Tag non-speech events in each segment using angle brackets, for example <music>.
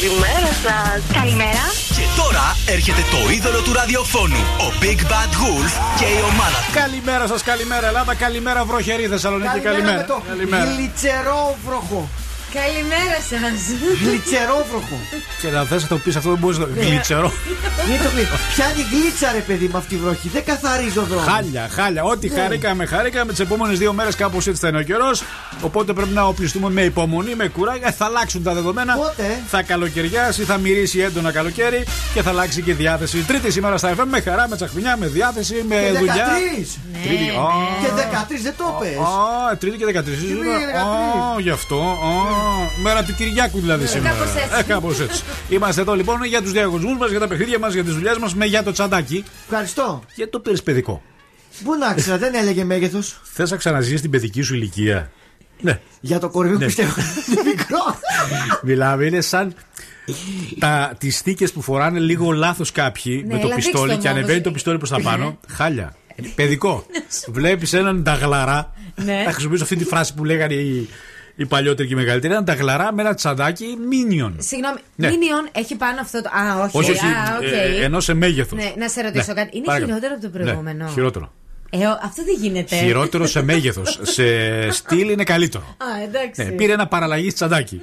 Καλημέρα. Καλημέρα σας. Καλημέρα. Και τώρα έρχεται το είδωλο του ραδιοφώνου, ο Big Bad Wolf και η ομάδα του. Καλημέρα σας, καλημέρα Ελλάδα, καλημέρα βροχερή Θεσσαλονίκη, καλημέρα. με το γλιτσερόβροχο. Καλημέρα σας. Γλιτσερόβροχο. Και να θες να το πεις αυτό δεν μπορείς να Ναι. γλιτσερό. Είναι το γλυ- Πιάνει γλίτσα ρε παιδί με αυτή η βροχή. Δεν καθαρίζει ο δρόμος. Χάλια, χάλια. Ό,τι Ναι. χαρήκαμε, χαρήκαμε. Τις επόμενες δύο μέρες κάπως έτσι θα είναι ο καιρός. Οπότε πρέπει να οπλιστούμε με υπομονή, με κουράγια. Θα αλλάξουν τα δεδομένα. Πότε; Θα καλοκαιριάσει, θα μυρίσει έντονα καλοκαίρι και θα αλλάξει και η διάθεση. Τρίτη σήμερα στα FM με χαρά, με τσαχμινιά, με διάθεση, με Και δουλειά. 13. Τρίτη. Ναι, Ω. Και 13 δεν το πες. Α, τρίτη και 13 σήμερα. και 13. Α, γι' αυτό. Α, Μέρα του Κυριάκου δηλαδή σήμερα. κάπως έτσι. Ε, κάπως έτσι. Είμαστε εδώ λοιπόν για τους διαγωνισμούς μας, για τα παιχνίδια μας, για τις δουλειές μας, με για το τσαντάκι. Ευχαριστώ. Και το πήρε παιδικό. Πού να ξέρω, δεν έλεγε μέγεθος. Θες να ξαναζήσεις την παιδική σου ηλικία; Ναι. Για το κορμί μου Ναι. πιστεύω. <laughs> Είναι μικρό. Μιλάμε, είναι σαν τα, τις θήκες που φοράνε λίγο λάθος κάποιοι Ναι, με το αλλά πιστόλι δείξτε και μου ανεβαίνει όμως. το πιστόλι προς τα πάνω. Χάλια. Παιδικό. Βλέπεις έναν ταγλαρά. Ναι. Θα χρησιμοποιήσω αυτή τη φράση που λέγανε οι, οι παλιότεροι και οι μεγαλύτεροι. Έναν ταγλαρά με ένα τσαντάκι minion. Συγγνώμη, Ναι. Minion έχει πάνω αυτό το. Α, όχι. Όχι, όχι. Α, οκ. ε, ενώ σε μέγεθος. Ναι, να σε ρωτήσω κάτι. Είναι χειρότερο από το προηγούμενο; Ναι, χειρότερο. Ε, ο- αυτό δεν γίνεται. Χειρότερο σε μέγεθος. <laughs> σε στυλ είναι καλύτερο. Α, εντάξει. Ναι, πήρε ένα παραλλαγή τσαντάκι.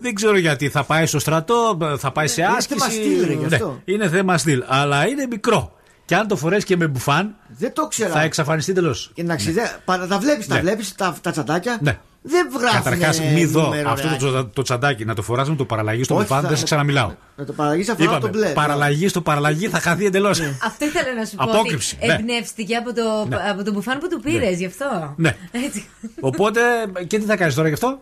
Δεν ξέρω γιατί θα πάει στο στρατό, θα πάει σε Είναι άσκηση. θέμα στυλ, ρε, γι' Ναι, αυτό. είναι θέμα στυλ. Αλλά είναι μικρό. Και αν το φορέσει και με μπουφάν, Δεν το ξέρα. θα εξαφανιστεί τελώς. Και να ξέρεις, δεν- παρα- τα βλέπεις, τα Ναι. βλέπεις τα, τα τσαντάκια. Ναι. Δεν βγάζουν. Καταρχάς, μη δω νούμερο, αυτό ρε, το, τσαντα- το τσαντάκι να το φοράς με το παραλλαγή στο Όχι, μπουφάν, θα- δεν σε ξαναμιλάω. Με το παραλλαγή θα φοράω το Είπαμε, μπλε. παραλλαγή στο παραλλαγή θα χαθεί εντελώς. Αυτό ήθελα να σου πω. Απόκρυψη, Ότι ναι. εμπνεύστηκε από το, Ναι. από το μπουφάν που του πήρες, γι' αυτό. Ναι. Έτσι. Οπότε, και τι θα κάνεις τώρα γι' αυτό,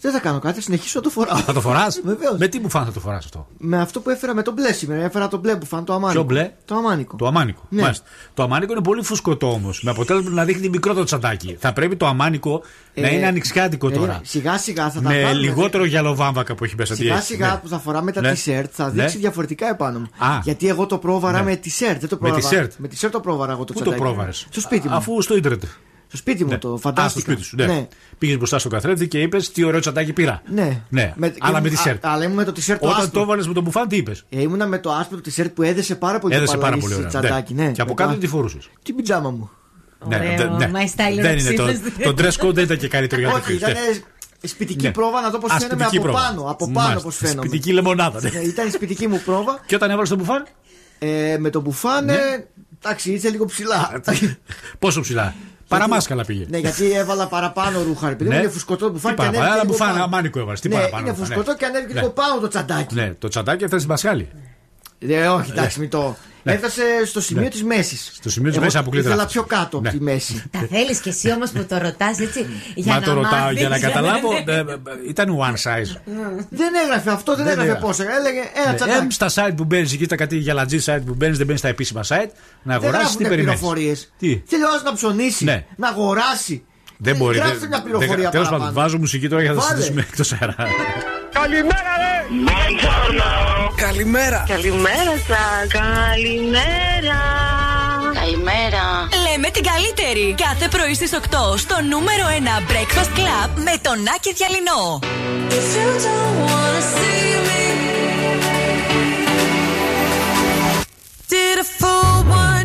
Δεν θα κάνω κάτι, θα συνεχίσω να το φοράω. θα το φοράς; Βεβαίως. με τι μπουφάν θα το φοράς αυτό; Με αυτό που έφερα με το μπλε σήμερα. Έφερα το μπλε που φαν το αμάνικο. Ποιο μπλε; Το αμάνικο. Το αμάνικο. Ναι. Μάλιστα. Το αμάνικο είναι πολύ φουσκωτό όμως. Με αποτέλεσμα να δείχνει μικρό το τσαντάκι. Θα πρέπει το αμάνικο να Ε, είναι ανοιξιάτικο ε, τώρα. Σιγά σιγά θα τα Με βάλουμε. λιγότερο γυαλοβάμβακα που έχει μέσα. τι Σιγά έχει. σιγά Ναι. που θα φοράμε τα Ναι. t-shirt θα Ναι. δείξει διαφορετικά επάνω μου. Α. Γιατί εγώ το πρόβαρα Ναι. με t-shirt. Δεν το Με πρόβαρα. t-shirt. Με t-shirt το πρόβαρα εγώ το Πού το τσαντάκι. πρόβαρες; Στο σπίτι μου. Αφού στο ίντερνετ. Στο σπίτι μου Ναι. το Α, στο φαντάστηκα. σπίτι σου. Ναι. Πήγες μπροστά στον καθρέφτη και είπες τι ωραίο τσαντάκι πήρα. Ναι. ναι. Αλλά με και- t-shirt. α- Αλλά ήμουν με το t-shirt το Όταν το άσπρο. έβαλες με τον μπουφάν, τι είπες; Ε, ήμουνα με το άσπρο το t-shirt που έδεσε πάρα πολύ Έδεσε το πάρα παλαγί πολύ ωραία. τσαντάκι. Ναι. Ναι. Και από Με κάτω το- τι φορούσες; Την πιτζάμα μου. Ωραίο, ναι. my style Δεν είναι το, οξύτως. το dress code δεν ήταν και καλύτερο για το Όχι, ήταν σπιτική Ναι. πρόβα να δω πώ Α, φαίνομαι σπιτική από πρόβα. πάνω. Από πάνω Μάλιστα. πώ φαίνομαι. Σπιτική λεμονάδα. ναι. Ε, Ήταν η σπιτική μου πρόβα. Και όταν έβαλες τον μπουφάν, Ε, με το μπουφάνε. Ναι. Εντάξει, είσαι λίγο ψηλά. πόσο ψηλά; Παραμάσκαλα πήγε. ναι, γιατί έβαλα παραπάνω ρούχα. Επειδή Ναι. είναι φουσκωτό το μπουφάν Τι και παραπάνω, ανέβηκε ένα λίγο μπουφάν, πάνω. ένα μάνικο έβαλες, τι ναι, παραπάνω Είναι έβαλα, φουσκωτό ναι. και ανέβηκε Ναι. λίγο πάνω το τσαντάκι. Ναι, το τσαντάκι έφτασε στη Μασχάλη. Ε, όχι, εντάξει, μην το. Ναι. Έφτασε στο σημείο Ναι. της μέσης. Στο σημείο της μέσης αποκλείται Ήθελα λάθος. πιο κάτω Ναι. από τη μέση. <laughs> Τα θέλεις κι εσύ όμως που το ρωτάς έτσι. Για Μα να το ρωτάω μάθεις, για να καταλάβω. ναι. <laughs> ε, ε, Ήταν one size. Δεν έγραφε αυτό, δεν, Δεν έγραφε έγραφε. πόσα. Έλεγε ένα Ε, τσαντάκι. στα site που μπαίνεις εκεί, τα κάτι γυαλατζή site που μπαίνεις, δεν μπαίνεις στα επίσημα site, να Δεν αγοράσεις τι γράφουν περιμένεις. πληροφορίες. Τι; Θέλει ο άλλος να ψωνίσει, Ναι. να αγοράσει. Δεν μπορεί. Γράψτε δεν- μια δεν- πληροφορία Τέλος πάντων, παραπάνω. βάζω μουσική τώρα για να τα Βάλε. συζητήσουμε εκτός αέρα. Καλημέρα. Καλημέρα σας. Καλημέρα. Καλημέρα. Λέμε την καλύτερη. Κάθε πρωί στις 8 στο νούμερο 1 Breakfast Club με τον Άκη Διαλυνό. Did a full 180,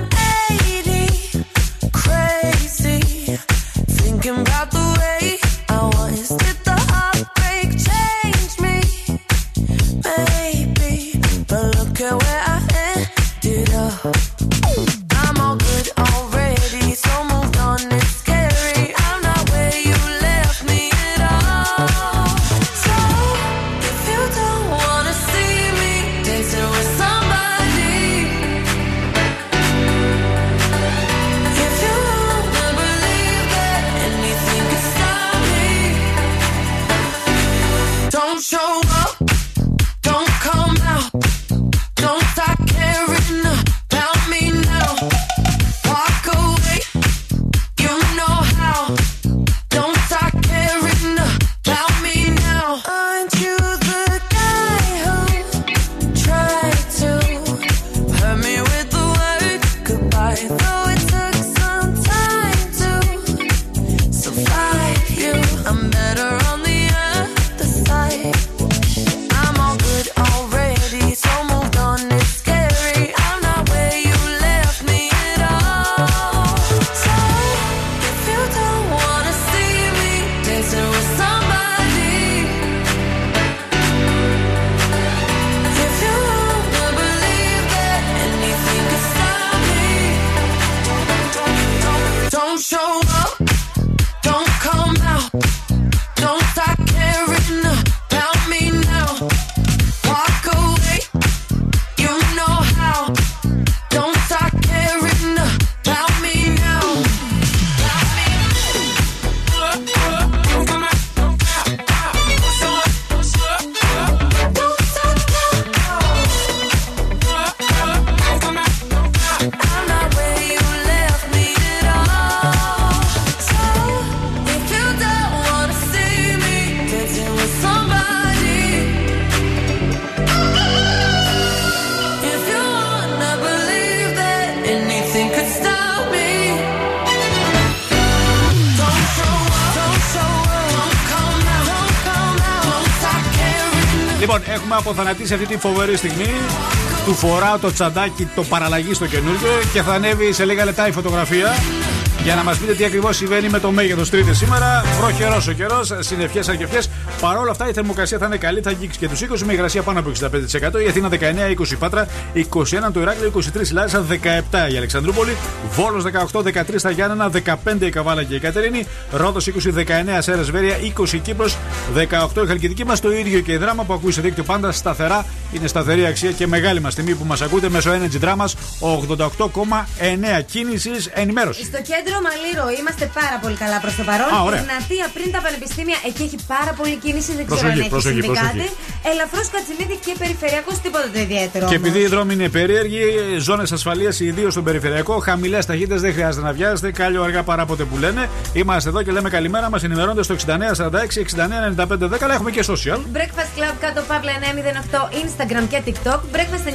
Λοιπόν, έχουμε αποθανατήσει αυτή τη φοβερή στιγμή. Του φοράω το τσαντάκι, το παραλλαγή στο καινούργιο και θα ανέβει σε λίγα λεπτά η φωτογραφία. Για να μας πείτε τι ακριβώς συμβαίνει με το μέγεθος Τρίτη σήμερα. Βροχερό ο καιρός, συννεφιέ αρκεφιέ. Παρ' όλα αυτά η θερμοκρασία θα είναι καλή, θα αγγίξει και τους 20 με υγρασία πάνω από 65%. Η Αθήνα 19, 20 η Πάτρα, 21 το Ηράκλειο, 23 η Λάρισα, 17 η Αλεξανδρούπολη, Βόλος 18, 13 τα Γιάννενα, 15 η Καβάλα και η Κατερίνη, Ρόδος 20, 19 Σέρε Βέρεια, 20 η Κύπρος, 18 η Χαλκιδική μας, το ίδιο και η δράμα που ακούει σε δίκτυο πάντα σταθερά. Είναι σταθερή αξία και μεγάλη μας τιμή που μας ακούτε μέσω Energy Drama 88,9 κίνησης ενημέρωση. Στο κέντρο Μαλίρο είμαστε πάρα πολύ καλά προς το παρόν. Α, ωραία. Εγνατία πριν τα πανεπιστήμια, εκεί έχει πάρα πολύ κίνηση. Δεν ξέρω Προσοχή, αν έχεις προσοχή, συμβεί προσοχή. Κάτι. Ελαφρώς κατσιμίδη και περιφερειακός τίποτα το ιδιαίτερο. Και όμως. επειδή οι δρόμοι είναι περίεργοι, ζώνες ασφαλείας ιδίω στον περιφερειακό, χαμηλές ταχύτητες δεν χρειάζεται να βιάζεστε. Κάλιο αργά παρά ποτέ που λένε. Είμαστε εδώ και λέμε καλημέρα. Μας ενημερώνετε στο 6946 69 95 10. Αλλά έχουμε και social. Breakfast Club κάτω παύλα 908 Instagram και TikTok. Breakfast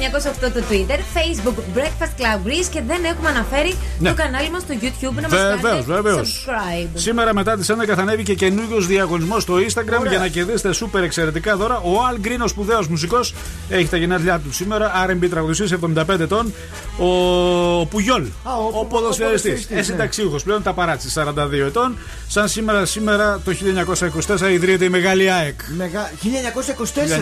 908 το Twitter. Facebook Breakfast Club Greece και δεν έχουμε αναφέρει Ναι. το κανάλι μας στο YouTube να μας Βεβαίως, κάνετε βεβαίως. subscribe. Σήμερα μετά τις 11 θα ανέβει και καινούριο διαγωνισμός στο Instagram για να κερδίσετε σούπερ εξαιρετικά δώρα. Ο Αλ Γκριν, ο σπουδαίος μουσικός, έχει τα γενέθλιά του σήμερα. RB τραγουδιστής 75 ετών. Ο Πουγιόλ, ο- ο ο ποδοσφαιριστής. ποδοσφαιριστής, Ε, ναι. συνταξίουχο πλέον, τα παράτησε 42 ετών. Σαν σήμερα, σήμερα το 1924 ιδρύεται η Μεγάλη ΑΕΚ. Μεγα... 1924.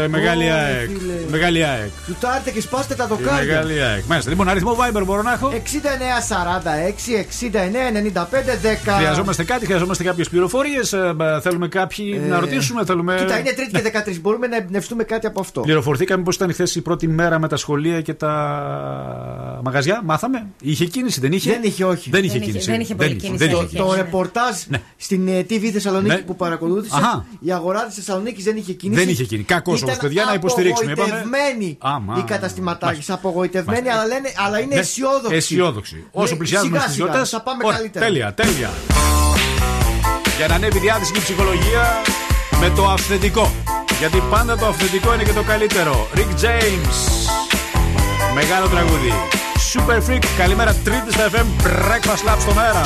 1924 η Μεγάλη Ω, ΑΕΚ. φίλε. Μεγάλη ΑΕΚ. Του τα έρθετε και σπάστε τα Η δοκάρια. Μεγάλη ΑΕΚ. Μάλιστα. Λοιπόν, αριθμό Viber μπορώ να έχω. 6946 69 95 10. Χρειαζόμαστε κάτι, χρειαζόμαστε κάποιες πληροφορίες. Θέλουμε κάποιοι να ρωτήσουμε. Θέλουμε... Ε, Κοίτα, είναι Τρίτη και 13. Μπορούμε να εμπνευστούμε κάτι από αυτό. Πληροφορθήκαμε πώ ήταν χθε η πρώτη μέρα με τα σχολεία και τα μαγαζιά. Μάθαμε. Είχε κίνηση, δεν είχε; Δεν είχε, όχι. Δεν είχε Δεν είχε- κίνηση. δεν είχε πολύ κίνηση, δεν είχε αλήθεια. Το κίνηση. ρεπορτάζ Ναι. στην ε, TV Θεσσαλονίκη Ναι. που παρακολούθησα, Αχα. η αγορά της Θεσσαλονίκης δεν είχε κίνηση. Δεν είχε κίνηση. Κακώς όμως, παιδιά, να υποστηρίξουμε, είπαμε. Απογοητευμένοι Άμα. οι καταστηματάρχε. Μάλιστα. Απογοητευμένοι, Μάλιστα. αλλά, λένε, αλλά είναι Ναι, αισιόδοξοι. αισιόδοξοι. Όσο Ναι, πλησιάζουμε σιγά στις σιγά, γιορτέ. Θα πάμε καλύτερα. Τέλεια, τέλεια. Για να ανέβει η διάθεση και η ψυχολογία με το αυθεντικό. Γιατί πάντα το αυθεντικό είναι και το καλύτερο. Rick James. Μεγάλο τραγούδι. Super Freak. Καλημέρα, Τρίτη στα FM. Breakfast Lab στον αέρα.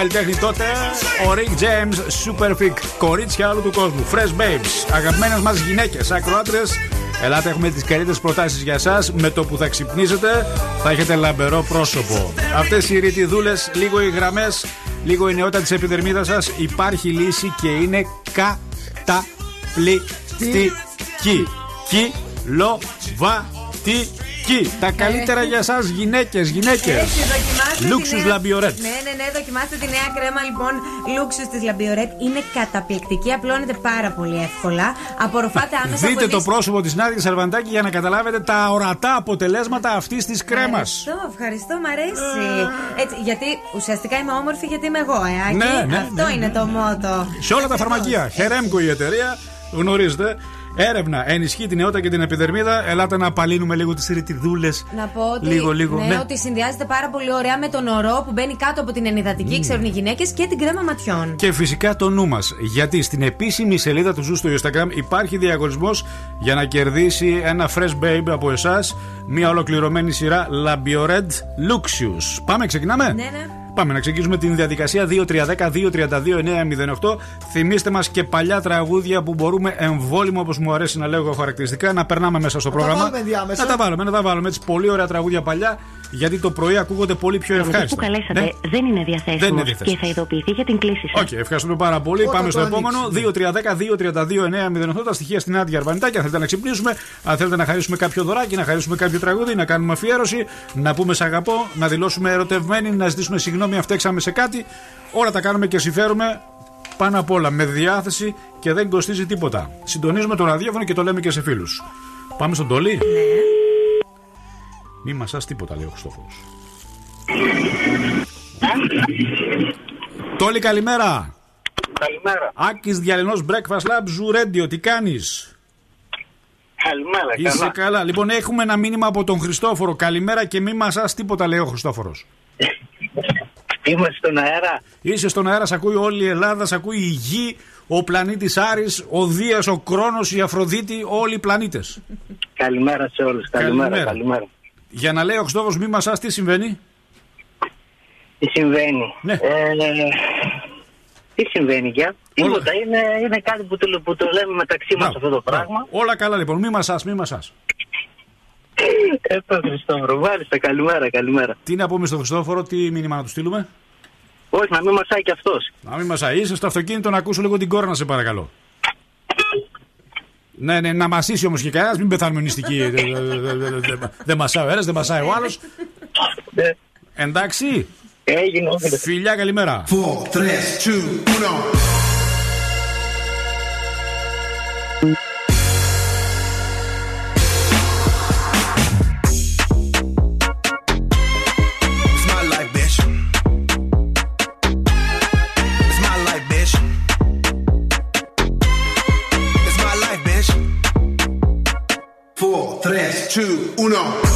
Καλλιτέχνη τότε, ο Rick James, Super Freak. Κορίτσια όλου του κόσμου. Fresh Babes. Αγαπημένες μας γυναίκες, ακροάτριες. Ελάτε, έχουμε τις καλύτερες προτάσεις για εσάς. Με το που θα ξυπνήσετε, θα έχετε λαμπερό πρόσωπο. Αυτές οι ρητιδούλες, λίγο οι γραμμές, λίγο η νεότητα της επιδερμίδας σας, υπάρχει λύση και είναι καταπληκτική. Κιλοβατική. Τα καλύτερα για εσάς, γυναίκες, γυναίκες. Έτσι, δοκιμάστε. τη Luxius νέα- La Bioret. Ναι, ναι, ναι, δοκιμάστε τη νέα κρέμα λοιπόν Luxius της La Bioret. Είναι καταπληκτική, απλώνεται πάρα πολύ εύκολα. Απορροφάται άμεσα. Δείτε από το εμείς- πρόσωπο της Νάντιας Αρβανιτάκη για να καταλάβετε τα ορατά αποτελέσματα αυτής της κρέμας. Ευχαριστώ, ευχαριστώ, μ' αρέσει. Έτσι, γιατί ουσιαστικά είμαι όμορφη γιατί είμαι εγώ, ε, Άκη. Ναι, ναι, Αυτό ναι, είναι το μότο. Σε όλα τα φαρμακεία. Χερέμκο η εταιρεία, γνωρίζετε. Έρευνα ενισχύει την νεότητα και την επιδερμίδα. Ελάτε να απαλύνουμε λίγο τις ρητιδούλες. Να πω ότι, Λίγο, λίγο. ναι, ναι. ότι συνδυάζεται πάρα πολύ ωραία με τον ορό που μπαίνει κάτω από την ενυδατική, ξέρουν οι γυναίκες και την κρέμα ματιών. Και φυσικά το νου μας. Γιατί στην επίσημη σελίδα του Zoo στο Instagram υπάρχει διαγωνισμός για να κερδίσει ένα fresh babe από εσάς. Μια ολοκληρωμένη σειρά La Bioret Luxius. Πάμε, ξεκινάμε; Ναι, ναι. Πάμε να ξεκινήσουμε την διαδικασία 2-3-10-2-32-9-08. Θυμήστε μας και παλιά τραγούδια που μπορούμε εμβόλιμο, όπως μου αρέσει να λέω εγώ χαρακτηριστικά, να περνάμε μέσα στο τα πρόγραμμα. βάλουμε ενδιάμεσα. Να τα βάλουμε, να τα βάλουμε. Έτσι, πολύ ωραία τραγούδια παλιά, γιατί το πρωί ακούγονται πολύ πιο Ο που ευχάριστα. καλέσατε Ναι. δεν είναι διαθέσιμο Δεν είναι διαθέσιμος. και θα ειδοποιηθεί για την κλήση σας. Οκ, ευχαριστούμε πάρα πολύ. Όταν Πάμε στο το επόμενο. ανοίξει. 2-3-10-2-32-9-08. Τα στοιχεία στη Νάντια Αρβανιτάκη. Αν θέλετε να ξυπνήσουμε, αν θέλετε να χαρίσουμε κάποιο δωράκι, να χαρίσουμε κάποιο τραγούδι, να κάνουμε αφιέρωση, να πούμε σ' αγαπώ, να δηλώσουμε ερωτευμένοι, να ζητήσουμε συγγνώμη αν φταίξαμε σε κάτι. Όλα τα κάνουμε και συμφέρουμε πάνω απ' όλα με διάθεση και δεν κοστίζει τίποτα. Συντονίζουμε το ραδιόφωνο και το λέμε και σε φίλους. Πάμε στον Τόλι. Ναι. Μη μασάς τίποτα, λέει ο Χριστόφορος. Τόλι, καλημέρα. Καλημέρα. Άκης Διαλυνός Breakfast Lab Zoo Radio, τι κάνεις; Καλημέρα, Είσαι καλά. καλά. Λοιπόν, έχουμε ένα μήνυμα από τον Χριστόφορο. Καλημέρα και μη μασάς τίποτα, λέει ο Χριστόφορος. Είμαι στον αέρα. Είσαι στον αέρα, σ' ακούει όλη η Ελλάδα, σ' ακούει η Γη, ο πλανήτης Άρης, ο Δίας, ο Κρόνος, η Αφροδίτη, όλοι οι πλανήτες. Καλημέρα σε όλους. Καλημέρα, Καλημέρα. καλημέρα. Για να λέει ο Χριστόφορος μη μασάς, τι συμβαίνει; Τι συμβαίνει; Ναι. Ε, τι συμβαίνει για. Τίποτα. Είναι, είναι κάτι που το, που το λέμε μεταξύ μας Μπράβο, αυτό το μπράβο. πράγμα. Όλα καλά λοιπόν, μη μασάς, μη μασάς. Ε, το Χριστόφορο. Μάλιστα, καλημέρα, καλημέρα. Τι να πούμε στον Χριστόφορο, τι μήνυμα να του στείλουμε; Όχι, να μην μασάει κι αυτός. Να μην μασάει. Είσαι στο αυτοκίνητο να ακούσω λίγο την κόρνα, σε παρακαλώ. Ναι, ναι, να μασίσει όμως και κανένας, μην πεθάνουμε νηστικοί. Ε, ε, ε, ε, ε, Δεν μασάει ο ένας, δεν μασάει ο άλλος. Ε, Εντάξει. Έγινε. όχι. Φιλιά, καλημέρα. 4, 3, 2, 1. Two, uno.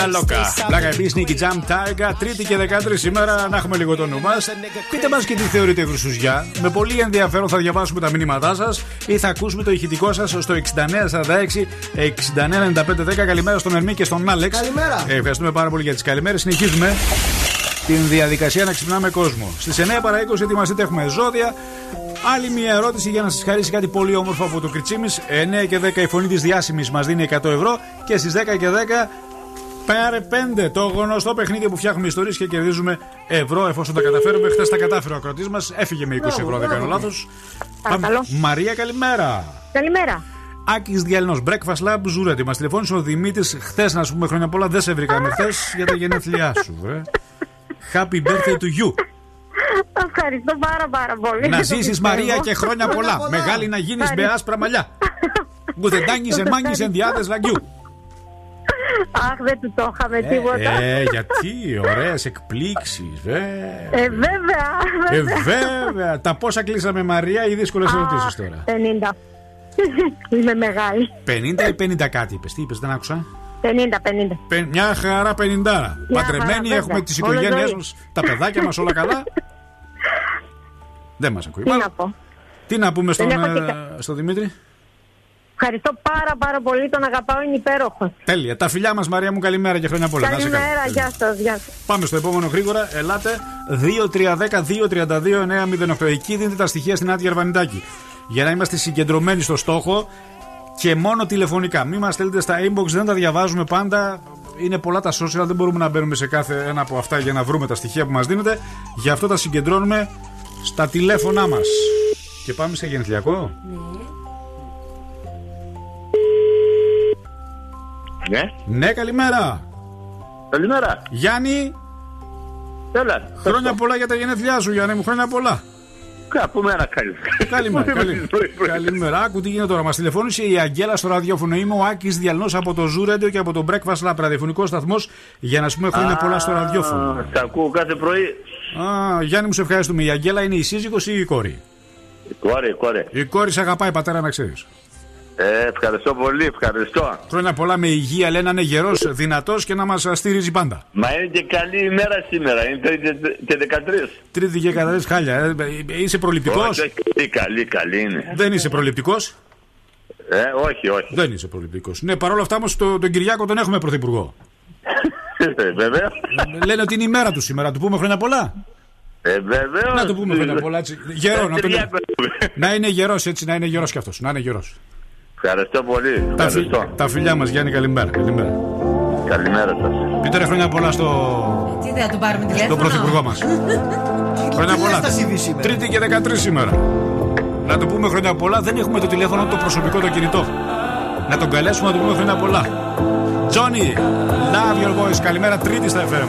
Hot Βίντα, babes βίντα and they λόκα. stay Πλάκα επίσης Νίκη Τζαμ Τάιγκα, Τρίτη και 13 σήμερα να έχουμε λίγο το νου μας. Πείτε μας και τι θεωρείτε Χρυσουζιά. Με πολύ ενδιαφέρον θα διαβάσουμε τα μηνύματά σας ή θα ακούσουμε το ηχητικό σας στο 6946-699510. Καλημέρα στον Ερμή και στον Άλεξ. Καλημέρα. Ε, ευχαριστούμε πάρα πολύ για τις καλημέρες. Συνεχίζουμε την διαδικασία να ξυπνάμε κόσμο. Στις 9 παρα 20 ετοιμαστείτε, έχουμε ζώδια. Άλλη μια ερώτηση για να σας χαρίσει κάτι πολύ όμορφο από το κριτσίμι. 9 και 10 η φωνή της διάσημης μας δίνει 100 ευρώ. Και στις 10 και 10 Πάρε 5 το γνωστό παιχνίδι που φτιάχνουμε ιστορίες και κερδίζουμε ευρώ εφόσον τα καταφέρουμε. Χθες τα κατάφερε ο ακροτή μας. Έφυγε με 20 ευρώ, δεν κάνω λάθος. Παρακαλώ. Μαρία, καλημέρα. Καλημέρα. Άκης Διαλυνό, Breakfast Lab, Ζουρέτη. Μας τηλεφώνησε ο Δημήτρης χθες να σου πούμε χρόνια πολλά. Δεν σε βρήκαμε χθες για τα γενέθλιά σου, βρε. Happy birthday to you. Ευχαριστώ πάρα πάρα πολύ. Να Το ζήσεις πιστεύω. Μαρία και χρόνια πολλά. Μεγάλη να γίνεις με Ευχαριστώ. άσπρα μαλλιά. Γουδεντάνγι σε μάγκη σε διάδε λαγιού. <laughs> Αχ, δεν του το είχαμε τίποτα. Ε, γιατί ωραίες εκπλήξεις, βέβαια. Ε, βέβαια. Ε, βέβαια. βέβαια. Τα πόσα κλείσαμε, Μαρία, ή δύσκολες ερωτήσεις τώρα; 50. <laughs> Είμαι μεγάλη. 50 ή 50 κάτι είπες. Τι είπες, δεν άκουσα. 50-50. Πε- Μια χαρά 50. Παντρεμένοι, βέβαια. έχουμε τις Όλο οικογένειές ζωή. μας, τα παιδάκια μας, όλα καλά. <laughs> δεν μας ακούει. Τι Μάλλον- να πω. Τι να πούμε στον, Δεν έχω και ε, κα- στον Δημήτρη; Ευχαριστώ πάρα πάρα πολύ. Τον αγαπάω, είναι υπέροχο. Τέλεια. Τα φιλιά μα, Μαρία μου, καλημέρα και χρόνια πολλά. Να είσαι καλά. Καλημέρα, γεια σα. Γεια σας. Πάμε στο επόμενο γρήγορα. Ελάτε 2-3-10-2-32-908. Εκεί δίνετε τα στοιχεία στην Άντια Αρβανιτάκη. Για να είμαστε συγκεντρωμένοι στο στόχο και μόνο τηλεφωνικά. Μην μα στέλνετε στα inbox, δεν τα διαβάζουμε πάντα. Είναι πολλά τα social, δεν μπορούμε να μπαίνουμε σε κάθε ένα από αυτά για να βρούμε τα στοιχεία που μα δίνετε. Γι' αυτό τα συγκεντρώνουμε στα τηλέφωνά μα. Και πάμε σε γενεθλιακό. Ναι. Ναι, καλημέρα. Καλημέρα. Γιάννη, Έλα. χρόνια πολλά για τα γενέθλιά σου, Γιάννη μου, χρόνια πολλά. Κάπου μέρα καλή. Καλημέρα. καλη- Καλημέρα. Άκου τι γίνεται τώρα. Μας τηλεφώνησε η Αγγέλα στο ραδιόφωνο. Είμαι ο Άκης Διαλνός από το Zoo Radio και από το Breakfast Lab, ραδιοφωνικός σταθμός, για να σου πούμε χρόνια πολλά στο ραδιόφωνο. Τα ακούω κάθε πρωί. Α, Γιάννη μου, σε ευχαριστούμε. Η Αγγέλα είναι η σύζυγος ή η κόρη; Κόρη, κόρη. Η κόρη σε αγαπάει, πατέρα, να ξέρεις. Ε, ευχαριστώ πολύ, ευχαριστώ. Χρόνια πολλά με υγεία, λέει να είναι γερός, δυνατός και να μας στηρίζει πάντα. Μα είναι και καλή ημέρα σήμερα, είναι τρίτη και 13. Τρίτη και καταρρεύει χάλια. Ε, ε, είσαι προληπτικός; Όχι, όχι, καλή, καλή, καλή είναι. Δεν είσαι προληπτικός; Ε, όχι, όχι. Δεν είσαι προληπτικός. Ναι, παρόλα αυτά όμως το, τον Κυριάκο τον έχουμε πρωθυπουργό. Ε, Βέβαια. Λένε ότι είναι η μέρα του σήμερα. Του πούμε χρόνια πολλά. Ε, βέβαια. Να το πούμε χρόνια πολλά. Έτσι. Γερό, να, το... Κυριάκο. να είναι γερός έτσι, να είναι γερός κι αυτός. Να είναι γερός. Ευχαριστώ πολύ. Τα, φι... Ευχαριστώ. τα φιλιά μας, Γιάννη, καλημέρα. καλημέρα. Καλημέρα σας. Πείτε ρε χρόνια πολλά στο, Τι δεν θα του πάρουμε τηλέφωνο; στον πρωθυπουργό μας. <laughs> χρόνια πολλά. Τρίτη και 13 σήμερα. Να του πούμε χρόνια πολλά. Δεν έχουμε το τηλέφωνο το προσωπικό το κινητό. Να τον καλέσουμε να του πούμε χρόνια πολλά. Johnny, love your voice. Καλημέρα, Τρίτη στα FM.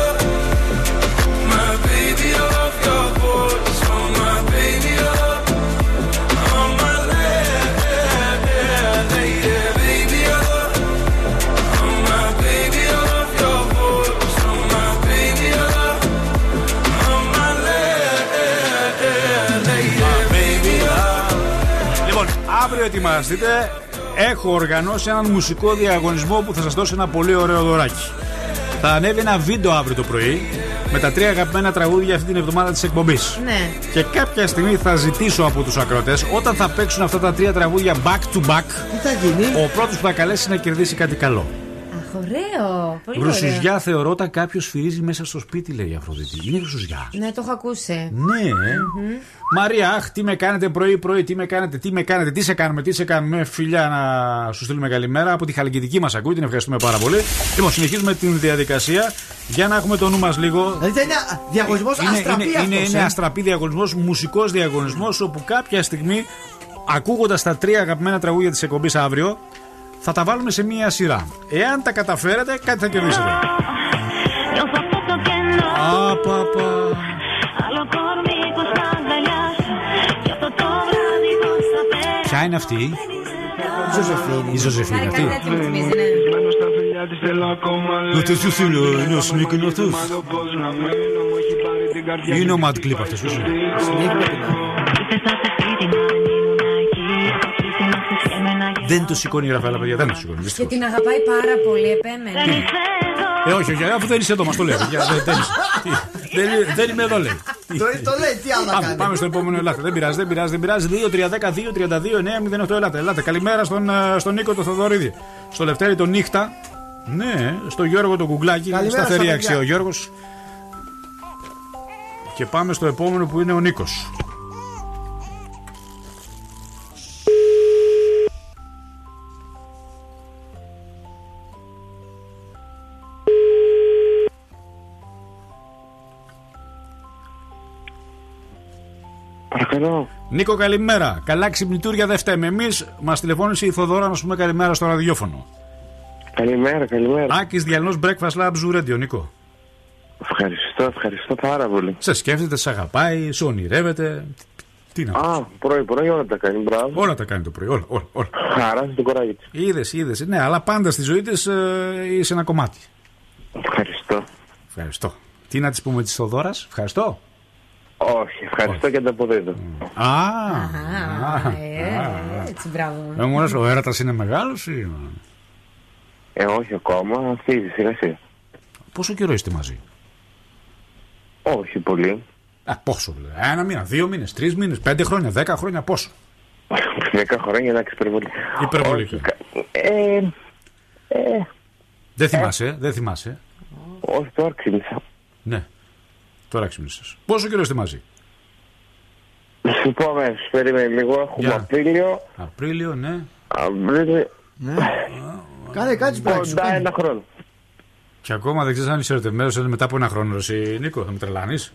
αύριο ετοιμαστείτε. Έχω οργανώσει έναν μουσικό διαγωνισμό που θα σας δώσει ένα πολύ ωραίο δωράκι. Θα ανέβει ένα βίντεο αύριο το πρωί με τα τρία αγαπημένα τραγούδια αυτή την εβδομάδα της εκπομπής. Ναι. Και κάποια στιγμή θα ζητήσω από τους ακροτές όταν θα παίξουν αυτά τα τρία τραγούδια back to back Τι θα γίνει; ο πρώτος που θα καλέσει να κερδίσει κάτι καλό. Αχ, ωραίο. Πολύ ωραίο. Γρουσουζιά θεωρώ όταν κάποιος σφυρίζει μέσα στο σπίτι, λέει η Αφροδίτη. Είναι γρουσουζιά. Ναι, το έχω ακούσει. Ναι, ε. Μαρία, αχ, τι με κάνετε πρωί-πρωί, τι με κάνετε, τι με κάνετε, τι σε κάνουμε, τι σε κάνουμε. Φιλιά να σου στείλουμε καλημέρα από τη χαλκιδική μας ακούει, την ευχαριστούμε πάρα πολύ. Λοιπόν, συνεχίζουμε την διαδικασία για να έχουμε το νου μας λίγο. Δηλαδή θα είναι διαγωνισμός αστραπή είναι, είναι, αυτός, είναι ε. αστραπή διαγωνισμός, μουσικός διαγωνισμός, όπου κάποια στιγμή, ακούγοντας τα τρία αγαπημένα τραγούδια της εκπομπής αύριο, θα τα βάλουμε σε μία σειρά. Εάν τα καταφέρετε, κάτι θα κερδίσετε. Απαπα. Ποια είναι αυτή, Η Ζωζεφίνη. η Ζωζεφίνη αυτή. Κάτι τέτοιο μου θυμίζει, ναι. Με τέτοιο θέλω ένα σνίκ είναι αυτός. Είναι ο Mad Clip αυτός, όσο. Δεν το σηκώνει η Ραφαέλα, παιδιά, δεν το σηκώνει. Και δυστυχώς. την αγαπάει πάρα πολύ, επέμενε. Ε, όχι, όχι, αφού δεν είσαι εδώ, μας το λέει. παιδιά, δεν- δεν είσαι. Τι, δεν- Δεν είμαι εδώ, λέει. Το, το λέει, τι άλλο να Πάμε, κάνει. πάμε στο επόμενο ελάτε. Δεν πειράζει, δεν πειράζει, δεν πειράζει. 2-3-10-2-32-9-08 ελάτε. Ελάτε. Καλημέρα στον, ε, στον Νίκο το Θοδωρίδη. Στο Λευτέρη τον Νύχτα. Ναι, στο Γιώργο το Κουγκλάκι. Καλημέρα Σταθερή στα αξία παιδιά. ο Γιώργος. Και πάμε στο επόμενο που είναι ο Νίκος. Παρακαλώ. Νίκο, καλημέρα. Καλά ξυπνητούρια δεν φταίμε. Εμείς μας τηλεφώνησε η Θοδώρα να σου πούμε καλημέρα στο ραδιόφωνο. Καλημέρα, καλημέρα. Άκης Διαλνός Breakfast Lab Zoo Radio, Νίκο. Ευχαριστώ, ευχαριστώ πάρα πολύ. Σε σκέφτεται, σε αγαπάει, σε ονειρεύεται. Τι να Α, πρωί-πρωί όλα τα κάνει, μπράβο. Όλα τα κάνει το πρωί, όλα. όλα, όλα. Χαράζει το κοράκι της. Είδες, είδες. Ναι, αλλά πάντα στη ζωή της ε, είσαι ένα κομμάτι. Ευχαριστώ. Ευχαριστώ. Τι να της πούμε της Θοδώρας, ευχαριστώ. Όχι, ευχαριστώ και ανταποδίδω. Α, Α, ε, έτσι, μπράβο. ε, μου λες, ο έρωτα είναι μεγάλος ή; Ε, όχι ακόμα, αυτή σιγά σιγά. Πόσο καιρό είστε μαζί; Όχι πολύ. Α, πόσο, λέει. Ένα μήνα, δύο μήνες, τρεις μήνες, πέντε χρόνια, δέκα χρόνια, πόσο; Δέκα χρόνια να υπερβολή. Υπερβολικά. Όχι, κα- Ε, ε, Δεν θυμάσαι, ε, δεν θυμάσαι. όχι, τώρα ξύπνησα. Ναι. Τώρα ξύπνησες. Πόσο καιρό είστε μαζί; Σου πω αμέσως, περίμενε λίγο, έχουμε Για. Απρίλιο. Απρίλιο, ναι. Απρίλιο. Ναι. Κάνε κάτι τι πράξει. Κοντά ένα χρόνο. Και ακόμα δεν ξέρεις αν είσαι ερωτευμένος μετά από ένα χρόνο, εσύ Νίκο, θα με τρελάνεις.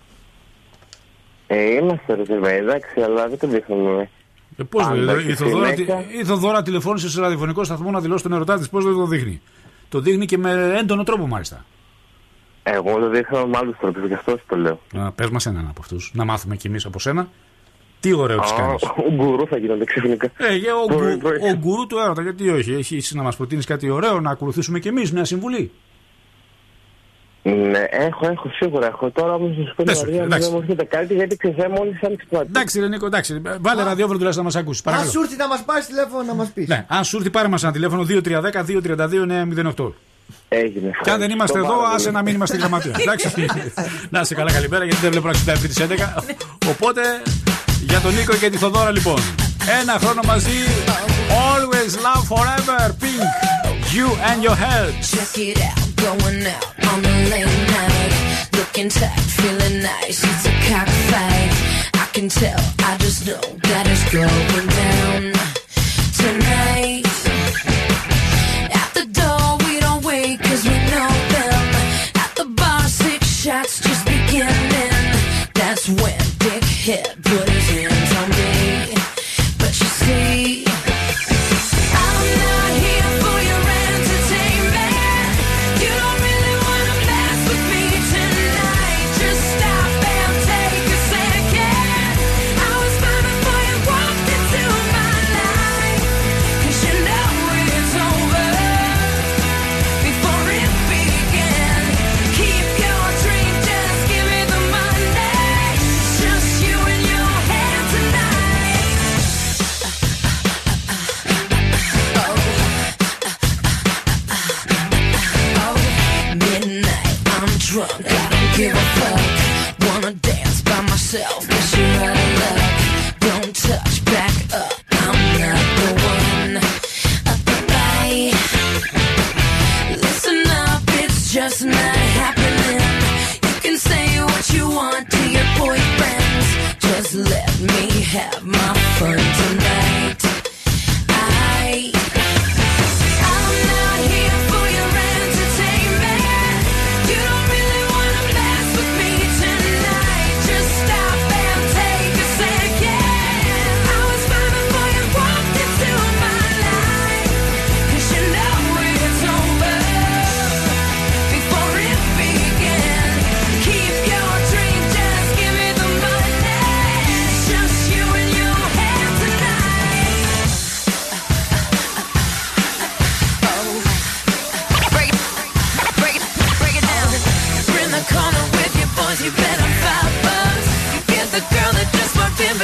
Ε, είμαστε ερωτευμένοι, εντάξει, αλλά δεν το δείχνουμε. Ε, πώς Πάντα δεν. και Η Θοδώρα, συνέχεια. η Θοδώρα τηλεφώνησε σε ραδιοφωνικό σταθμό να δηλώσει τον ερωτά της. Πώς δεν το δείχνει; Το δείχνει και με έντονο τρόπο μάλιστα. Εγώ το δείχνω με άλλους τρόπους, γι' αυτός σου το λέω. Πες μας έναν από αυτούς. Να μάθουμε κι εμείς από σένα. Τι ωραίο τη Α, κάνεις. Ο γκουρού θα γίνονται ξαφνικά. Ε, για ο, Πρωί, γκου- πρωί. ο γκουρού του έρωτα, γιατί όχι. Έχει να μας προτείνεις κάτι ωραίο, να ακολουθήσουμε κι εμείς μια συμβουλή. Ναι, έχω, έχω, σίγουρα έχω. Τώρα όμως να σου πω Δεν την σου αλήθεια, έρχεται, δεν μου έρχεται κάτι γιατί ξέρεις, μόλις άνοιξε το Εντάξει, ρε Νίκο, εντάξει. Βάλε ραδιόφωνο τουλάχιστον να μας ακούσεις. Αν Παρακαλώ. σου έρθει να μας πάρεις τηλέφωνο να μας πεις. Ναι, αν σου έρθει, πάρε μας ένα τηλέφωνο 2310-232-908. Έγινε. Και αν δεν είμαστε εδώ, άσε να μην είμαστε γραμματεία. Εντάξει. να είσαι καλά, καλημέρα, γιατί δεν βλέπω να ξυπνάει πριν τις 11. Οπότε, για τον Νίκο και τη Θοδώρα, λοιπόν. Ένα χρόνο μαζί. Always love forever. Pink. You and your head. Check it out, going out on a late night. Looking tight, feeling nice. It's a cockfight. I can tell. I just know that it's going down when Dick hit by myself, cause you're out of luck. Don't touch, back up, I'm not the one. Bye. Listen up, it's just not happening. You can say what you want to your boyfriends. Just let me have my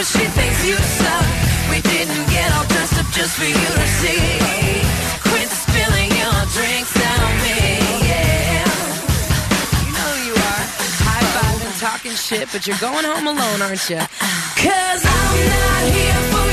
but she thinks you suck. We didn't get all dressed up just for you to see. Quit spilling your drinks on me, yeah. You know who you are. High fiving, talking shit, but you're going home alone, aren't you? Cause I'm not here for your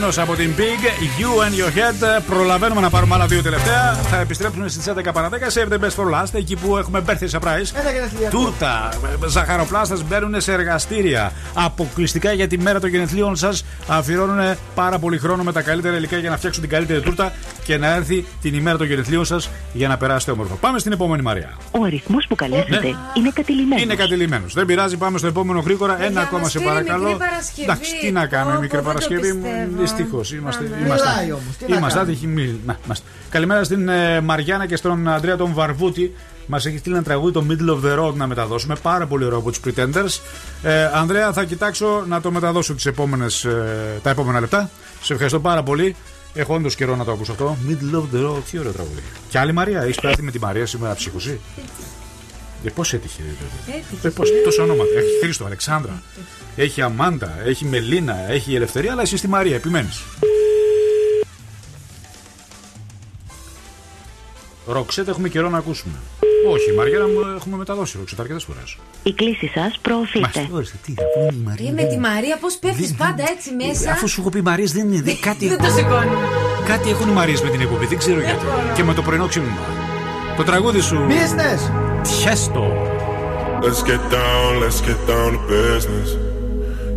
just Ο ύμνο από την Big, You and Your Head. Προλαβαίνουμε να πάρουμε άλλα δύο τελευταία. Θα επιστρέψουμε στις 11 παρα 10 σε The Best for Last, εκεί που έχουμε birthday surprise. Ένα γενεθλιακό. Τούρτα, ζαχαροπλάστας μπαίνουν σε εργαστήρια. Αποκλειστικά για τη μέρα των γενεθλίων σας αφιερώνουν πάρα πολύ χρόνο με τα καλύτερα υλικά για να φτιάξουν την καλύτερη τούρτα και να έρθει την ημέρα των γενεθλίων σας για να περάσετε όμορφα. Πάμε στην επόμενη Μαρία. Ο αριθμός που καλέσατε Ναι. είναι κατηλημένος. Είναι κατηλημένος. Δεν πειράζει, πάμε στο επόμενο γρήγορα. Ένα ακόμα μας σε φέρει παρακαλώ. μικρή Παρασκευή. Εντάξει, τι να κάνουμε, Πω, η μικρή πω, δεν το Παρασκευή. πιστεύω. Δυστυχώς είμαστε. Άμα. είμαστε, Μιλάει όμως, τι να είμαστε κάνουμε. άτυχοι. μη- να, είμαστε. Καλημέρα στην ε, Μαριάννα και στον Αντρέα τον Βαρβούτη. Μας έχει στείλει ένα τραγούδι το Middle of the Road να μεταδώσουμε. Πάρα πολύ ωραίο από τους Pretenders. Ε, Ανδρέα, θα κοιτάξω να το μεταδώσω τις επόμενες, ε, τα επόμενα λεπτά. Σε ευχαριστώ πάρα πολύ. Έχω όντως καιρό να το ακούσω αυτό. Middle of the Road, τι ωραίο τραγούδι. Και άλλη Μαρία, έχεις περάσει με τη Μαρία σήμερα ψύχωση. Ε, πώς έτυχε, βέβαια. Έτυχε. Ε, πώς, τόσα ονόματα. Έχεις Χρήστο, Αλεξάνδρα. Έχει Αμάντα, έχει Μελίνα, έχει Ελευθερία, αλλά εσύ στη Μαρία επιμένεις. Ροξέτ έχουμε καιρό να ακούσουμε. Όχι, Μαριάννα μου έχουμε μεταδώσει Ροξέτ αρκετές φορές. Η κλήση σας προωθείται. Ορίστε, τι, αφού είναι η Μαρία. Ε, με τη Μαρία, πώς πέφτεις πάντα έτσι μέσα. Αφού σου έχω πει Μαρίες δεν είναι. δεν- κάτι, Δεν το σηκώνει. κάτι έχουν οι Μαρίες με την εκπομπή, δεν ξέρω γιατί. Και με το πρωινό ξύπνημα. Το τραγούδι σου. Business. Πιέστο. Let's get down, let's get down to business.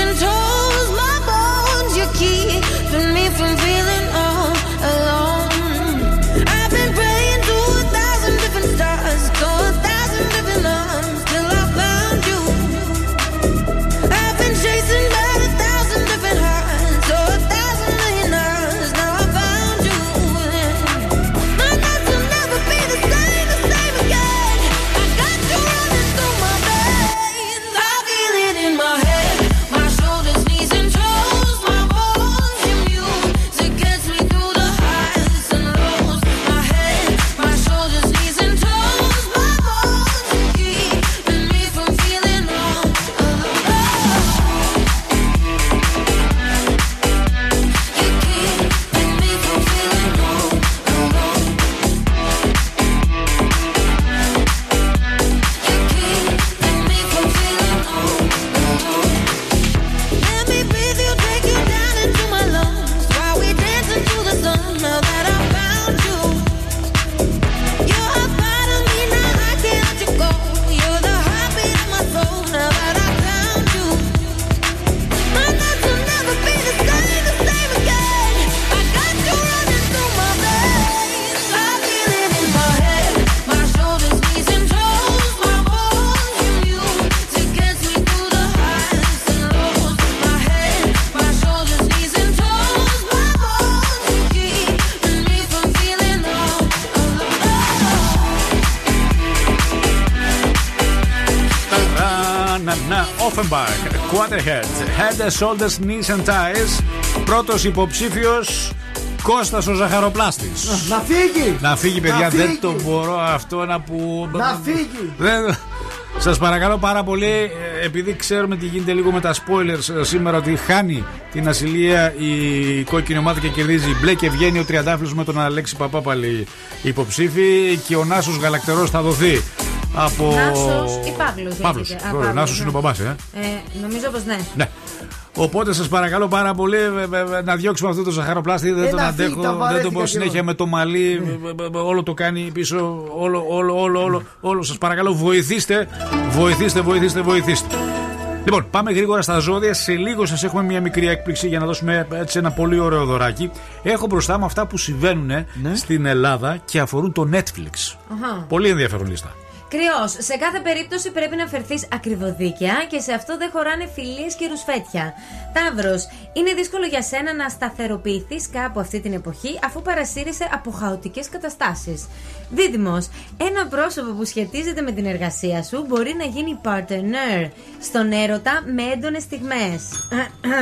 and told Head, Shoulders, Knees and Ties. Πρώτος υποψήφιος Κώστας ο Ζαχαροπλάστης. Να φύγει! Να φύγει, παιδιά, Να δεν φύγει. το μπορώ αυτό να που. Να φύγει! Δεν... Σας παρακαλώ πάρα πολύ, ε, επειδή ξέρουμε τι γίνεται λίγο με τα spoilers ε, σήμερα, ότι χάνει την ασυλία η κόκκινη ομάδα και κερδίζει μπλε και βγαίνει ο Τριαντάφυλλος με τον Αλέξη Παπάπαλη υποψήφι και ο Νάσος Γαλακτερός θα δοθεί από. Νάσος ή Παύλος, Παύλος. λέγεται. Α, Ωραία, Παύλος, Νάσος ναι. είναι ο μπαμπάς, ε. Ε, νομίζω πως ναι. Ναι. Οπότε σας παρακαλώ πάρα πολύ ε, ε, ε, να διώξουμε αυτό το ζαχαροπλάστη. Δεν Ε, τον να φύγει, αντέχω. τα Δεν βαρέθηκα το μπορώ κι συνέχεια εγώ. με το μαλλί. ε, ε, ε, Όλο το κάνει πίσω. Όλο, όλο, όλο, όλο. όλο. Σας παρακαλώ, βοηθήστε. Βοηθήστε, βοηθήστε, βοηθήστε. Λοιπόν, πάμε γρήγορα στα ζώδια. Σε λίγο σας έχουμε μια μικρή έκπληξη για να δώσουμε έτσι ένα πολύ ωραίο δωράκι. Έχω μπροστά μου αυτά που συμβαίνουν Ναι. στην Ελλάδα και αφορούν το Netflix. Αχα. Πολύ ενδιαφέρον λίστα. Κρυός, σε κάθε περίπτωση πρέπει να φερθείς ακριβοδίκαια και σε αυτό δεν χωράνε φιλίες και ρουσφέτια. Ταύρος, είναι δύσκολο για σένα να σταθεροποιηθείς κάπου αυτή την εποχή αφού παρασύρισαι από χαοτικές καταστάσεις. Δίδυμος, ένα πρόσωπο που σχετίζεται με την εργασία σου μπορεί να γίνει partner στον έρωτα με έντονες στιγμές.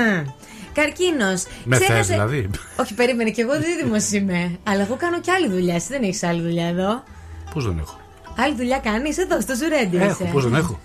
<clears throat> Καρκίνος. Με θες δηλαδή. Όχι, περίμενε, και εγώ δίδυμος είμαι. Αλλά εγώ κάνω και άλλη δουλειά. Εσύ δεν έχεις άλλη δουλειά εδώ. Πώς δεν έχω; Άλλη δουλειά κάνεις; Εδώ στο Ζουρέντι. Έχω, πώς δεν έχω.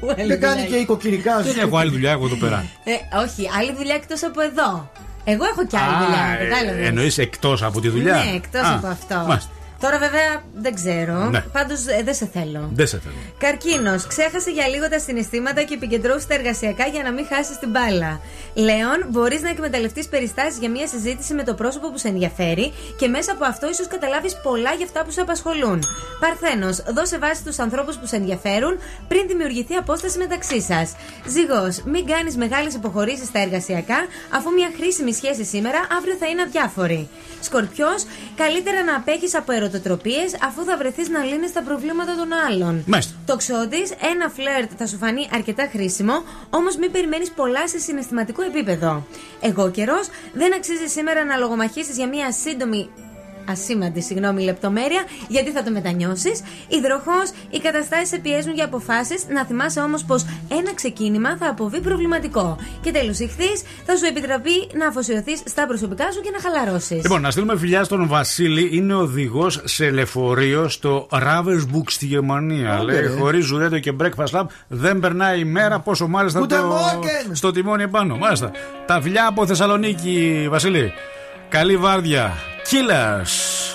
Πού άλλη Δεν κάνει δουλειά και οικοκυρικά Δεν έχω άλλη δουλειά εγώ εδώ πέρα. Ε, όχι, άλλη δουλειά εκτός από εδώ. Εγώ έχω και άλλη δουλειά. κατάλαβες. Εννοείς εκτός από τη δουλειά; Ναι, εκτός Α, από αυτό. Μάλιστα. Τώρα βέβαια δεν ξέρω. Ναι. Πάντως δεν σε θέλω. Δεν σε θέλω. Καρκίνος. Ξέχασε για λίγο τα συναισθήματα και επικεντρώσε τα εργασιακά για να μην χάσει την μπάλα. Λέων, μπορείς να εκμεταλλευτείς περιστάσεις για μια συζήτηση με το πρόσωπο που σε ενδιαφέρει και μέσα από αυτό ίσως καταλάβεις πολλά για αυτά που σε απασχολούν. Παρθένος, δώσε βάση στους ανθρώπους που σε ενδιαφέρουν πριν δημιουργηθεί απόσταση μεταξύ σας. Ζυγός, μην κάνεις μεγάλες υποχωρήσει στα εργασιακά, αφού μια χρήσιμη σχέση σήμερα αύριο θα είναι αδιάφορη. Σκορπιός, καλύτερα να απέχεις από ερωτοτροπίες αφού θα βρεθείς να λύνεις τα προβλήματα των άλλων. Μάλιστα. Τοξότη, ένα φλερτ θα σου φανεί αρκετά χρήσιμο, όμως μην περιμένεις πολλά σε συναισθηματικό επίπεδο. Εγώ καιρός, δεν αξίζει σήμερα να λογομαχήσεις για μια σύντομη. Ασήμαντη, συγγνώμη, λεπτομέρεια, γιατί θα το μετανιώσεις. Υδροχός, οι καταστάσεις σε πιέζουν για αποφάσεις. Να θυμάσαι όμως πως ένα ξεκίνημα θα αποβεί προβληματικό. Και τέλος, ηχθείς, θα σου επιτραπεί να αφοσιωθείς στα προσωπικά σου και να χαλαρώσεις. Λοιπόν, να στείλουμε φιλιά στον Βασίλη. Είναι οδηγός σε λεωφορείο στο Ravensburg στη Γερμανία. Άντε, Λέει ρε. χωρίς ζουρέτο και breakfast lab δεν περνάει η μέρα. Πόσο μάλιστα Guten το... Morgen. στο τιμόνι επάνω. Μάλιστα. Τα φιλιά από Θεσσαλονίκη, Βασίλη. Καλή βάρδια. Killers.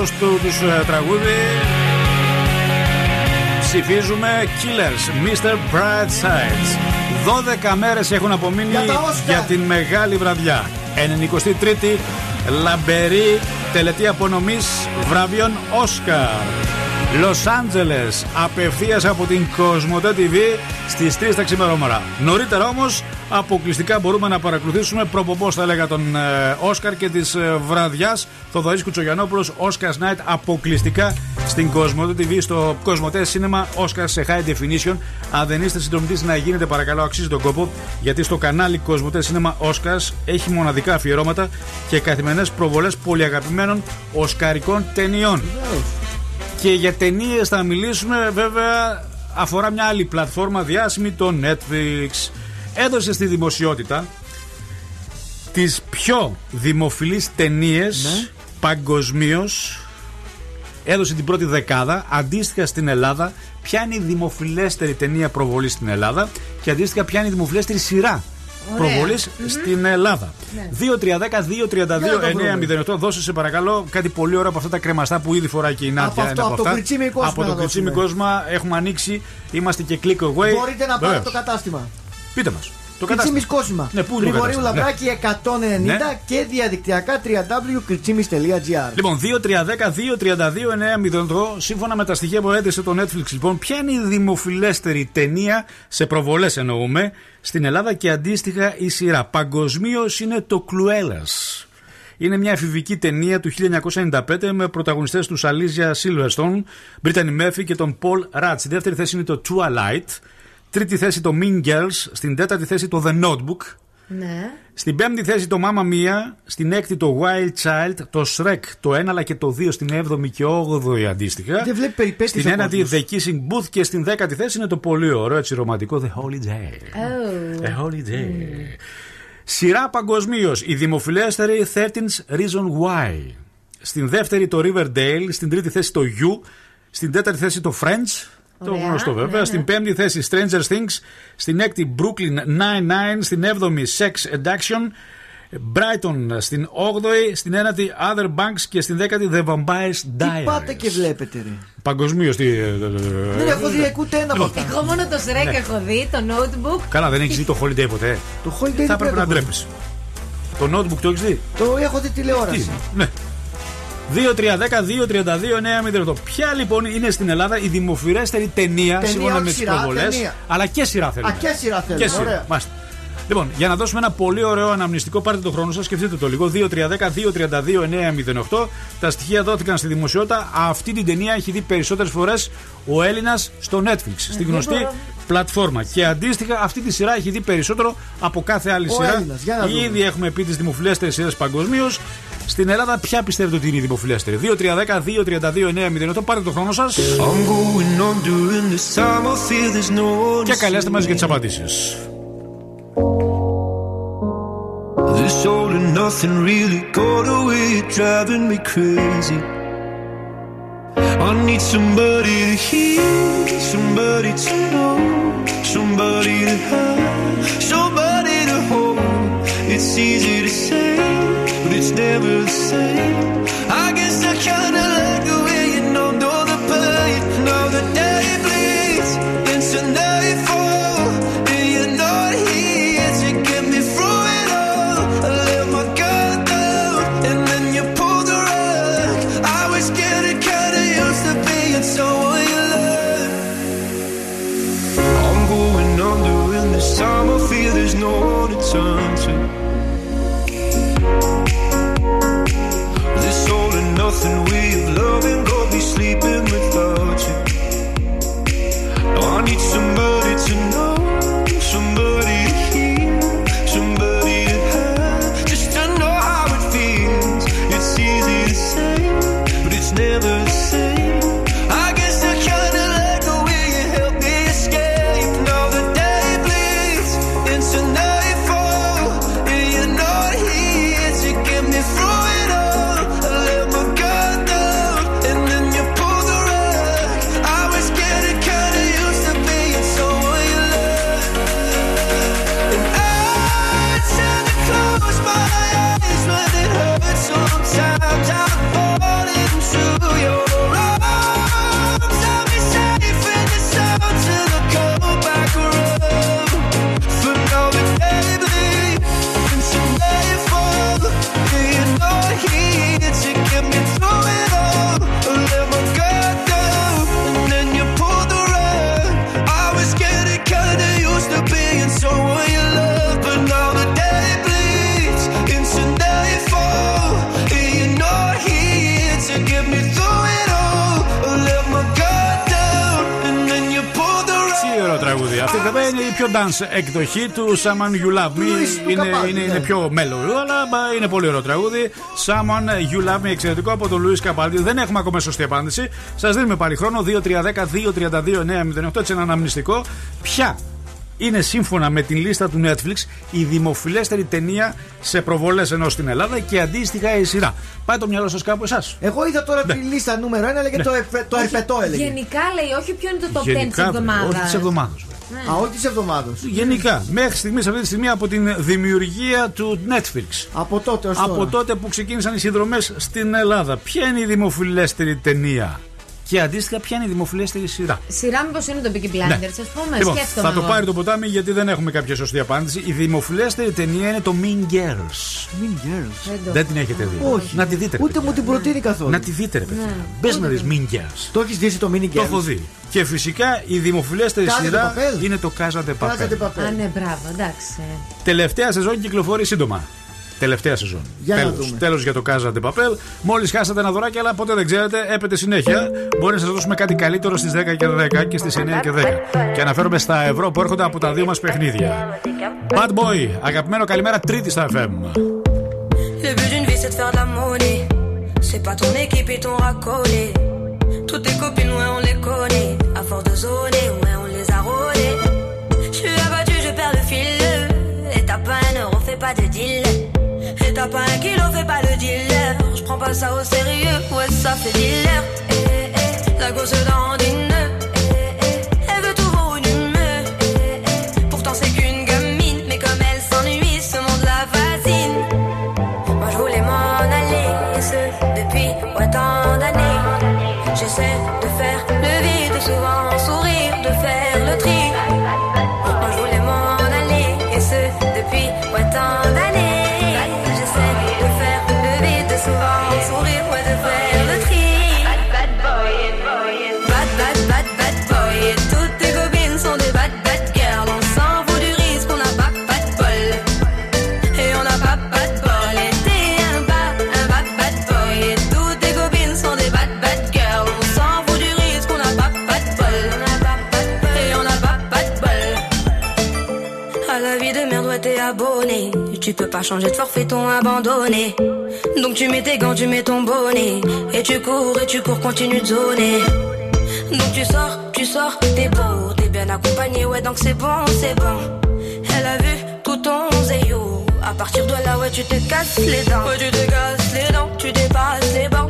Καλύτερο του τους ε, τραγούδι. Ψηφίζουμε Killers, Mr. Brightside. 12 μέρες έχουν απομείνει Για τα Όσκαρ. για την μεγάλη βραδιά. 93η λαμπερή τελετή απονομής βραβείων Όσκαρ. Λος Άντζελες, απευθείας από την Κοσμοτέ TV στις 3 τα ξημερώματα. Νωρίτερα όμως αποκλειστικά μπορούμε να παρακολουθήσουμε προπομπός θα έλεγα τον ε, Όσκαρ και της ε, βραδιάς Θοδωρής Κουτσογιανόπουλος Oscars Night αποκλειστικά στην Κοσμοτέ TV στο Κοσμοτέ Cinema Oscars σε High Definition. Αν δεν είστε συντρομητής να γίνετε παρακαλώ αξίζει τον κόπο γιατί στο κανάλι Κοσμοτέ Cinema Oscars έχει μοναδικά αφιερώματα και καθημερινές προβολές πολυαγαπημένων οσκαρικών ταινιών. Και για ταινίες θα μιλήσουμε, βέβαια, αφορά μια άλλη πλατφόρμα διάσημη, το Netflix. Έδωσε στη δημοσιότητα τις πιο δημοφιλείς ταινίες Ναι. Παγκοσμίως έδωσε την πρώτη δεκάδα. Αντίστοιχα στην Ελλάδα, ποια είναι η δημοφιλέστερη ταινία προβολής στην Ελλάδα και αντίστοιχα ποια είναι η δημοφιλέστερη σειρά Ωραία. προβολής Μμμ. στην Ελλάδα. Ναι. 2-3-10-2-32-9-08. Δώσε σε παρακαλώ κάτι πολύ ωραίο από αυτά τα κρεμαστά που ήδη φοράει και η Νάντια. αυτό, είναι από το αυτά. Κριτσίμι Κόσμημα Από το να Κριτσίμι δώσουμε. Κόσμημα έχουμε ανοίξει. Είμαστε και click away. Μπορείτε να πάρετε Βεβαίως. το κατάστημα. Πείτε μας. Το Κριτσίμις Κόσμημα. Ναι, πού είναι το Γρηγορίου κατάστημα. Λαμπράκη 190 Ναι. και διαδικτυακά www.κριτσίμις.gr Λοιπόν, 2-3-10-2-32-9-08. Σύμφωνα με τα στοιχεία που έδεσε το Netflix, λοιπόν, ποια είναι η δημοφιλέστερη ταινία σε προβολές εννοούμε στην Ελλάδα και αντίστοιχα η σειρά. Παγκοσμίως είναι το Κλουέλα. Είναι μια εφηβική ταινία του 1995 με πρωταγωνιστές τους Αλίζια Σίλβερστον, Μπρίτανι Μέρφυ και τον Πολ Ράτ. Στη δεύτερη θέση είναι το Twilight. Τρίτη θέση το Mean Girls. Στην τέταρτη θέση το The Notebook. Ναι. Στην πέμπτη θέση το Mamma Mia, στην έκτη το Wild Child, το Shrek το 1 αλλά και το 2 στην 7η και 8η αντίστοιχα. Δεν βλέπεις περιπέτειες Στην ο ένατη κόσμος. The Kissing Booth και στην δέκατη θέση είναι το πολύ ωραίο έτσι ρομαντικό The Holiday. Oh. The Holiday. Σειρά παγκοσμίως. Η δημοφιλέστερη 13's Reason Why. Στην δεύτερη το Riverdale, στην τρίτη θέση το You, στην τέταρτη θέση το Friends. Το Ωραία, γνωστό βέβαια. ναι, ναι. Στην πέμπτη θέση Stranger Things. Στην έκτη Brooklyn Nine-Nine. Στην έβδομη Sex Addiction. Brighton στην 8η. Στην ένατη Other Banks. Και στην δέκατη The Vampires Τι Diaries. πάτε και βλέπετε ρε. Παγκοσμίως. Τι... Δεν έχω δει ούτε ένα από αυτά. Εγώ μόνο το Shrek Ναι. έχω δει, το notebook. Καλά, δεν έχεις δει το Holiday ποτέ; Το Holiday Θα δεν πρέπει το να έχω δει. ντρέπεσαι. Το notebook το έχεις δει; Το έχω δει Τι, τηλεόραση. ναι. 2-3-10-2-32-9-08. Ποια λοιπόν είναι στην Ελλάδα η δημοφιλέστερη ταινία, Ταινία, σύμφωνα όχι με τις σειρά, προβολές. ταινία. Αλλά και σειρά θέλουμε. Α, και σειρά θέλουμε, Και σειρά. ωραία. Μάλιστα. Λοιπόν, για να δώσουμε ένα πολύ ωραίο αναμνηστικό, πάρτε το χρόνο σας, σκεφτείτε το λίγο. 2-3-10-2-32-9-08. Τα στοιχεία δόθηκαν στη δημοσιότητα. Αυτή την ταινία έχει δει περισσότερες φορές ο Έλληνας στο Netflix, στη γνωστή μπορώ. πλατφόρμα. Και αντίστοιχα, αυτή τη σειρά έχει δει περισσότερο από κάθε άλλη Ο σειρά. Έλληνας, για να δούμε. Ήδη έχουμε πει τις δημοφιλέστερες σειρές παγκοσμίως. Στην Ελλάδα, ποια πιστεύετε ότι είναι η δημοφιλέστερη; 2-3-10-2-32-9-08. Πάρτε το χρόνο σας. Και καλέστε μας για τις απαντήσεις. This all and nothing really got away, driving me crazy. I need somebody to hear, somebody to know, somebody to have, somebody to hold. It's easy to say, but it's never the same. I guess I kinda είναι η πιο dance εκδοχή του Someone You Love Me. του Είναι, Καπάλη, είναι, ναι. είναι πιο mellow, αλλά μπα, είναι πολύ ωραίο τραγούδι. Someone You Love Me, εξαιρετικό από τον Λουί Καπάλτη. Δεν έχουμε ακόμα σωστή απάντηση. Σας δίνουμε πάλι χρόνο. 2-3-10-2-32-9-08. Έτσι ένα αναμνηστικό. Ποια είναι σύμφωνα με την λίστα του Netflix η δημοφιλέστερη ταινία σε προβολές ενώ στην Ελλάδα και αντίστοιχα η σειρά; Πάει το μυαλό σας κάπου εσάς. Εγώ είδα τώρα Ναι. τη λίστα νούμερο 1, έλεγε το, εφε- το ερπετό έλεγε. Γενικά λέει, όχι ποιο είναι το top 10 της Γενικά, εβδομάδα. όχι της εβδομάδας. Α, όχι της εβδομάδα. Γενικά, μέχρι στιγμής, αυτή τη στιγμή από την δημιουργία του Netflix. Από τότε ως Από τώρα. τότε που ξεκίνησαν οι συνδρομές στην Ελλάδα. Ποια είναι η δημοφιλέστερη ταινία; Και αντίστοιχα ποια είναι η δημοφιλέστερη σειρά; Σειρά, μήπως είναι το Peaky Blinders, ας πούμε. Λοιπόν, Σκέφτομαι. θα το εγώ. πάρει το ποτάμι γιατί δεν έχουμε κάποια σωστή απάντηση. Η δημοφιλέστερη ταινία είναι το Mean Girls. Mean Girls. το- Δεν την έχετε δει. Όχι. Να τη δείτε. ρε Ούτε παιδιά. μου την προτείνει καθόλου. Να τη δείτε, ρε παιδιά. Μπες να δεις Mean Girls. Το έχεις δει το mini Το έχω δει. Και φυσικά η δημοφιλέστερη Casa de σειρά Papel. είναι το Casa de Casa Papel. de Papel. Α, ναι, μπράβο, εντάξει. Τελευταία σεζόν κυκλοφορεί σύντομα. Τελευταία σεζόν. Για να τέλος, δούμε. τέλος για το Casa de Papel. Μόλις χάσατε ένα δωράκι, αλλά ποτέ δεν ξέρετε, έπεται συνέχεια. Μπορεί να σας δώσουμε κάτι καλύτερο στις 10 και 10 και στις 9 και 10. Και αναφέρομαι στα ευρώ που έρχονται από τα δύο μας παιχνίδια. Bad Boy, αγαπημένο καλημέρα, τρίτη στα FM. Le but d'une vie c'est de faire de la monnaie. C'est pas ton équipe et ton racolé. Toutes tes copines, ouais, on les connaît. À force de zoner, ouais, on les a rôlées. Je suis abattu, je perds le fil. Et t'as pas un euro, fais pas de deal. Et t'as pas un kilo, fais pas le dealer. Je prends pas ça au sérieux, ouais, ça fait dealer. Eh, eh, la gosse dandine. Eh, pas changer de forfait, ton abandonné. Donc tu mets tes gants, tu mets ton bonnet. Et tu cours, et tu cours, continue de zoner. Donc tu sors, tu sors, t'es beau T'es bien accompagné, ouais donc c'est bon, c'est bon. Elle a vu tout ton zéyo À partir de là, ouais tu te casses les dents. Ouais tu te casses les dents, tu dépasses les bancs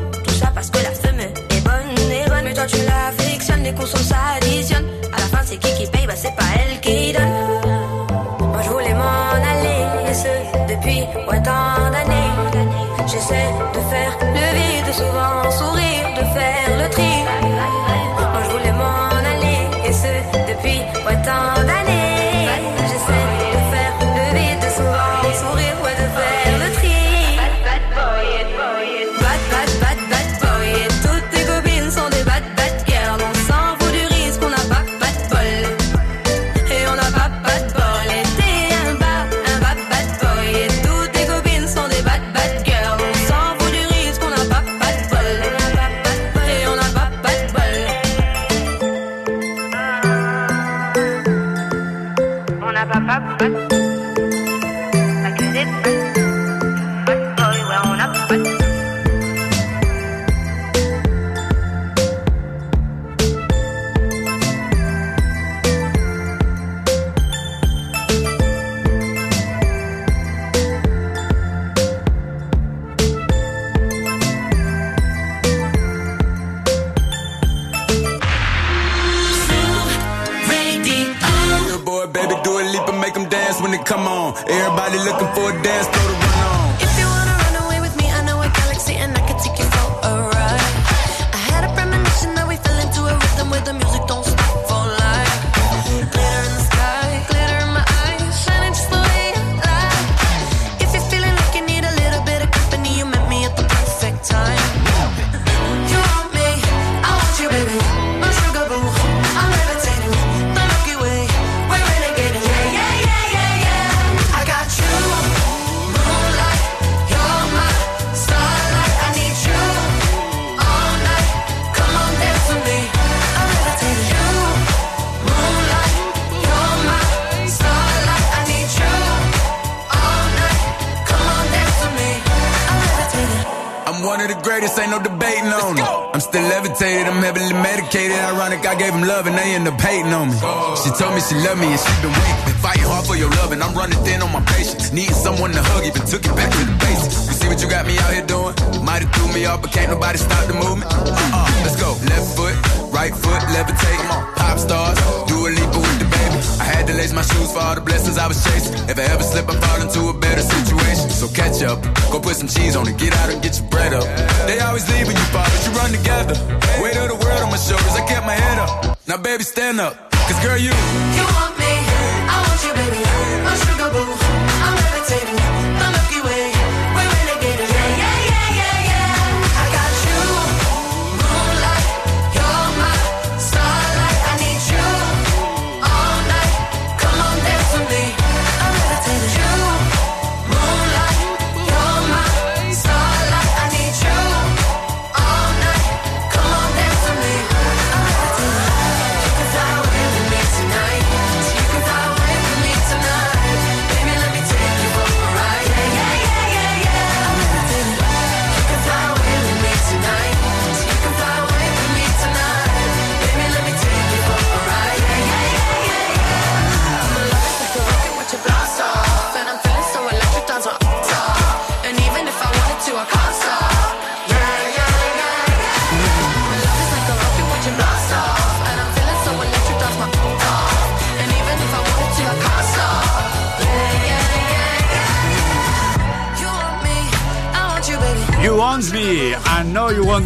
si l'homme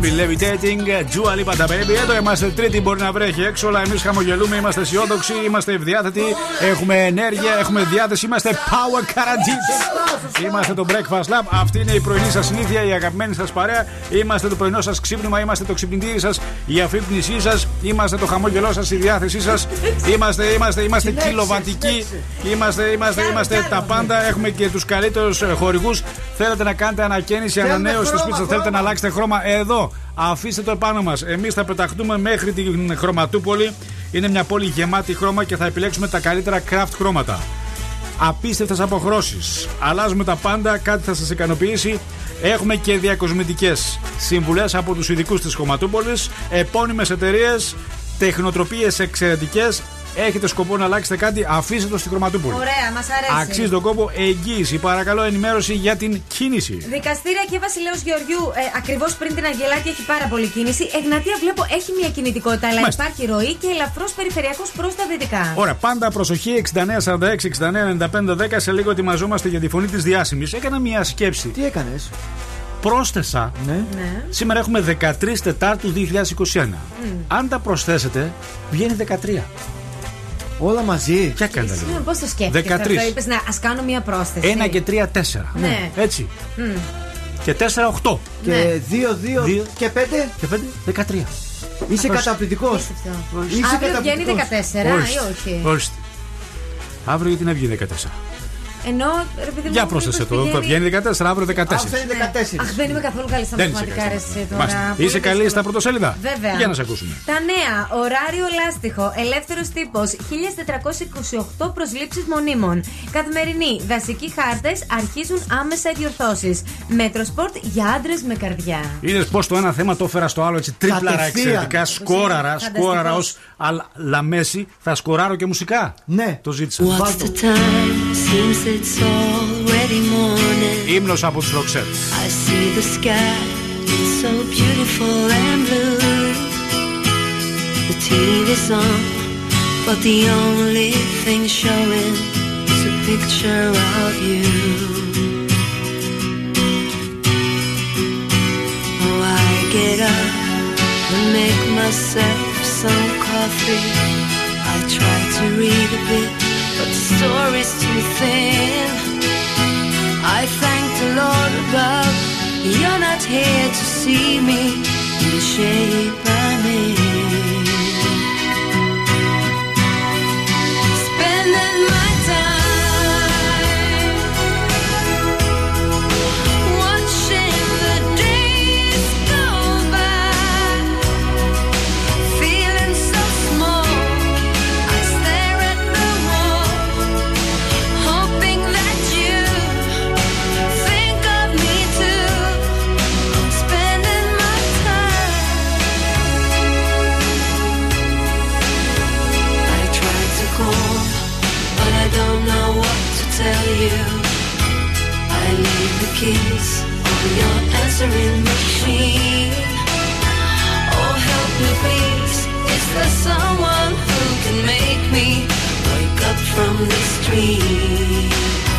know you want me levitating. Dua Lipa τα baby. Εδώ είμαστε τρίτη, μπορεί να βρέχει έξω, αλλά εμείς χαμογελούμε, είμαστε αισιόδοξοι, είμαστε ευδιάθετοι, έχουμε ενέργεια, έχουμε διάθεση, είμαστε power guaranteed. Είμαστε το breakfast lab. Αυτή είναι η πρωινή σας συνήθεια, η αγαπημένη σας παρέα. Είμαστε το πρωινό σας ξύπνημα, είμαστε το ξυπνητήρι σας, η αφύπνισή σας, είμαστε το χαμόγελό σας, η διάθεσή σας. Είμαστε, είμαστε, είμαστε κιλοβατικοί, είμαστε, είμαστε, είμαστε τα πάντα. Έχουμε και τους καλύτερους χορηγούς. Θέλετε να κάνετε ανακαίνιση, ανανέωση στο σπίτι σας, θέλετε να αλλάξετε χρώμα. Εδώ, αφήστε το επάνω μας. Εμείς θα πεταχτούμε μέχρι την Χρωματούπολη. Είναι μια πόλη γεμάτη χρώμα και θα επιλέξουμε τα καλύτερα craft χρώματα. Απίστευτες αποχρώσεις. Αλλάζουμε τα πάντα, κάτι θα σας ικανοποιήσει. Έχουμε και διακοσμητικές συμβουλές από τους ειδικούς της Χωματούπολης, επώνυμες εταιρείες, τεχνοτροπίες εξαιρετικές. Έχετε σκοπό να αλλάξετε κάτι, αφήστε το στη Χρωματούπολη. Ωραία, μας αρέσει. Αξίζει τον κόπο εγγύηση. Παρακαλώ ενημέρωση για την κίνηση. Δικαστήρια και Βασιλέο Γεωργιού, ε, ακριβώς πριν την Αγγελάκη, έχει πάρα πολύ κίνηση. Εγνατία βλέπω έχει μια κινητικότητα, αλλά Μάλιστα. υπάρχει ροή και ελαφρώς περιφερειακός προς τα δυτικά. Ωραία, πάντα προσοχή 6946-6995-10. Σε λίγο ετοιμαζόμαστε για τη φωνή της διάσημης. Έκανα μια σκέψη. Τι έκανες; Πρόσθεσα. Ναι. Ναι. Σήμερα έχουμε 13 Τετάρτου 2021. Αν τα προσθέσετε, βγαίνει 13. Όλα μαζί. Ποια κάνετε λίγο. Συγγνώμη, πώς το σκέφτηκες 13. αυτό, είπες να ας κάνω μια πρόσθεση. 1 και 3, 4. Ναι. Έτσι. Μμ. Και 4, 8. Και Ναι. 2-2 Δύο. και 5. Και 5, 13. Είσαι Προς- καταπληκτικός. Είσαι Αύριο βγαίνει καταπληκτικός. 14 ή όχι; Ορίστε. Αύριο γιατί να βγει 14. Ενώ ρε παιδί μου. Για πρόσθεσε μήπως το. πηγαίνει- Βγαίνει 14, αύριο 14. Αυτό είναι 14. Αχ, δεν είμαι καθόλου καλή στα Δεν είσαι μαθηματικά, ρε καλή. εσύ τώρα. Μάλιστα. Πολύ Είσαι καλή δύσκολο. στα πρωτοσέλιδα. Βέβαια. Για να σε ακούσουμε. Τα νέα, ωράριο λάστιχο, ελεύθερος τύπος, 1428 προσλήψεις μονίμων. Καθημερινή, δασικοί χάρτες, αρχίζουν άμεσα οι διορθώσεις. Metrosport για άντρες με καρδιά. Είδες πώς το ένα θέμα το έφερα στο άλλο έτσι τρίπλαρα Κατευθείαν. εξαιρετικά. Σκόραρα, Φανταστικός. σκόραρα ως αλά Μέσι. Θα σκοράρω και μουσικά. Ναι. Το ζήτησα. What's the time? Seems it's already morning. Ύμνος από τους Roxette. I see the sky, it's so beautiful and blue. The TV's on, but the only thing showing is a picture of you. Oh, I get up and make myself some coffee. I try to read a bit, but the story's too thin. I thank the Lord above. You're not here to see me in the shape I'm in. Keys on your answering machine. Oh, help me, please. Is there someone who can make me wake up from this dream?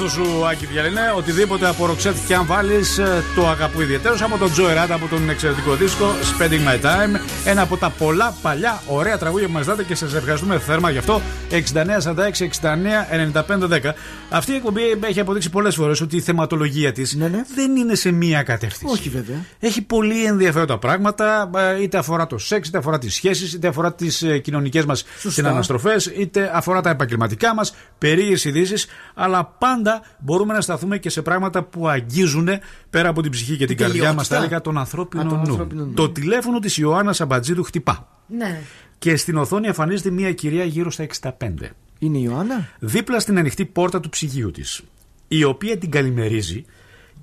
Γούστο σου, Άκη Διαλυνέ. Οτιδήποτε από ροξέτ και αν βάλεις, το αγαπώ ιδιαίτερω. Από τον Τζο Εράντα, από τον εξαιρετικό δίσκο Spending My Time. Ένα από τα πολλά παλιά ωραία τραγούδια που μας δάτε και σας ευχαριστούμε θέρμα γι' αυτό. 6946-699510. Αυτή η εκπομπή έχει αποδείξει πολλές φορές ότι η θεματολογία της δεν είναι σε μία κατεύθυνση. Όχι βέβαια. Έχει πολύ ενδιαφέροντα πράγματα, ε, είτε αφορά το σεξ, είτε αφορά τις σχέσεις, είτε αφορά τις κοινωνικές μας συναναστροφές, είτε αφορά τα επαγγελματικά μας, περίεργες ειδήσεις. Αλλά πάντα μπορούμε να σταθούμε και σε πράγματα που αγγίζουν πέρα από την ψυχή και την καρδιά μας, τελειότητα. θα έλεγα, τον ανθρώπινο, Α, τον νου. ανθρώπινο νου. Το τηλέφωνο της Ιωάννας Αμπατζίδου χτυπά. Ναι. Και στην οθόνη εμφανίζεται μια κυρία γύρω στα 65. Είναι η Ιωάννα; Δίπλα στην ανοιχτή πόρτα του ψυγείου της. Η οποία την καλημερίζει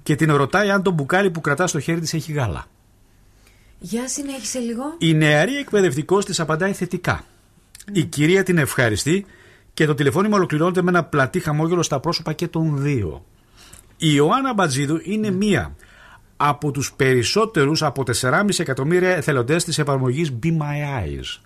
και την ρωτάει αν το μπουκάλι που κρατά στο χέρι της έχει γάλα. Για συνέχισε λίγο. Η νεαρή εκπαιδευτικός της απαντάει θετικά. Η κυρία την ευχαριστεί και το τηλεφώνημα ολοκληρώνεται με ένα πλατή χαμόγελο στα πρόσωπα και των δύο. Η Ιωάννα Μπατζίδου είναι μία από τους περισσότερους από 4,5 εκατομμύρια εθελοντές της εφαρμογής Be My Eyes.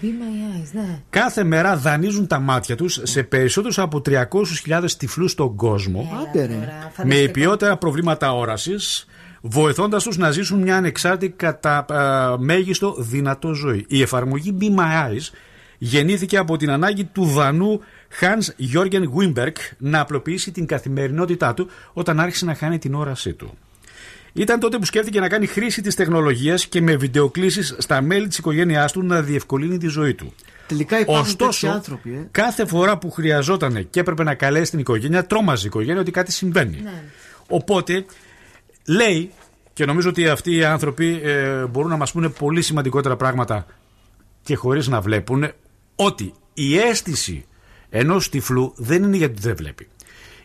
Be my eyes, ναι. Κάθε μέρα δανείζουν τα μάτια τους σε περισσότερους από 300.000 τυφλούς στον κόσμο Άντε ρε. με υπιότερα προβλήματα όρασης βοηθώντας τους να ζήσουν μια ανεξάρτητη κατά α, μέγιστο δυνατό ζωή. Η εφαρμογή Be My Eyes γεννήθηκε από την ανάγκη του Δανού Hans Jürgen Wimberg να απλοποιήσει την καθημερινότητά του όταν άρχισε να χάνει την όρασή του. Ήταν τότε που σκέφτηκε να κάνει χρήση της τεχνολογίας και με βιντεοκλήσεις στα μέλη της οικογένειάς του να διευκολύνει τη ζωή του. Τελικά υπάρχουν Ωστόσο, τέτοιοι άνθρωποι. Ε. κάθε φορά που χρειαζόταν και έπρεπε να καλέσει την οικογένεια, τρόμαζε η οικογένεια ότι κάτι συμβαίνει. Ναι. Οπότε λέει, και νομίζω ότι αυτοί οι άνθρωποι ε, μπορούν να μας πούνε πολύ σημαντικότερα πράγματα και χωρίς να βλέπουν, ότι η αίσθηση ενός τυφλού δεν είναι γιατί δεν βλέπει.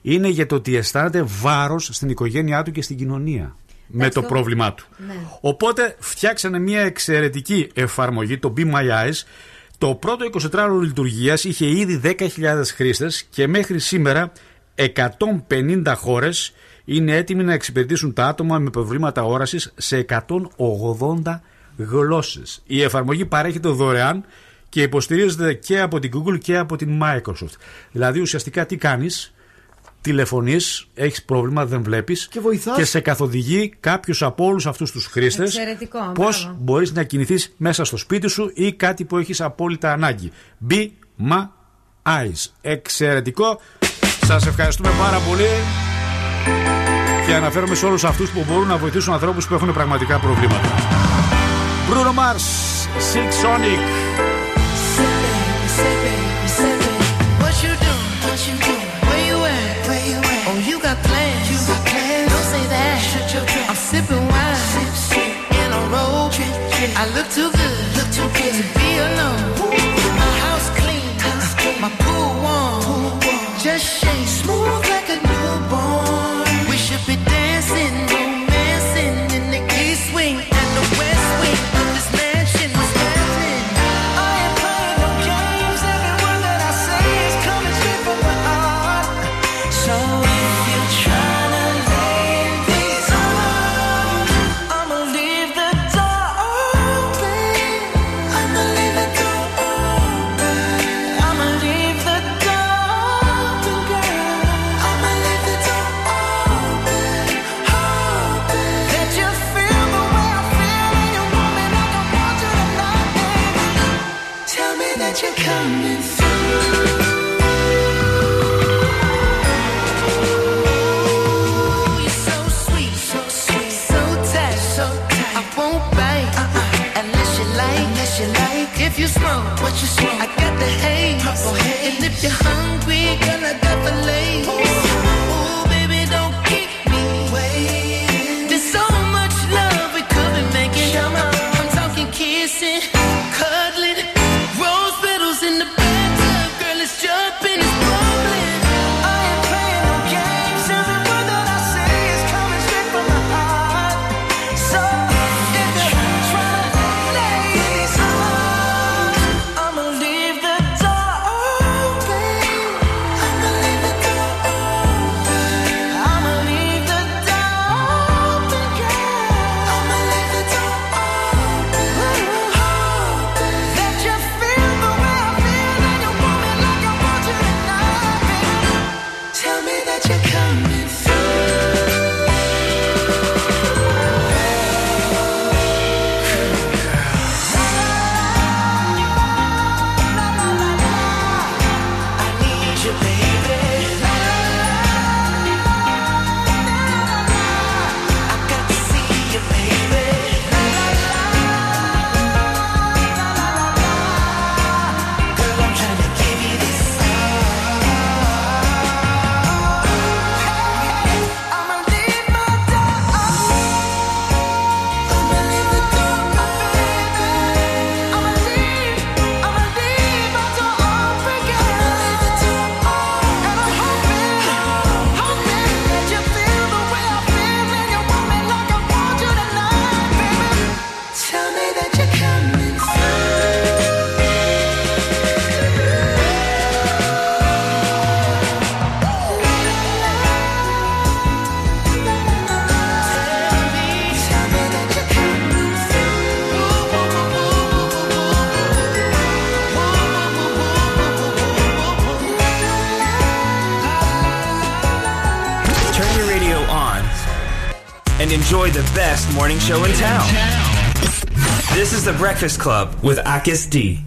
Είναι για το ότι αισθάνεται βάρος στην οικογένειά του και στην κοινωνία με το το- πρόβλημά του. Ναι. Οπότε φτιάξανε μια εξαιρετική εφαρμογή, το Be My Eyes. Το πρώτο 24ωρο λειτουργίας είχε ήδη 10.000 χρήστες και μέχρι σήμερα 150 χώρες είναι έτοιμοι να εξυπηρετήσουν τα άτομα με προβλήματα όρασης σε 180 γλώσσες. Η εφαρμογή παρέχεται δωρεάν και υποστηρίζεται και από την Google και από την Microsoft. Δηλαδή ουσιαστικά τι κάνεις, τηλεφωνείς, έχεις πρόβλημα, δεν βλέπεις Και βοηθάς. και σε καθοδηγεί κάποιος από όλους αυτούς τους χρήστες Εξαιρετικό, πώς μπράβο. μπορείς να κινηθείς μέσα στο σπίτι σου ή κάτι που έχεις απόλυτα ανάγκη. Be my eyes. Εξαιρετικό. Σας ευχαριστούμε πάρα πολύ και αναφέρομαι σε όλους αυτούς που μπορούν να βοηθήσουν ανθρώπους που έχουν πραγματικά προβλήματα. Bruno Mars, Silk Sonic. look too good, look too good to be alone. show in town. This is The Breakfast Club with Akis D.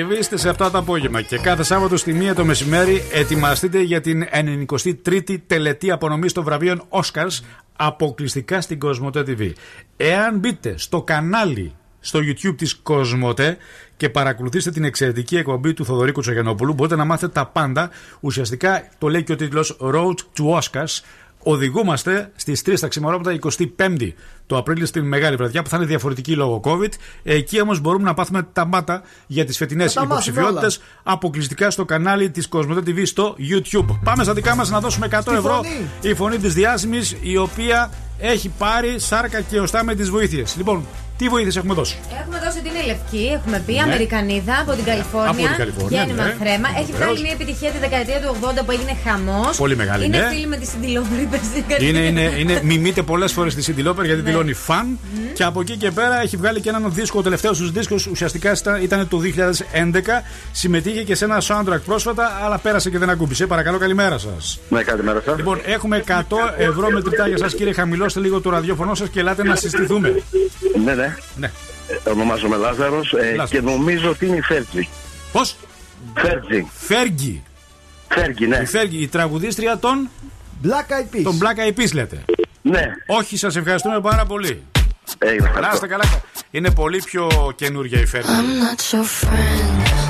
Παρασκευή στις 7 το απόγευμα και κάθε Σάββατο στη 1 το μεσημέρι ετοιμαστείτε για την 93η τελετή απονομής των βραβείων Oscars αποκλειστικά στην Κοσμοτέ TV. Εάν μπείτε στο κανάλι στο YouTube της Κοσμοτέ και παρακολουθήσετε την εξαιρετική εκπομπή του Θοδωρή Τσογιανόπουλου μπορείτε να μάθετε τα πάντα. Ουσιαστικά το λέει και ο τίτλος Road to Oscars. Οδηγούμαστε στις 3 τα ξημερώματα 25η το Απρίλιο στην Μεγάλη Βραδιά που θα είναι διαφορετική λόγω COVID. Εκεί όμως μπορούμε να πάθουμε τα μάτα για τις φετινές τα μάθουμε υποψηφιότητες αποκλειστικά στο κανάλι της Κοσμοτέ TV στο YouTube. Πάμε στα δικά μας να δώσουμε 100 Τη ευρώ. φωνή. Η φωνή της διάσημης η οποία έχει πάρει σάρκα και οστά με τις βοήθειες. Λοιπόν, τι βοήθειες έχουμε δώσει; Έχουμε δώσει την Ελευκή, έχουμε πει Ναι. Αμερικανίδα από την Καλιφόρνια. Από την Καλιφόρνια, Γέννημα ναι. χρέμα. Έχει Βεβαίως. βγάλει μια επιτυχία τη δεκαετία του 80 που έγινε χαμός. Πολύ μεγάλη, Είναι ναι. φίλη με τη Συντηλόπρη, Είναι, είναι, είναι, <laughs> μιμείται πολλές φορές τη Cindy Lauper γιατί Ναι. δηλώνει φαν. Και από εκεί και πέρα έχει βγάλει και έναν δίσκο. Ο τελευταίο του δίσκο ουσιαστικά ήταν, ήταν το 2011. Συμμετείχε και σε ένα soundtrack πρόσφατα, αλλά πέρασε και δεν ακούμπησε. Παρακαλώ, καλημέρα σας. Ναι, καλημέρα σας. Λοιπόν, έχουμε 100 ευρώ μετρητά για σας, κύριε. Χαμηλώστε λίγο το ραδιόφωνο σας και ελάτε να συστηθούμε. Ναι, ναι. Ναι. Ε, Ονομάζομαι Λάζαρος και νομίζω ότι είναι η Φέρτζη. Πώς; Φέρτζη. Φέργη. Φέργη, ναι. Η Φέργη, η τραγουδίστρια των. Black Eyed Peas. Των Black Eyed Peas λέτε. Ναι. Όχι, σας ευχαριστούμε πάρα πολύ. Έγινε, Να είστε καλά. Είναι πολύ πιο καινούργια η Φέργη. I'm not your friend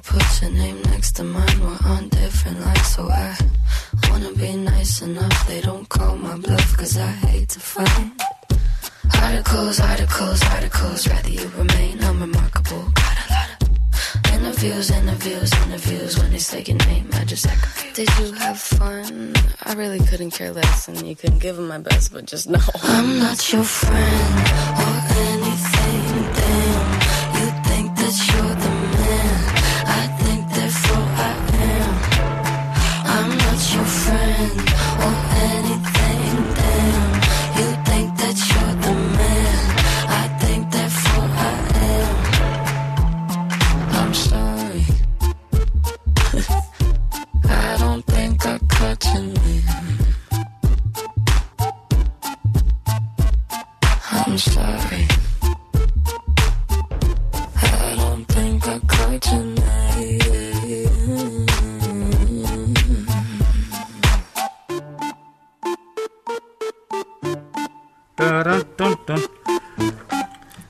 put your name next to mine. We're on different lines, so I wanna be nice enough. They don't call my bluff, cause I hate to fight. Articles, articles, articles, rather you remain unremarkable. Got a lot of interviews, interviews, interviews. When they say your name, I just act confused. Did you have fun? I really couldn't care less, and you couldn't give it my best, but just know I'm not your friend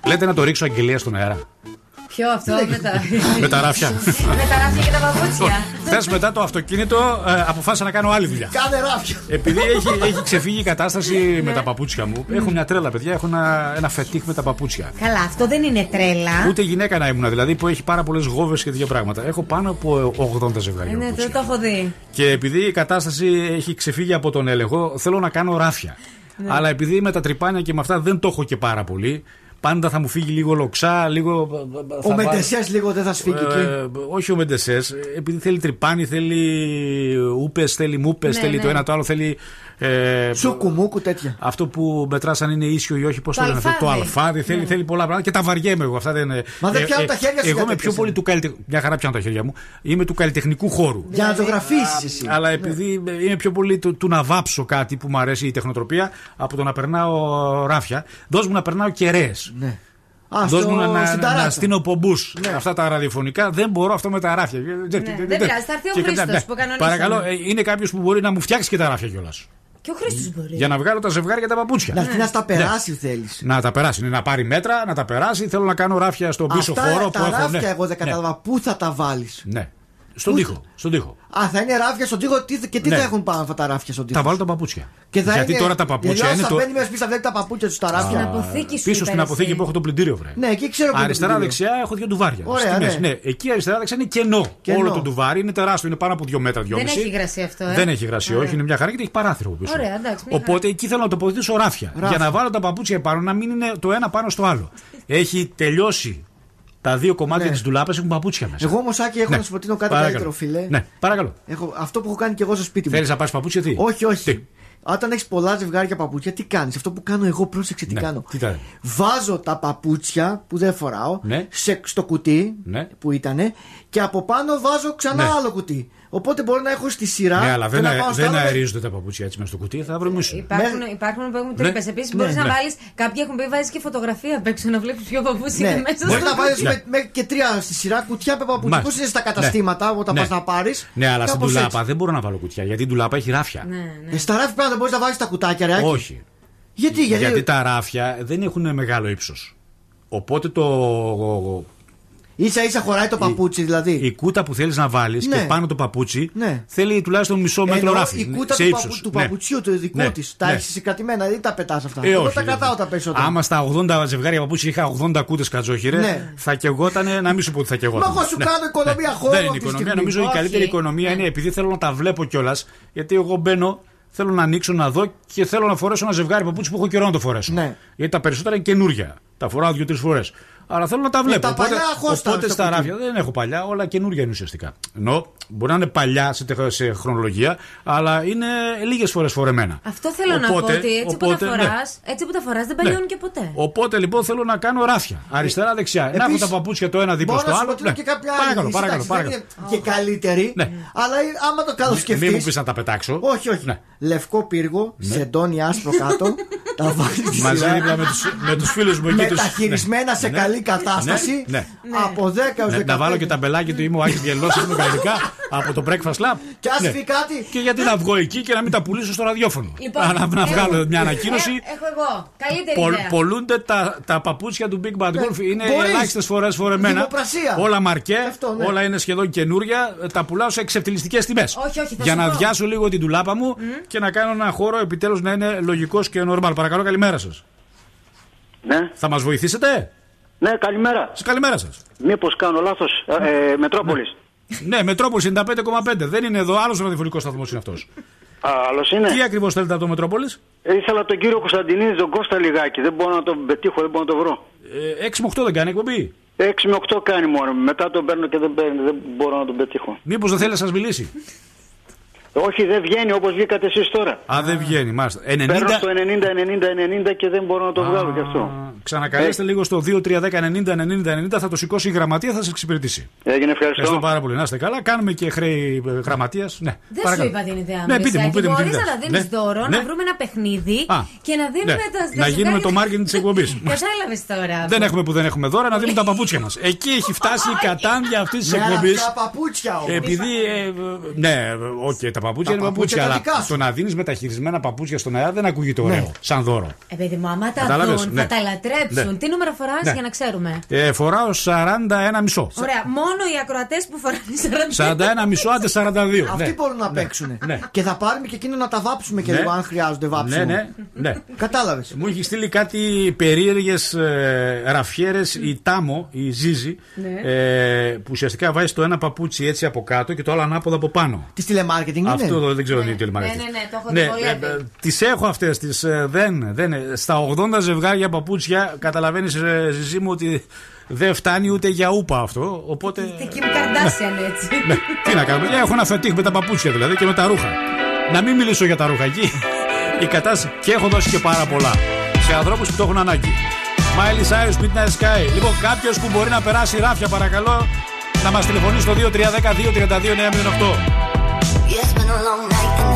Λέτε να το ρίξω αγγελία στον αέρα. Ποιο αυτό με τα. Με τα ράφια. με τα ράφια και τα παπούτσια. Χθε μετά το αυτοκίνητο ε, αποφάσισα να κάνω άλλη δουλειά. Κάνε ράφια. Επειδή έχει, έχει ξεφύγει η κατάσταση με τα παπούτσια μου, έχω μια τρέλα, παιδιά. Έχω ένα, ένα φετίχ με τα παπούτσια. Καλά, αυτό δεν είναι τρέλα. Ούτε γυναίκα να ήμουν, δηλαδή που έχει πάρα πολλές γόβες και τέτοια πράγματα. Έχω πάνω από 80 ζευγάρια. Ναι, παπούτσια. το, το έχω δει. Και επειδή η κατάσταση έχει ξεφύγει από τον έλεγχο, θέλω να κάνω ράφια. Ναι. Αλλά επειδή με τα τρυπάνια και με αυτά δεν το έχω και πάρα πολύ, πάντα θα μου φύγει λίγο λοξά, λίγο. Ο Μεντεσέ λίγο δεν θα σφίγγει εκεί; Ε, όχι ο Μεντεσέ, επειδή θέλει τρυπάνι, θέλει ούπε, θέλει μούπες, Ναι, θέλει ναι. το ένα το άλλο, θέλει. Ε, Σουκουμούκου τέτοια. αυτό που μετράς αν είναι ίσιο ή όχι, πώς το Το λένε αυτό. Το αλφάδι. αλφάδι, θέλει, Ναι. θέλει πολλά πράγματα και τα βαριέμαι εγώ. Αυτά δεν είναι. Μα δεν πιάνουν τα χέρια σου Εγώ για είμαι πιο τέτοιες, πολύ του καλλιτεχνικού. Μια χαρά πιάνω τα χέρια μου. Είμαι του καλλιτεχνικού χώρου. Για να το γραφίσει εσύ. Αλλά επειδή είμαι πιο πολύ του, του να βάψω κάτι που μου αρέσει η τεχνοτροπία από το να περνάω ράφια, δώσ' μου να περνάω κεραίες. Ναι. Α, Δώσ' στο- μου να, να, στην να, ταράτσα. στείνω πομπούς. Ναι. Αυτά τα ραδιοφωνικά δεν μπορώ αυτό με τα ράφια. Ναι, δεν πειράζει, θα έρθει ο Και- Χρήστος ναι. που κανονίσαμε. Παρακαλώ, ε, είναι κάποιος που μπορεί να μου φτιάξει και τα ράφια κιόλας. Και ο Χρήστος μπορεί. Για να βγάλω τα ζευγάρια τα παπούτσια. Να έρθει να στα Ναι. περάσει, θέλεις. Να τα περάσει, ναι, να πάρει μέτρα, να τα περάσει. Θέλω να κάνω ράφια στον πίσω Αυτά χώρο που τα έχω. ράφια ναι. εγώ δεν Ναι. κατάλαβα. Πού θα τα βάλεις; Ναι. Στον τοίχο. Στον τοίχο. Α, θα είναι ράφια στον τοίχο τι- και τι Ναι. θα έχουν πάνω αυτά τα ράφια στον τοίχο; Θα βάλω τα παπούτσια. Και θα Γιατί είναι- τώρα τα παπούτσια Γιατί είναι όσο το. θα μπαίνει μέσα σπίτι θα βλέπει τα παπούτσια τους στα ράφια. Στην αποθήκη σου Πίσω στην είπες αποθήκη εσύ. που έχω το πλυντήριο, βρε. Ναι, εκεί ξέρω που είναι το Αριστερά, πλυντήριο. δεξιά έχω δύο ντουβάρια. Ωραία, Στη μέση. ναι. ναι. Εκεί αριστερά, δεξιά είναι κενό. Κενό. Όλο το ντουβάρι είναι τεράστιο, είναι πάνω από δύο μέτρα, Δεν δυόμιση. έχει υγρασία αυτό, ε. Δεν έχει υγρασία, Ωραία. όχι, είναι μια χαρά και έχει παράθυρο από πίσω. Ωραία, εντάξει, μια Οπότε εκεί θέλω να τοποθετήσω ράφια. Ράφια. Για να βάλω τα παπούτσια επάνω να μην είναι το ένα πάνω στο άλλο. <laughs> Έχει τελειώσει. Τα δύο κομμάτια Ναι. της ντουλάπας έχουν παπούτσια μέσα. Εγώ όμως, Άκη, έχω Ναι. να σου προτείνω κάτι Παρακαλώ. καλύτερο, φίλε. Ναι, παρακαλώ. Έχω αυτό που έχω κάνει και εγώ στο σπίτι μου. Θέλεις να πάρει παπούτσια, τι; Όχι, όχι. Τι; Όταν έχεις πολλά ζευγάρια παπούτσια, τι κάνεις; Αυτό που κάνω εγώ, πρόσεξε τι Ναι, κάνω. τι τα- Βάζω τα παπούτσια που δεν φοράω Ναι. σε, στο κουτί Ναι. που ήταν και από πάνω βάζω ξανά Ναι. άλλο κουτί. Οπότε μπορώ να έχω στη σειρά. Ναι, αλλά και δεν, να αε- πάω στα δεν άλλα- αερίζονται τα παπούτσια έτσι μέσα στο κουτί, θα βρομίσουν. Υπάρχουν, υπάρχουν που έχουν Ναι. τρύπε. Επίση Ναι. μπορεί να Ναι. βάλει. Κάποιοι έχουν πει βάζεις και φωτογραφία απ' έξω να βλέπεις ποιο παπούτσι Ναι. είναι μέσα Μπορεί στο να βάλεις Ναι. με, με και τρία στη σειρά κουτιά με παπούτσια. Μάλιστα. Πώς είναι στα Ναι. καταστήματα όταν Ναι. πας να πάρεις; Ναι, αλλά στην ντουλάπα δεν μπορώ να βάλω κουτιά γιατί η ντουλάπα έχει ράφια. Ναι, ναι. Ε, στα ράφια πέρα δεν μπορείς να βάλει τα κουτάκια, ρε. Άκη. Όχι. Γιατί, γιατί; Γιατί τα ράφια δεν έχουν μεγάλο ύψος. Οπότε το. Σα ίσα χωράει το παπούτσι δηλαδή. Η κούτα που θέλεις να βάλεις Ναι. και πάνω το παπούτσι Ναι. θέλει τουλάχιστον μισό μέτρο Εννοώ ράφι. η κούτα σε του, ύψος. παπου- του Ναι. παπουτσιού του δικού Ναι. της. Τα Ναι. έχεις συγκρατημένα, δεν τα πετάς αυτά; Ε, Εγώ όχι, τα δεν- κρατάω τα περισσότερα. Άμα στα 80 ζευγάρια παπούτσια είχα 80 κούτες κατζόχυρε, Ναι. θα κεγότανε να μην σου πω ότι θα κεγότανε. Μα εγώ σου Ναι. κάνω οικονομία χώρου Δεν είναι αυτή τη οικονομία. στιγμή. Νομίζω η Όχι. καλύτερη οικονομία είναι επειδή θέλω να τα βλέπω κιόλας. Γιατί εγώ μπαίνω, θέλω να ανοίξω, να δω και θέλω να φορέσω ένα ζευγάρι παπούτσι που έχω καιρό να το φορέσω. Ναι. Γιατί τα περισσότερα είναι καινούρια. Τα φοράω δύο-τρεις φορές. Αλλά θέλω να τα βλέπω. τα οπότε παλιά χώστα οπότε στο στα κουτί. ράφια δεν έχω παλιά, όλα καινούρια είναι ουσιαστικά. Ενώ μπορεί να είναι παλιά σε, τεχ- σε χρονολογία, αλλά είναι λίγες φορές φορεμένα. Αυτό θέλω να πω Οπότε- ότι έτσι που οπότε, τα ναι. φορά, έτσι που τα φοράς δεν παλιώνουν και ποτέ. Οπότε λοιπόν θέλω να κάνω ράφια. Αριστερά-δεξιά. να έχω Επίσης, τα παπούτσια το ένα δίπλα Μπορώ στο να σου άλλο. προτείνω Ναι. και κάποια άλλη. Παρακαλώ, λύση. παρακαλώ. Εντάξει, παρακαλώ. Δεν είναι και καλύτερη. Ναι. Αλλά άμα το καλοσκεφτεί. Μην μου πεις να τα πετάξω. Όχι, όχι. Λευκό πύργο, σεντόνι άσπρο κάτω. τα βάζεις στη Μαζί σειρά. δίπλα με τους, με τους φίλους μου εκεί τους... Μεταχειρισμένα σε Ναι. Καλή κατάσταση. Ναι, ναι. Από 10 έως Ναι, 15. να βάλω και τα μπελάκια του είμαι ο Άκης Γελός είμαι καλλιτικά από το Breakfast Lab. Και ας Ναι. πει κάτι. Και γιατί να βγω εκεί και να μην τα πουλήσω στο ραδιόφωνο. Λοιπόν, να, να έχω- βγάλω μια ανακοίνωση. Ε, έχω εγώ. Καλύτερη Πολ- ιδέα. πολλούνται τα, τα παπούτσια του Big Bad Wolf. Είναι Ναι. μπορείς. ελάχιστες φορές φορεμένα. Δημοπρασία. Όλα μαρκέ, Αυτό, ναι. όλα είναι σχεδόν καινούρια. Τα πουλάω σε εξευτελιστικές τιμές. Όχι, όχι, θα Για σου να πω. διάσω λίγο την τουλάπα μου και να κάνω ένα χώρο επιτέλους να είναι λογικός και normal. Παρακαλώ, καλημέρα σας. Ναι, Θα μας βοηθήσετε; Ναι, καλημέρα. Σας καλημέρα σας. Μήπως κάνω λάθος, ε, ε, Μετρόπολης; Ναι, Μετρόπολης 95,5. Δεν είναι εδώ, άλλος ραδιοφωνικός σταθμός είναι αυτός. Α, άλλος είναι; Τι ακριβώς θέλετε από το Μετρόπολης; Ε, ήθελα τον κύριο Κωνσταντινίδη, τον Κώστα λιγάκι. Δεν μπορώ να τον πετύχω, δεν μπορώ να τον βρω. Ε, 6 με 8 δεν κάνει εκπομπή; 6 με 8 κάνει μόνο. Μετά τον παίρνω και δεν, παίρνει, δεν μπορώ να τον πετύχω. Μήπως δεν θέλει να σας μιλήσει; Όχι, δεν βγαίνει όπως βγήκατε εσείς τώρα. Α, δεν βγαίνει, μάλιστα. 90. Παίρνω στο 90-90-90 και δεν μπορώ να το βγάλω γι' αυτό. Ξανακαλέστε λίγο στο 2-3-10-90-90-90. Θα το σηκώσει η γραμματεία, θα σας εξυπηρετήσει. Έγινε, ευχαριστώ. Ευχαριστώ πάρα πολύ. Να είστε καλά. Κάνουμε και χρέη γραμματείας. Ναι, Δεν παρακαλώ. σου είπα την ιδέα μου. Ναι, πείτε μου, πείτε μου την Μπορεί ιδέα. να τα δίνει Ναι, δώρο, ναι. να βρούμε ένα παιχνίδι Α, και να δίνουμε ναι. τα Να γίνουμε το marketing της εκπομπής. <laughs> Κατάλαβες τώρα. Δεν έχουμε που δεν έχουμε δώρα, να δίνουμε τα παπούτσια μας. Εκεί έχει φτάσει η κατάντια αυτής της Με εκπομπής. αυτά παπούτσια όμως. Επειδή. ε, ναι, οκ, τα παπούτσια είναι παπούτσια παπούτσια, τα αλλά δικά σου. το να δίνεις μεταχειρισμένα παπούτσια στον αέρα δεν ακούγεται ωραίο. Σαν δώρο. Επειδή μου, άμα τα Κατάλαβες, δουν, ναι. θα τα λατρέψουν. Ναι. Τι νούμερο φοράς Ναι. για να ξέρουμε; Ε, φοράω 41 μισό. Ωραία, μόνο οι ακροατές που φοράνε 41 μισό, άντε 42. Αυτοί ναι. μπορούν να παίξουν. ναι. Και θα πάρουμε και εκείνο να τα βάψουμε και Ναι. λίγο αν χρειάζονται βάψιμο. Ναι, ναι, ναι. Κατάλαβες. Μου έχει στείλει κάτι περίεργες ε, ραφιέρες η Τάμο, η Ζίζη, Ναι. ε, που ουσιαστικά βάζει το ένα παπούτσι έτσι από κάτω και το άλλο ανάποδα από πάνω. Τη τηλεμάρκετινγκ είναι. Αυτό το δεν ξέρω τι είναι τηλεμαρκετινγκ. Ναι, ναι, ναι, το έχω δυσκολεύει. Τις έχω αυτές. δεν, δεν, στα 80 ζευγάρια παπούτσια καταλαβαίνεις, Ζιζή μου, ότι δεν φτάνει ούτε για ούπα αυτό. Οπότε. Την Kim Kardashian έτσι. <laughs> Ναι, τι να κάνουμε. Έχω ένα φετίχ με τα παπούτσια δηλαδή και με τα ρούχα. Να μην μιλήσω για τα ρούχα εκεί. Η κατάσταση. Και έχω δώσει και πάρα πολλά σε ανθρώπους που το έχουν ανάγκη. Miley Cyrus Midnight Sky. Λοιπόν, κάποιος που μπορεί να περάσει ράφια, παρακαλώ, να μας τηλεφωνήσει στο 2310 232 908. Yeah, it's been a long night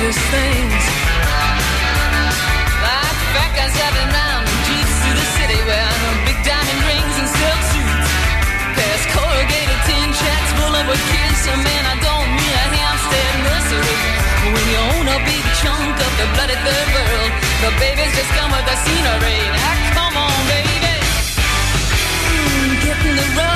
strangest things. Like fat guys driving around in jeeps through the city wearing big diamond rings and silk suits. Past corrugated tin shacks full of kids. A man, I don't mean a Hampstead nursery. When you own a big chunk of the bloody third world, the babies just come with the scenery. Now come on, baby, mm, get in the road.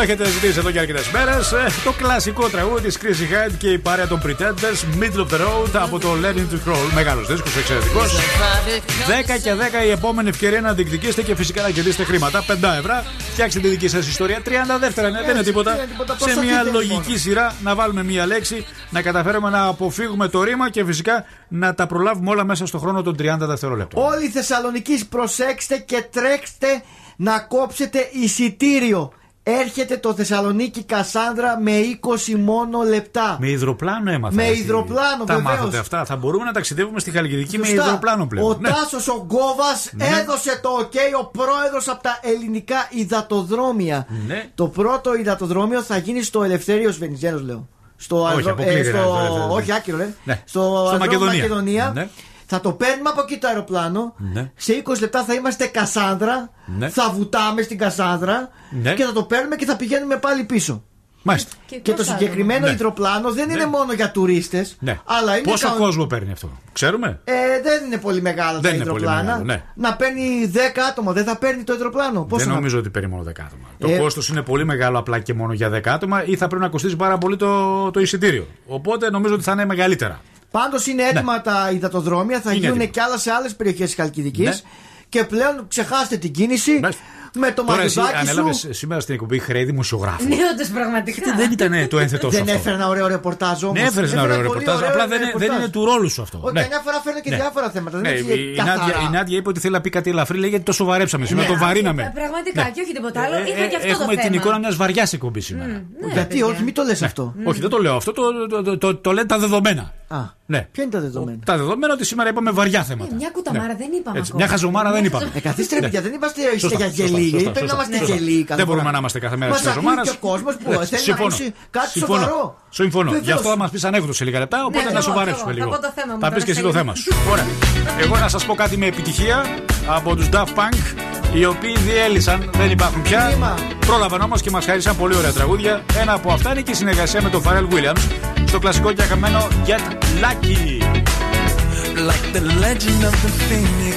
Το έχετε ζητήσει εδώ και αρκετές μέρες. Το κλασικό τραγούδι της Chrissy Hyde και η παρέα των Pretenders, Middle of the Road από το Learning to Crawl. Μεγάλος δίσκος, εξαιρετικός. 10 και 10 η επόμενη ευκαιρία να διεκδικήσετε και φυσικά να κερδίσετε χρήματα. 5 ευρώ. Φτιάξτε τη δική σας ιστορία. 30 δεύτερα είναι, δεν είναι τίποτα. δεν είναι τίποτα. Σε Πόσο μια θέλετε, λογική μόνο. σειρά να βάλουμε μια λέξη, να καταφέρουμε να αποφύγουμε το ρήμα και φυσικά να τα προλάβουμε όλα μέσα στο χρόνο των 30 δευτερόλεπτων. Όλοι οι Θεσσαλονίκη προσέξτε και τρέξτε να κόψετε εισιτήριο. Έρχεται το Θεσσαλονίκη Κασάνδρα με 20 μόνο λεπτά. Με υδροπλάνο έμαθα. Με έτσι. υδροπλάνο, Τα βεβαίως. μάθατε αυτά. Θα μπορούμε να ταξιδεύουμε στη Χαλκιδική με Σωστά. υδροπλάνο πλέον. Ο Ναι. Τάσος ο Γκόβας Ναι. έδωσε το OK, ο πρόεδρος από τα ελληνικά υδατοδρόμια. Ναι. Το πρώτο υδατοδρόμιο θα γίνει στο Ελευθέριο Βενιζέλο, λέω. Στο Όχι, αερο- αποκλείεται, στο- ναι, ναι, ναι, ναι. όχι, άκυρο, ρε. Ναι. Στο, Στο αεροδρόμιο Μακεδονία. Μακεδονία. Ναι. Θα το παίρνουμε από εκεί το αεροπλάνο. Ναι. Σε 20 λεπτά θα είμαστε Κασάνδρα. Ναι. Θα βουτάμε στην Κασάνδρα. Ναι. Και θα το παίρνουμε και θα πηγαίνουμε πάλι πίσω. Μάλιστα. Και, το συγκεκριμένο Ναι. υδροπλάνο δεν είναι μόνο για τουρίστες. Ναι. Αλλά είναι Πόσο κανο- κόσμο παίρνει αυτό, ξέρουμε; ε, δεν είναι πολύ μεγάλα Δεν τα είναι πολύ υδροπλάνα. μεγάλο, ναι. Να παίρνει 10 άτομα, δεν θα παίρνει το υδροπλάνο. Πόσο δεν να- νομίζω ότι παίρνει μόνο 10 άτομα. Το Ε, κόστος είναι πολύ μεγάλο απλά και μόνο για 10 άτομα ή θα πρέπει να κοστίζει πάρα πολύ το, το εισιτήριο. Οπότε νομίζω ότι θα είναι μεγαλύτερα. Πάντως είναι έτοιμα τα υδατοδρόμια, θα Ναι. Είναι γίνουν έτοιμα. κι άλλα σε άλλες περιοχές της Χαλκιδικής. Ναι. Και πλέον ξεχάστε την κίνηση με το Τώρα εσύ μαγαζάκι σου. ανέλαβε σήμερα στην εκπομπή χρέη δημοσιογράφου. Ναι, όντως πραγματικά. Δεν ήταν το ένθετό σου Δεν αυτό. έφερε ένα ωραίο ρεπορτάζ όμως. Ναι, έφερε ένα ωραίο ρεπορτάζ. Απλά δεν, είναι- δεν είναι του ρόλου σου αυτό. Όχι, Ναι. καμιά φορά φέρνω και Ναι. διάφορα θέματα. Ναι, δεν η, είναι η, καθαρά. Νάντια, η Νάντια είπε ότι θέλει να πει κάτι ελαφρύ, λέει γιατί το σοβαρέψαμε σήμερα, Ναι. το βαρύναμε. Ε, Πραγματικά Ναι. και όχι τίποτα άλλο. Ε, Είχα ε, και αυτό Έχουμε το την θέμα. εικόνα μιας βαριάς εκπομπής σήμερα. Ναι, Γιατί, παιδιά. όχι, μην το λες αυτό. Όχι, δεν το λέω αυτό, το, το, το, το, το λένε τα δεδομένα. Α, Ναι. ποια είναι τα δεδομένα; Τα δεδομένα ότι σήμερα είπαμε βαριά θέματα. Ε, Μια κουταμάρα δεν είπαμε Έτσι, ακόμα. μια χαζομάρα δεν είπαμε. Ε, καθίστε ρε Ναι. παιδιά, δεν είμαστε Σωστά, είστε για σωστά, γελί. σωστά, Γιατί πρέπει να σωστά, είμαστε σωστά. γελί. κάθε Δεν μπορούμε φορά. να είμαστε κάθε μέρα Μας στις ακούει χαζομάρε. και ο κόσμος που θέλει να Συμφωνώ. ακούσει κάτι Συμφωνώ. σοβαρό. Συμφωνώ. Βεβαίως. Γι' αυτό θα μα πεις ανέκδοτο σε λίγα λεπτά, οπότε Ναι, να εγώ, σοβαρέψουμε εγώ. λίγο. Θα πω το θέμα μου Θα τώρα πεις και εσύ σε το λίγο. θέμα σου. Ωραία. Εγώ να σας πω κάτι με επιτυχία από τους Daft Punk, οι οποίοι διέλυσαν, δεν υπάρχουν πια. Πρόλαβαν όμως και μας χάρισαν πολύ ωραία τραγούδια. Ένα από αυτά είναι και η συνεργασία με τον Pharrell Williams στο κλασικό και αγαπημένο Get Lucky. like the legend of the phoenix.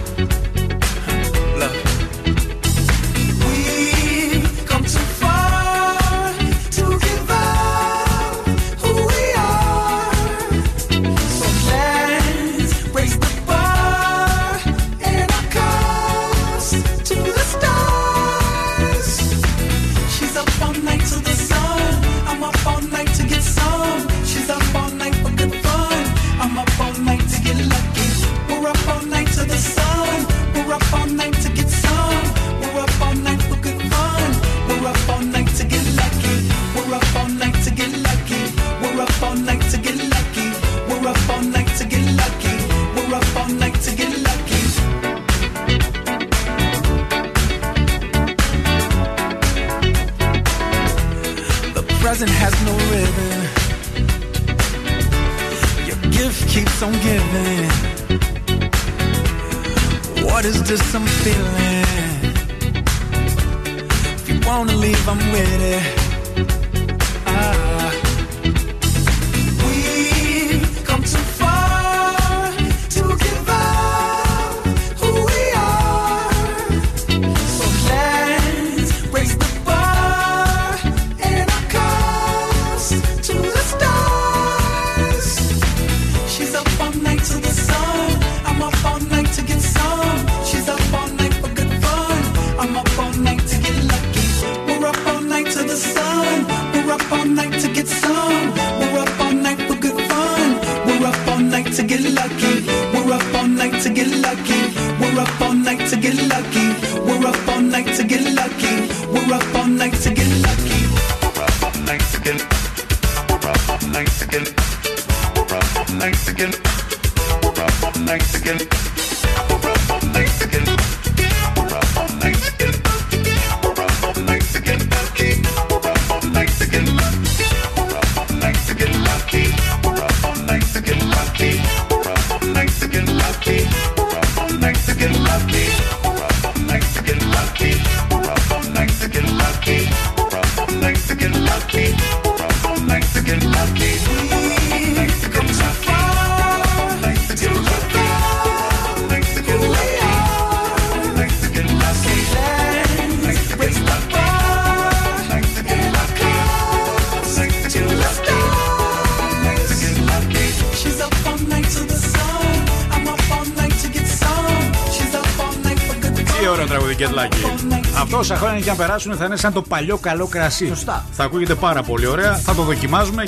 Αν περάσουν θα είναι σαν το παλιό καλό κρασί. Σωστά. Θα ακούγεται πάρα πολύ ωραία. Θα το δοκιμάζουμε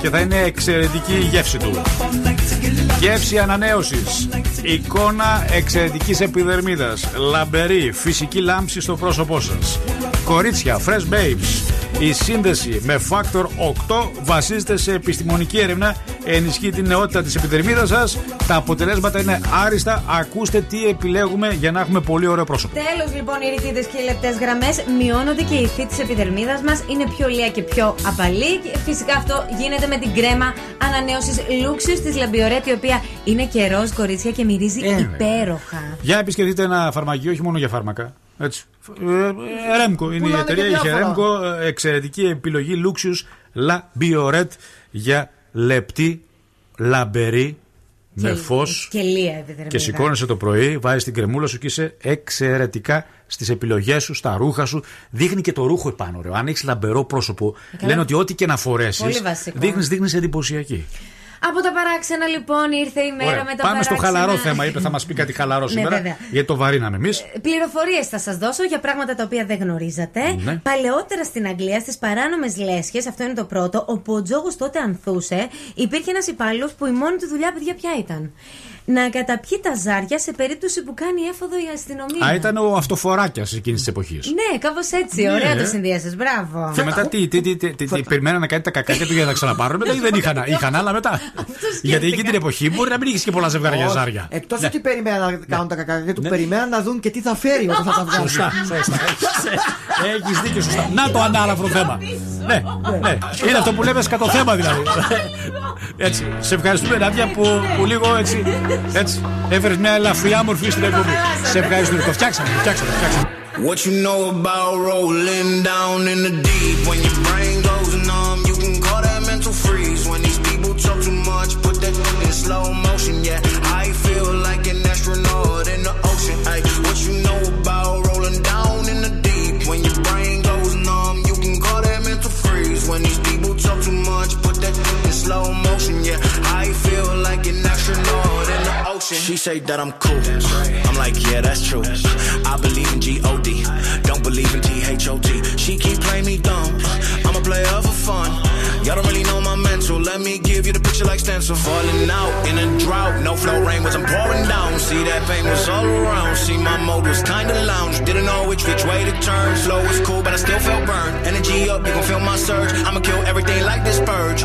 και θα είναι εξαιρετική η γεύση του. Γεύση ανανέωσης. Εικόνα εξαιρετικής επιδερμίδας. Λαμπερή, φυσική λάμψη στο πρόσωπό σας. Κορίτσια, fresh babes. Η σύνδεση με Factor 8 βασίζεται σε επιστημονική έρευνα, ενισχύει την νεότητα της επιδερμίδας σας. Τα αποτελέσματα είναι άριστα. Ακούστε τι επιλέγουμε για να έχουμε πολύ ωραίο πρόσωπο. Τέλος λοιπόν, οι ρητίδες και οι λεπτές γραμμές μειώνονται και η υφή της επιδερμίδας μας είναι πιο λεία και πιο απαλή. Και φυσικά αυτό γίνεται με την κρέμα ανανέωσης Luxius της La Bioret, η οποία είναι και ροζ κορίτσια και μυρίζει Ε, υπέροχα. Για επισκεφτείτε ένα φαρμακείο, όχι μόνο για φάρμακα. Έτσι. Χερέμκο είναι η Πουλάνε εταιρεία. και Είχε διάφορα. Ρέμκο, ε, εξαιρετική επιλογή Luxius La Bioret για λεπτή, λαμπερή, με Και- φως. Και λία επιδερμίδα. Και σηκώνεσαι το πρωί, βάζεις την κρεμούλα σου και είσαι εξαιρετικά στις επιλογές σου, στα ρούχα σου. Δείχνει και το ρούχο επάνω. Ρε. Αν έχεις λαμπερό πρόσωπο, καλά. λένε ότι ό,τι και να φορέσεις, Πολύ βασικό. δείχνεις δείχνεις εντυπωσιακή. Από τα παράξενα λοιπόν ήρθε η μέρα Ωραία. με τα Πάμε στο παράξενα. χαλαρό θέμα. Είπε θα μας πει κάτι χαλαρό Ναι, σήμερα. βέβαια. γιατί το βαρύναμε εμείς. Πληροφορίες θα σας δώσω για πράγματα τα οποία δεν γνωρίζατε. Ναι. Παλαιότερα στην Αγγλία, στις παράνομες λέσχες, αυτό είναι το πρώτο, όπου ο τζόγο τότε ανθούσε, υπήρχε ένας υπάλληλος που η μόνη του δουλειά, παιδιά, ποια ήταν. Να καταπιεί τα ζάρια σε περίπτωση που κάνει έφοδο η αστυνομία. Α, ήταν ο αυτοφοράκιας εκείνης της εποχής. Ναι, κάπως έτσι. Ναι. Ωραία το συνδυάσες. Μπράβο. Και μετά τι, τι, τι, τι, τι, τι περιμέναν να κάνει τα κακάκια του για να τα ξαναπάρουν. Μετά ή δεν είχαν, <laughs> είχαν άλλα μετά. Γιατί εκείνη την εποχή μπορεί να μην είχες και πολλά ζευγάρια ζάρια. Εκτός Ναι. ότι περιμέναν να κάνουν τα κακάκια του, περιμέναν να δουν και τι θα φέρει όταν θα τα βγάλουν. Σωστά, σωστά. Έχεις δίκιο, σωστά. Να το ανάλαφρο θέμα. Ναι, ναι. Είναι αυτό που λέμε σκατό θέμα δηλαδή. Έτσι. Σε ευχαριστούμε, Νάντια, που, που λίγο έτσι, έτσι έφερες μια ελαφριά μορφή στην εκπομπή. Σε ευχαριστούμε. Το φτιάξαμε, το φτιάξαμε. το φτιάξαμε. What you know about rolling down in the deep when your brain Say that I'm cool. I'm like, yeah, that's true. I believe in G-O-D. Don't believe in T-H-O-T. She keep playing me dumb. I'm a player for fun. Y'all don't really know my mental. Let me give you the picture like stencil. Falling out in a drought. No flow rain wasn't pouring down. See that pain was all around. See my mode was kinda lounge. Didn't know which which way to turn. Flow was cool, but I still felt burned. Energy up, you gon' feel my surge. I'ma kill everything like this purge.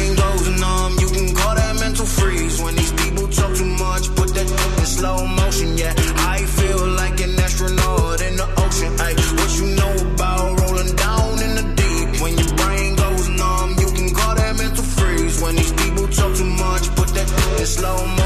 slow mo.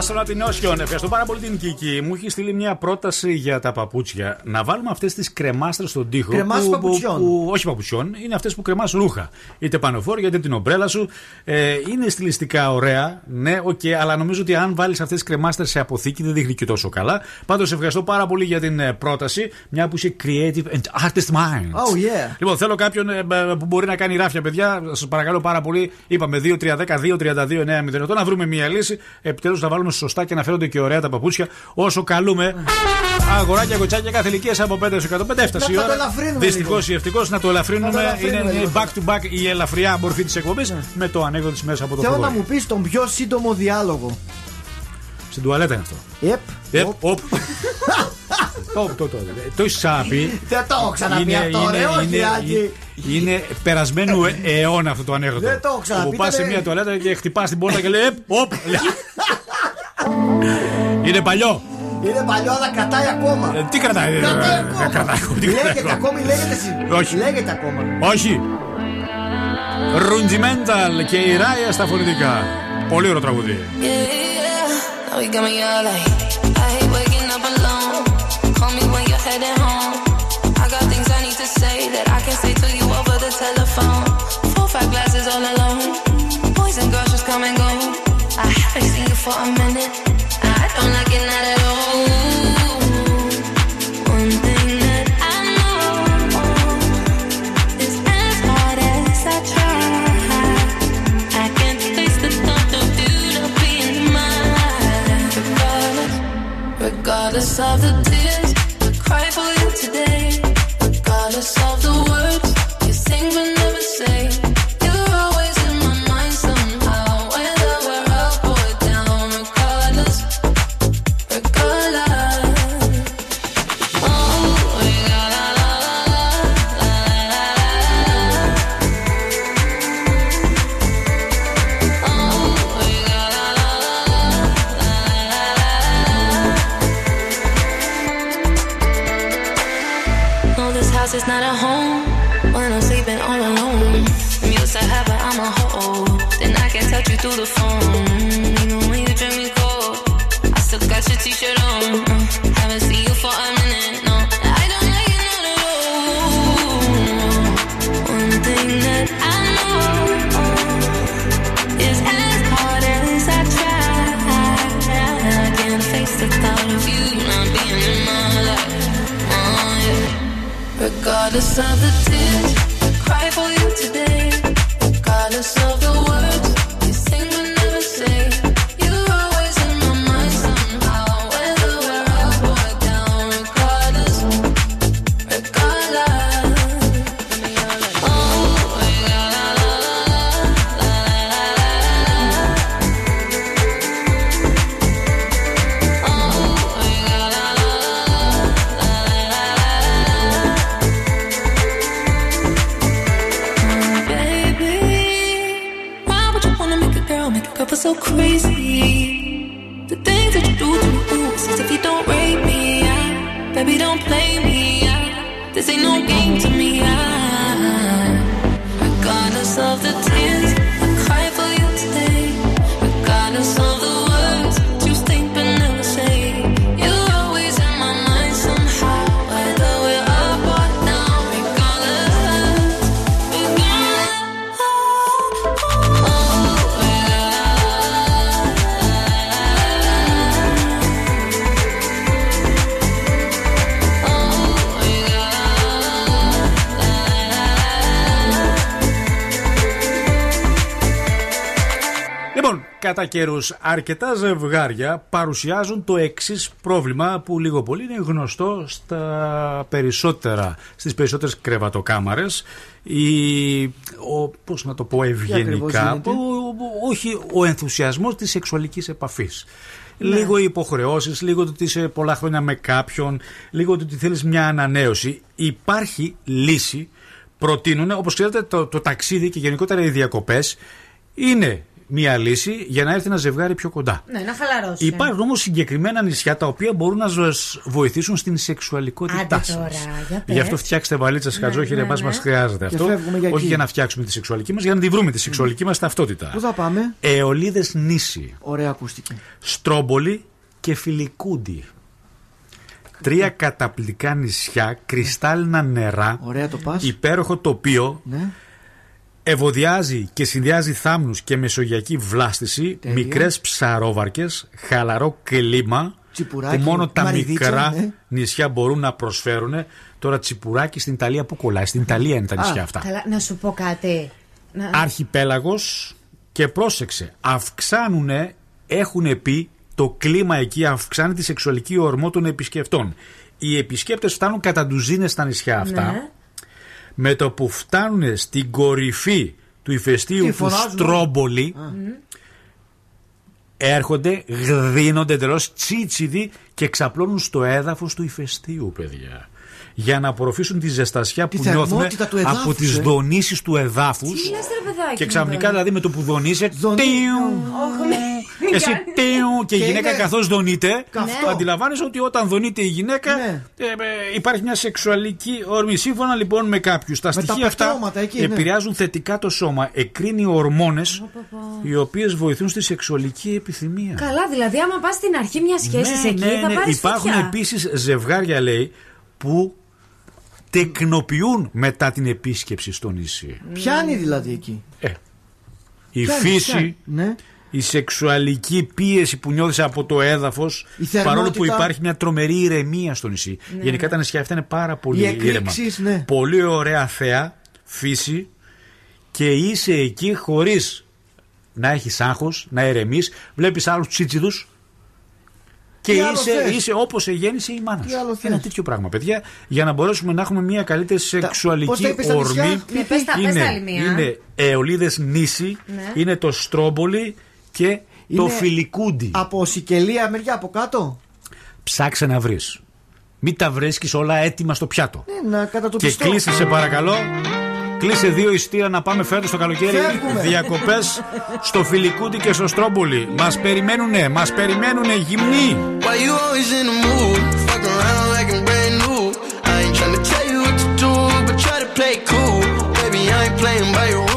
Feel. Άστονα την Όσιον. Ευχαριστώ πάρα πολύ την Κική. Μου έχει στείλει μια πρόταση για τα παπούτσια. Να βάλουμε αυτές τις κρεμάστρες στον τοίχο. Κρεμάσεις που- που- παπουτσιών. που- όχι παπουτσιών, είναι αυτές που κρεμάς ρούχα. Είτε πανοφόρια είτε την ομπρέλα σου. Ε, είναι στιλιστικά ωραία, ναι, οκ, αλλά νομίζω ότι αν βάλεις αυτές τις κρεμάστρες σε αποθήκη δεν δείχνει και τόσο καλά. Πάντως ευχαριστώ πάρα πολύ για την ε, πρόταση. Μια που είσαι creative and artist mind. Oh yeah. Λοιπόν, θέλω κάποιον ε, ε, που μπορεί να κάνει ράφια, παιδιά. Σας παρακαλώ πάρα πολύ. Είπαμε 2-3-10-2-32-9-08 να βρούμε μια λύση. Επιτέλους να βάλουμε σωστά και να φαίνονται και ωραία τα παπούτσια. Όσο καλούμε αγοράκια, κοτσάκια κάθε ηλικία από 5 έως 105 έφτασε η Να το ώρα. ελαφρύνουμε Δυστυχώς ή ευτυχώς να το ελαφρύνουμε. Να το ελαφρύνουμε είναι είναι λίγο. back to back η ελαφριά μορφή της εκπομπής με το ανέκδοτο της μέσας από το Θέλω να φραγό. μου πεις τον πιο σύντομο διάλογο. Στην τουαλέτα είναι αυτό. Yep. Yep, <laughs> οπ. Το το το. Το έχει ξαναπεί. Δεν το έχω ξαναπεί Είναι- αυτό, είναι- ρε, όχι, είναι- Άκη. Είναι περασμένου ε- <laughs> αιώνα αυτό το ανέκδοτο. Δεν το έχω ξαναπεί, Που πας σε ήταν- μια τουαλέτα και χτυπάς την πόρτα και λέει «Επ, οπ. <laughs> Είναι παλιό. Είναι παλιό, αλλά κρατάει ακόμα. Ε, τι κρατάει, ε, Κρατάει ε, ακόμα. κρατάει ακόμα, τι κρατάει Λέγεται ακόμα. ακόμη, λέγεται εσύ. Όχι. Λέγεται ακόμα. Όχι. Ρουντζιμένταλ και η Ράια στα φωνητικά. Πολύ ωραίο τραγούδι. Yeah, yeah. For a minute. I don't like it not at all. One thing that I know is as hard as I try. I can't face the thought of you not being mine. Regardless, regardless of the tears I cry for you today. Regardless of the words through the phone. Even when you drink me cold, I still got your t-shirt on. Uh, haven't seen you for a minute, no. I don't like it not at all. One thing that I know is as hard as I try, I can't face the thought of you not being in my life. Oh, yeah. Regardless of the tears I cry for you today. Κατά καιρούς, αρκετά ζευγάρια παρουσιάζουν το εξής πρόβλημα που λίγο πολύ είναι γνωστό στα περισσότερα, στις περισσότερες κρεβατοκάμαρες. Η, ο, πώς να το πω ακριβώς ευγενικά, γίνεται; ο- ο- όχι ο ενθουσιασμός της σεξουαλικής επαφής. Ναι. Λίγο οι υποχρεώσεις, λίγο το ότι είσαι πολλά χρόνια με κάποιον, λίγο το ότι θέλεις μια ανανέωση. Υπάρχει λύση, προτείνουν, όπως ξέρετε το, το ταξίδι και γενικότερα οι διακοπές είναι μια λύση για να έρθει ένα ζευγάρι πιο κοντά. Ναι, να χαλαρώσει. Υπάρχουν όμως συγκεκριμένα νησιά τα οποία μπορούν να σας βοηθήσουν στην σεξουαλικότητά Άντε σας. τώρα, για πες. Γι' αυτό φτιάξτε βαλίτσα χατζόχυρε, ναι, εμάς ναι. μας χρειάζεται Και αυτό. φεύγουμε για Όχι εκεί. για να φτιάξουμε τη σεξουαλική μας, για να τη βρούμε τη σεξουαλική μας ταυτότητα. Πού θα πάμε; Εολίδες νήσι, Ωραία ακούστηκε. Στρόμπολη και Φιλικούντι. Τρία καταπληκτικά νησιά, κρυστάλλινα νερά, Ωραία το πας. υπέροχο τοπίο, Ναι. Ευωδιάζει και συνδυάζει θάμνους και μεσογειακή βλάστηση, Τέλεια. μικρές ψαρόβαρκες, χαλαρό κλίμα Τσιπουράκι, που μόνο τα μαριδίτσα, μικρά ναι. νησιά μπορούν να προσφέρουν. Τώρα τσιπουράκι στην Ιταλία που κολλάει. Στην Ιταλία είναι τα νησιά αυτά. Καλά, να σου πω κάτι. Να... Αρχιπέλαγος και πρόσεξε, αυξάνουνε, έχουν πει, το κλίμα εκεί αυξάνει τη σεξουαλική ορμό των επισκεπτών. Οι επισκέπτες φτάνουν κατά ντουζίνες στα νησιά αυτά. Ναι. Με το που φτάνουν στην κορυφή του ηφαιστείου Τι του φωνάζουν; Στρόμπολη, Α. έρχονται, γδίνονται εντελώς τσίτσιδοι και ξαπλώνουν στο έδαφος του ηφαιστείου, παιδιά. Για να απορροφήσουν τη ζεστασιά που νιώθουν θερμότητα του από εδάφους, τις ε. δονήσεις του εδάφους. Τι λες, ρε παιδάκι Και μου ξαφνικά τώρα. δηλαδή με το που δονείσαι. Δονεί- εσύ και η γυναίκα καθώς δονείται, ναι. αντιλαμβάνεσαι ότι όταν δονείται η γυναίκα ε, υπάρχει μια σεξουαλική όρμη. Σύμφωνα λοιπόν με κάποιους, τα στοιχεία αυτά επηρεάζουν θετικά το σώμα. Εκρίνει ορμόνες οι οποίες βοηθούν στη σεξουαλική επιθυμία. Καλά, δηλαδή άμα πας στην αρχή μιας ναι, σχέσης ναι, εκεί θα Υπάρχουν επίσης ζευγάρια λέει που τεκνοποιούν μετά την επίσκεψη στο νησί. Πιάνει δηλαδή εκεί. Ε, η φύση, ναι η σεξουαλική πίεση που νιώθεις από το έδαφος. Παρόλο που υπάρχει μια τρομερή ηρεμία στο νησί. Ναι. Γενικά τα νησιά αυτά είναι πάρα πολύ ήρεμα. Ναι. Πολύ ωραία θέα, φύση και είσαι εκεί χωρίς να έχεις άγχος, να ηρεμείς. Βλέπεις άλλους τσίτσιδους και είσαι, είσαι όπως εγέννησε η μάνα σου. Ένα τέτοιο πράγμα, παιδιά, για να μπορέσουμε να έχουμε μια καλύτερη σεξουαλική τα... ορμή. Ναι, πες τα, είναι, πες τα είναι αιωλίδε νήσι, ναι. είναι το στρόμπολι, και το φιλικούντι. Από Σικελία μεριά από κάτω. Ψάξε να βρεις. Μην τα βρίσκεις όλα έτοιμα στο πιάτο. Ναι, και κλείσε σε παρακαλώ. Κλείσε δύο ιστορία να πάμε φέτος το καλοκαίρι. Διακοπές στο Φιλικούντι και στο Στρόμπολι. Μας περιμένουνε, μας περιμένουνε γυμνοί. Play cool, baby. I ain't playing by your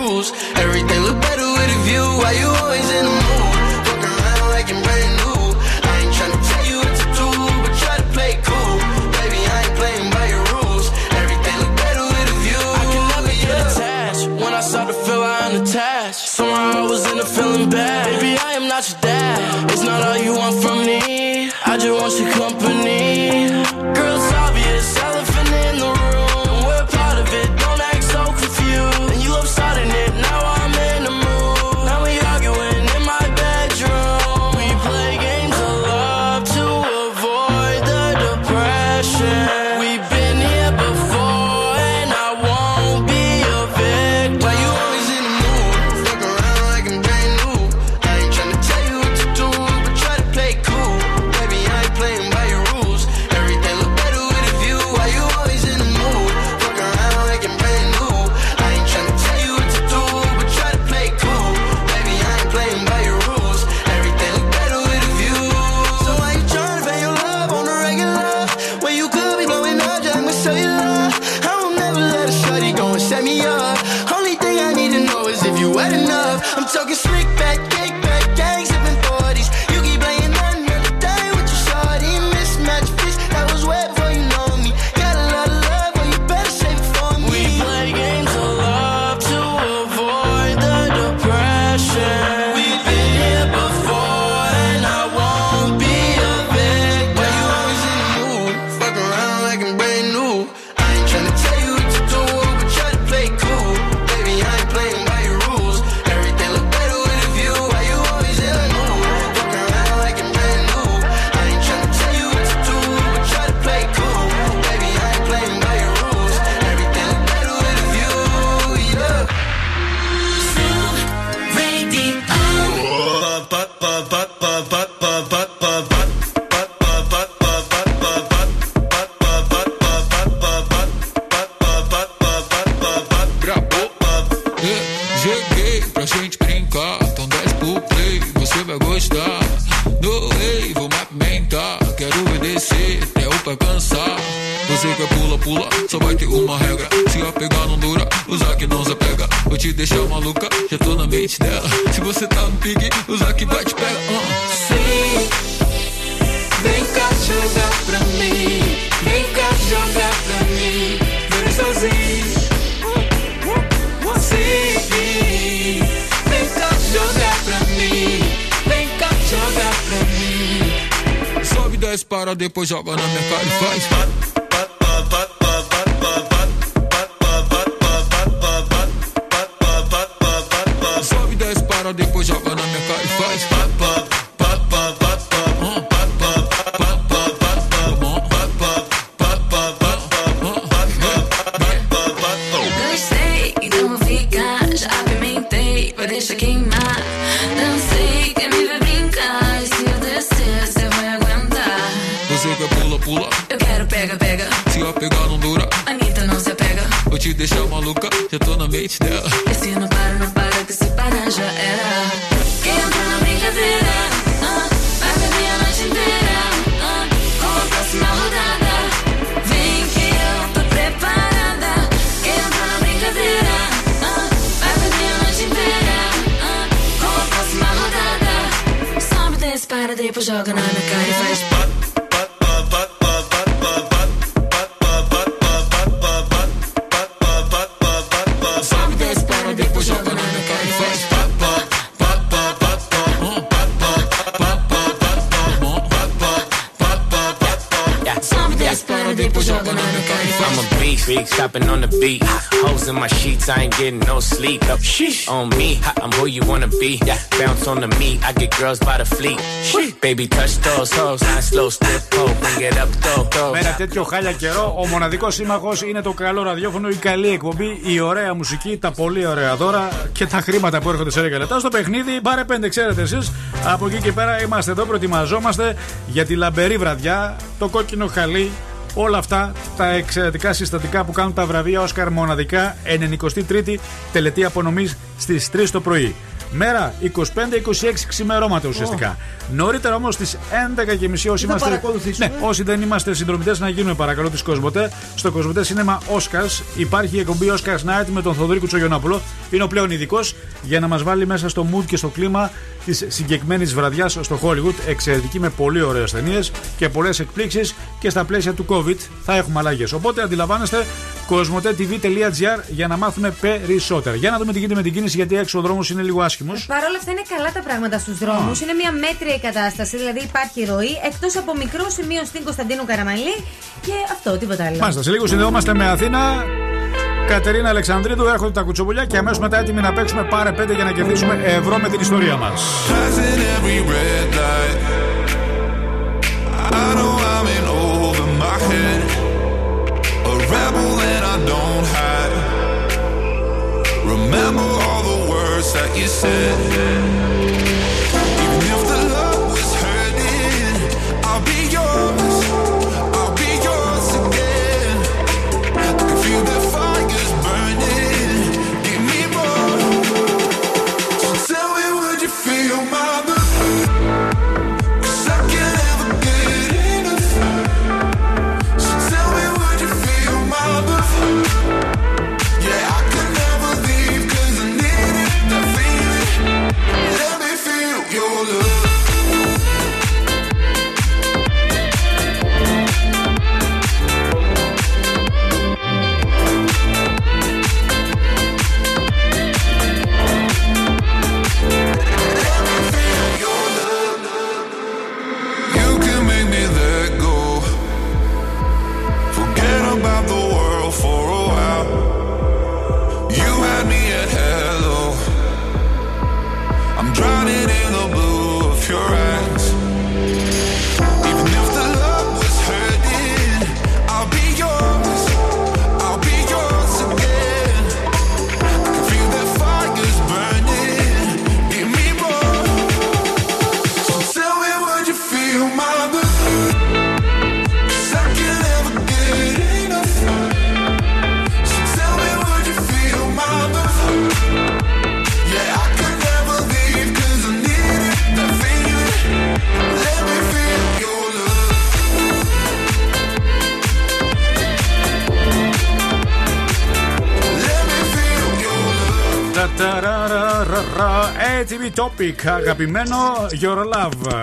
your company was up on girls by the fleet. Baby, touch those hoes, I slow step, pole, bring it up, go, go. Με ένα τέτοιο χάλια καιρό, ο μοναδικός σύμμαχος είναι το καλό ραδιόφωνο, η καλή εκπομπή, η ωραία μουσική, τα πολύ ωραία δώρα και τα χρήματα που έρχονται σε έργα λεπτά. Στο παιχνίδι, πάρε πέντε, ξέρετε εσείς. Από εκεί και πέρα είμαστε εδώ, προετοιμαζόμαστε για τη λαμπερή βραδιά, το κόκκινο χαλί, όλα αυτά τα εξαιρετικά συστατικά που κάνουν τα βραβεία Όσκαρ μοναδικά 93η τελετή απονομής στις 3 το πρωί. Μέρα 25-26 ξημερώματα ουσιαστικά. Νωρίτερα όμως στις 11.30 όσοι θα είμαστε. παρακολουθήσουμε. Ναι, όσοι δεν είμαστε συνδρομητές, να γίνουμε παρακαλώ τη Κοσμοτέ. Στο Κοσμοτέ Cinema Oscars υπάρχει η εκπομπή Oscars Night με τον Θοδωρή Κουτσογιονόπουλο. Είναι ο πλέον ειδικός για να μας βάλει μέσα στο mood και στο κλίμα της συγκεκριμένη βραδιάς στο Hollywood. Εξαιρετική με πολύ ωραίες ταινίες και πολλές εκπλήξεις και στα πλαίσια του COVID θα έχουμε αλλαγές. Οπότε αντιλαμβάνεστε κοσμοτέ.tv.gr για να μάθουμε περισσότερα. Για να δούμε τι γίνεται με την κίνηση γιατί έξω ο δρόμος είναι λίγο άσχημος. Παρ' όλα αυτά είναι καλά τα πράγματα στους δρόμους. Είναι μια μέτρια η κατάσταση. Δηλαδή υπάρχει ροή εκτός από μικρό σημείο στην Κωνσταντίνου Καραμαλή και αυτό, τίποτα άλλο. Μάλιστα, σε λίγο συνδεόμαστε με Αθήνα. Κατερίνα Αλεξανδρίδου, έρχονται τα κουτσομπολιά και αμέσως μετά έτοιμοι να παίξουμε πάρε πέντε για να κερδίσουμε ευρώ με την ιστορία μας. Remember all the words that you said. Ταταραραραρα. ATV Topic, αγαπημένο Your Love.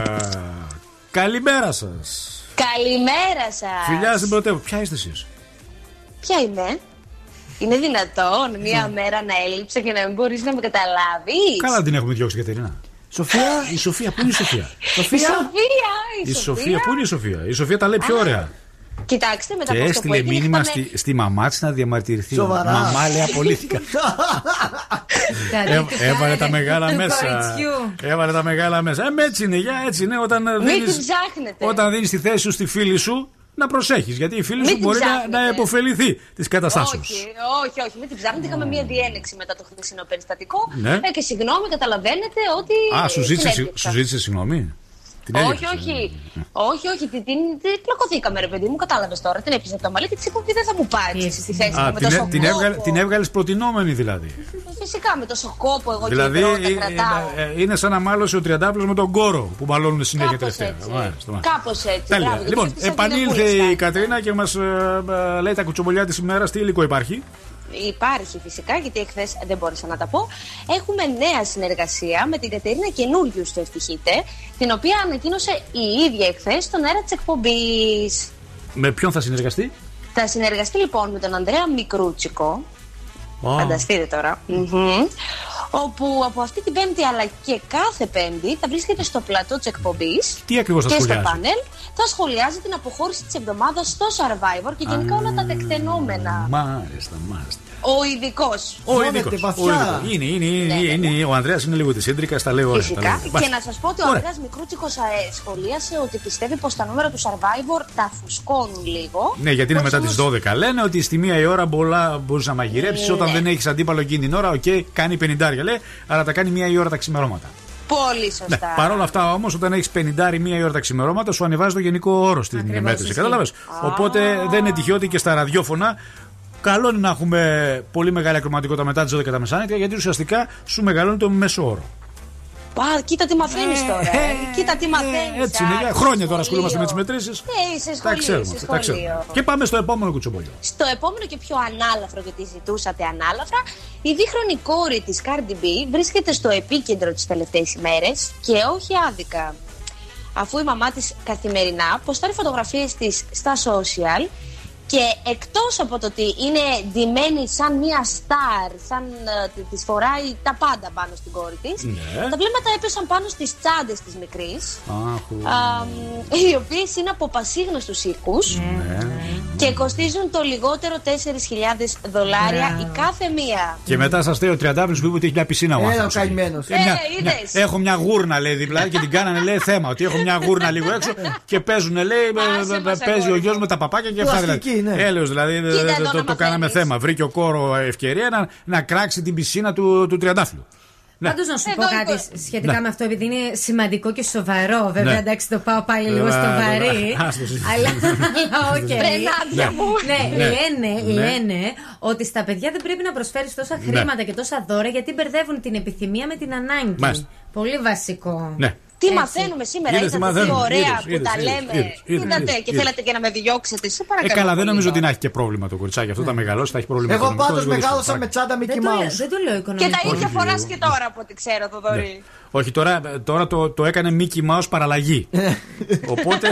Καλημέρα σας. Καλημέρα σας. Φιλιά στην πρωτεύουσα. Ποια είστε εσείς; Ποια είμαι, Είναι δυνατόν μία μέρα να έλειψε και να μην μπορείς να με καταλάβεις; Καλά την έχουμε διώξει, Κατερίνα. Σοφία. Η Σοφία, πού είναι η Σοφία; Η Σοφία, η, Η Σοφία, πού είναι η Σοφία; Η Σοφία τα λέει πιο ωραία. Κοιτάξτε μετά Και από αυτό που έστειλε έγινε. μήνυμα είχαμε- στη, στη μαμά της να διαμαρτυρηθεί. Σοβαρά. Μαμά λέει απολύθηκα. <laughs> Ε, Έβαλε τα μεγάλα μέσα. Έβαλε τα μεγάλα μέσα. Ε, με έτσι είναι, για έτσι είναι. Όταν Μην δίνεις, την ψάχνετε. όταν δίνεις τη θέση σου στη φίλη σου, να προσέχεις Γιατί η φίλη Μην σου την μπορεί να, ψάχνετε. να υποφεληθεί της καταστάσεως. Όχι, όχι, όχι, μην την ψάχνετε. Είχαμε μία διένεξη μετά το χθεσινό περιστατικό. Ναι. Ε, και συγγνώμη, καταλαβαίνετε ότι. Α, σου ζήτησε, την συγ- έδιωξα. σου ζήτησε συγγνώμη; Την Όχι, έδιωξες. όχι. Όχι, όχι. Την, την, την πλακωθήκαμε, ρε παιδί μου, κατάλαβες τώρα. Την έπιασε από το μαλλί και τη είπα ότι δεν θα μου πάρεις στη θέση Α, μου με την, τόσο έ- την, κόπο. έβγαλε, την έβγαλες προτινόμενη δηλαδή. Φυσικά με τόσο κόπο εγώ δηλαδή και η πρώτα ε, κρατάω. ε, ε, είναι σαν να μάλωσε ο τριαντάπλος με τον κόρο που μαλώνουν συνέχεια Κάπως τελευταία. έτσι. Μάλιστα, μάλιστα. Κάπως έτσι. Τέλεια. μπράβο, γιατί Λοιπόν, αυτή σαν επανήλθε την η Κατρίνα και μας λέει τα κουτσομπολιά της ημέρας. Τι υλικό υπάρχει. Υπάρχει φυσικά, γιατί εχθές δεν μπόρεσα να τα πω. Έχουμε νέα συνεργασία με την Κατερίνα Καινούριου στο Ευτυχείτε, την οποία ανακοίνωσε η ίδια εχθές στον αέρα της εκπομπής. Με ποιον θα συνεργαστεί; Θα συνεργαστεί λοιπόν με τον Ανδρέα Μικρούτσικο. Α. Φανταστείτε τώρα. Μμμ. Όπου από αυτή την Πέμπτη αλλά και κάθε Πέμπτη θα βρίσκεται στο πλατό της εκπομπής. Τι ακριβώς θα και στο σχολιάζει; πάνελ θα σχολιάζει την αποχώρηση της εβδομάδας στο Survivor και γενικά όλα τα τεκτενόμενα. Μάλιστα, μάλιστα. Ο ειδικός. Ο ειδικός, ο ειδικός. Είναι, είναι, είναι, είναι, είναι, ο Ανδρέας είναι λίγο της ίντρικας, τα λέω όλα. τα Φυσικά. λέω. Και Μάλιστα. να σας πω ότι ο Ωραία. Ανδρέας Μικρούτσικος ε, σχολίασε ότι πιστεύει πως τα νούμερα του Survivor τα φουσκώνουν λίγο. Ναι, γιατί είναι Πως μετά τις όμως- 12. Λένε ότι στη μία η ώρα μπορείς να μαγειρέψεις. Ναι. Όταν δεν έχεις αντίπαλο εκείνη την ώρα, οκ, κάνει 50 λέει, αλλά τα κάνει μία η ώρα τα ξημερώματα. Πολύ Ναι, σωστά. Παρ' όλα αυτά όμως, όταν έχεις 50 μία η ώρα τα ξημερώματα, σου ανεβάζει το γενικό όρο στην Ακριβώς, μέτρηση. ισχύει. Κατάλαβες; Α. Οπότε δεν είναι τυχαίο ότι και στα ραδιόφωνα καλό είναι να έχουμε πολύ μεγάλη ακροαματικότητα μετά τις 12 τα μεσάνυχτα, γιατί ουσιαστικά σου μεγαλώνει το μέσο όρο. Πα, κοίτα τι μαθαίνεις τώρα. ε. Κοίτα τι μαθαίνεις. Έτσι είναι. Για χρόνια τώρα ασχολούμαστε με τις μετρήσεις. Ναι, είσαι Τα σχολείο. ξέρουμε. είσαι αυτά, Τα ξέρουμε. σχολείο. Και πάμε στο επόμενο κουτσομπολιό. Στο επόμενο και πιο ανάλαφρο, γιατί ζητούσατε ανάλαφρα, η δίχρονη κόρη της Cardi B βρίσκεται στο επίκεντρο τις τελευταίες ημέρες και όχι άδικα. Αφού η μαμά της καθημερινά ποστάρει φωτογραφίες της στα social και εκτός από το ότι είναι ντυμένη σαν μια στάρ, σαν ε, τη- της φοράει τα πάντα πάνω στην κόρη της, Ναι. τα βλέμματα έπεσαν πάνω στις τσάντες της μικρής, Αχ, α, οι οποίες είναι από πασίγνωστους οίκους ναι. και κοστίζουν το λιγότερο 4.000 δολάρια η κάθε μία. Και μετά σας λέει ο Τριαντάφυλλο που είπε ότι έχει μια πισίνα ο Έλα ο άνθρωπος. καημένος. Ε, μια- Ε, μια- είδες. έχω μια γούρνα λέει δίπλα και την κάνανε λέει θέμα. Ότι έχω μια γούρνα λίγο έξω και παίζουν λέει. ε, ε, μας, Παίζει ο αγόρι γιος με τα παπάκια και αυτά Πλαστική, δηλαδή. Ναι. Έλεος δηλαδή. ε, Κοίτα ε, εδώ το, να το κάναμε μαθαίνεις. θέμα. Βρήκε ο κόρο ευκαιρία να, να κράξει την πισίνα του, του Τριαντάφυλλου. Ναι. Πάντως να σου Εδώ πω κάτι είμαι. σχετικά Ναι. με αυτό, επειδή είναι σημαντικό και σοβαρό. Βέβαια, Ναι. εντάξει, το πάω πάλι λίγο Ε, στο βέβαια, βαρύ. βέβαια. Άστο εσύ. Αλλά <laughs> αλλά οκ. Βρε Νάντια Ναι. μου. Ναι, Ναι. λένε, Ναι. λένε ότι στα παιδιά δεν πρέπει να προσφέρεις τόσα χρήματα και τόσα δώρα γιατί μπερδεύουν την επιθυμία με την ανάγκη. Μάλιστα. Πολύ βασικό. Ναι. Τι Έτσι. μαθαίνουμε σήμερα, Είδες τι είδατε τι μαθαίνουμε. ωραία Είδες, που είδες, τα είδες, λέμε. είδες, είδες, Είδατε είδες, και είδες. θέλετε και να με διώξετε. Σε Ε, παρακαλώ. καλά, δεν πολύ νομίζω ότι τώρα. να έχει και πρόβλημα το κοριτσάκι. Αυτό τα μεγαλώσει, θα έχει πρόβλημα. Εγώ οικονομικό, πάντως λίγο δύσκολο. μεγάλωσα με τσάντα Mickey Δεν το, λέω- Mouse. δεν το λέω Και οικονομικό. τα ίδια Όχι, φοράς λίγο. και τώρα από ό,τι ξέρω, Θοδωρή. Όχι, τώρα, τώρα το, το έκανε Mickey Mouse παραλλαγή. <laughs> Οπότε.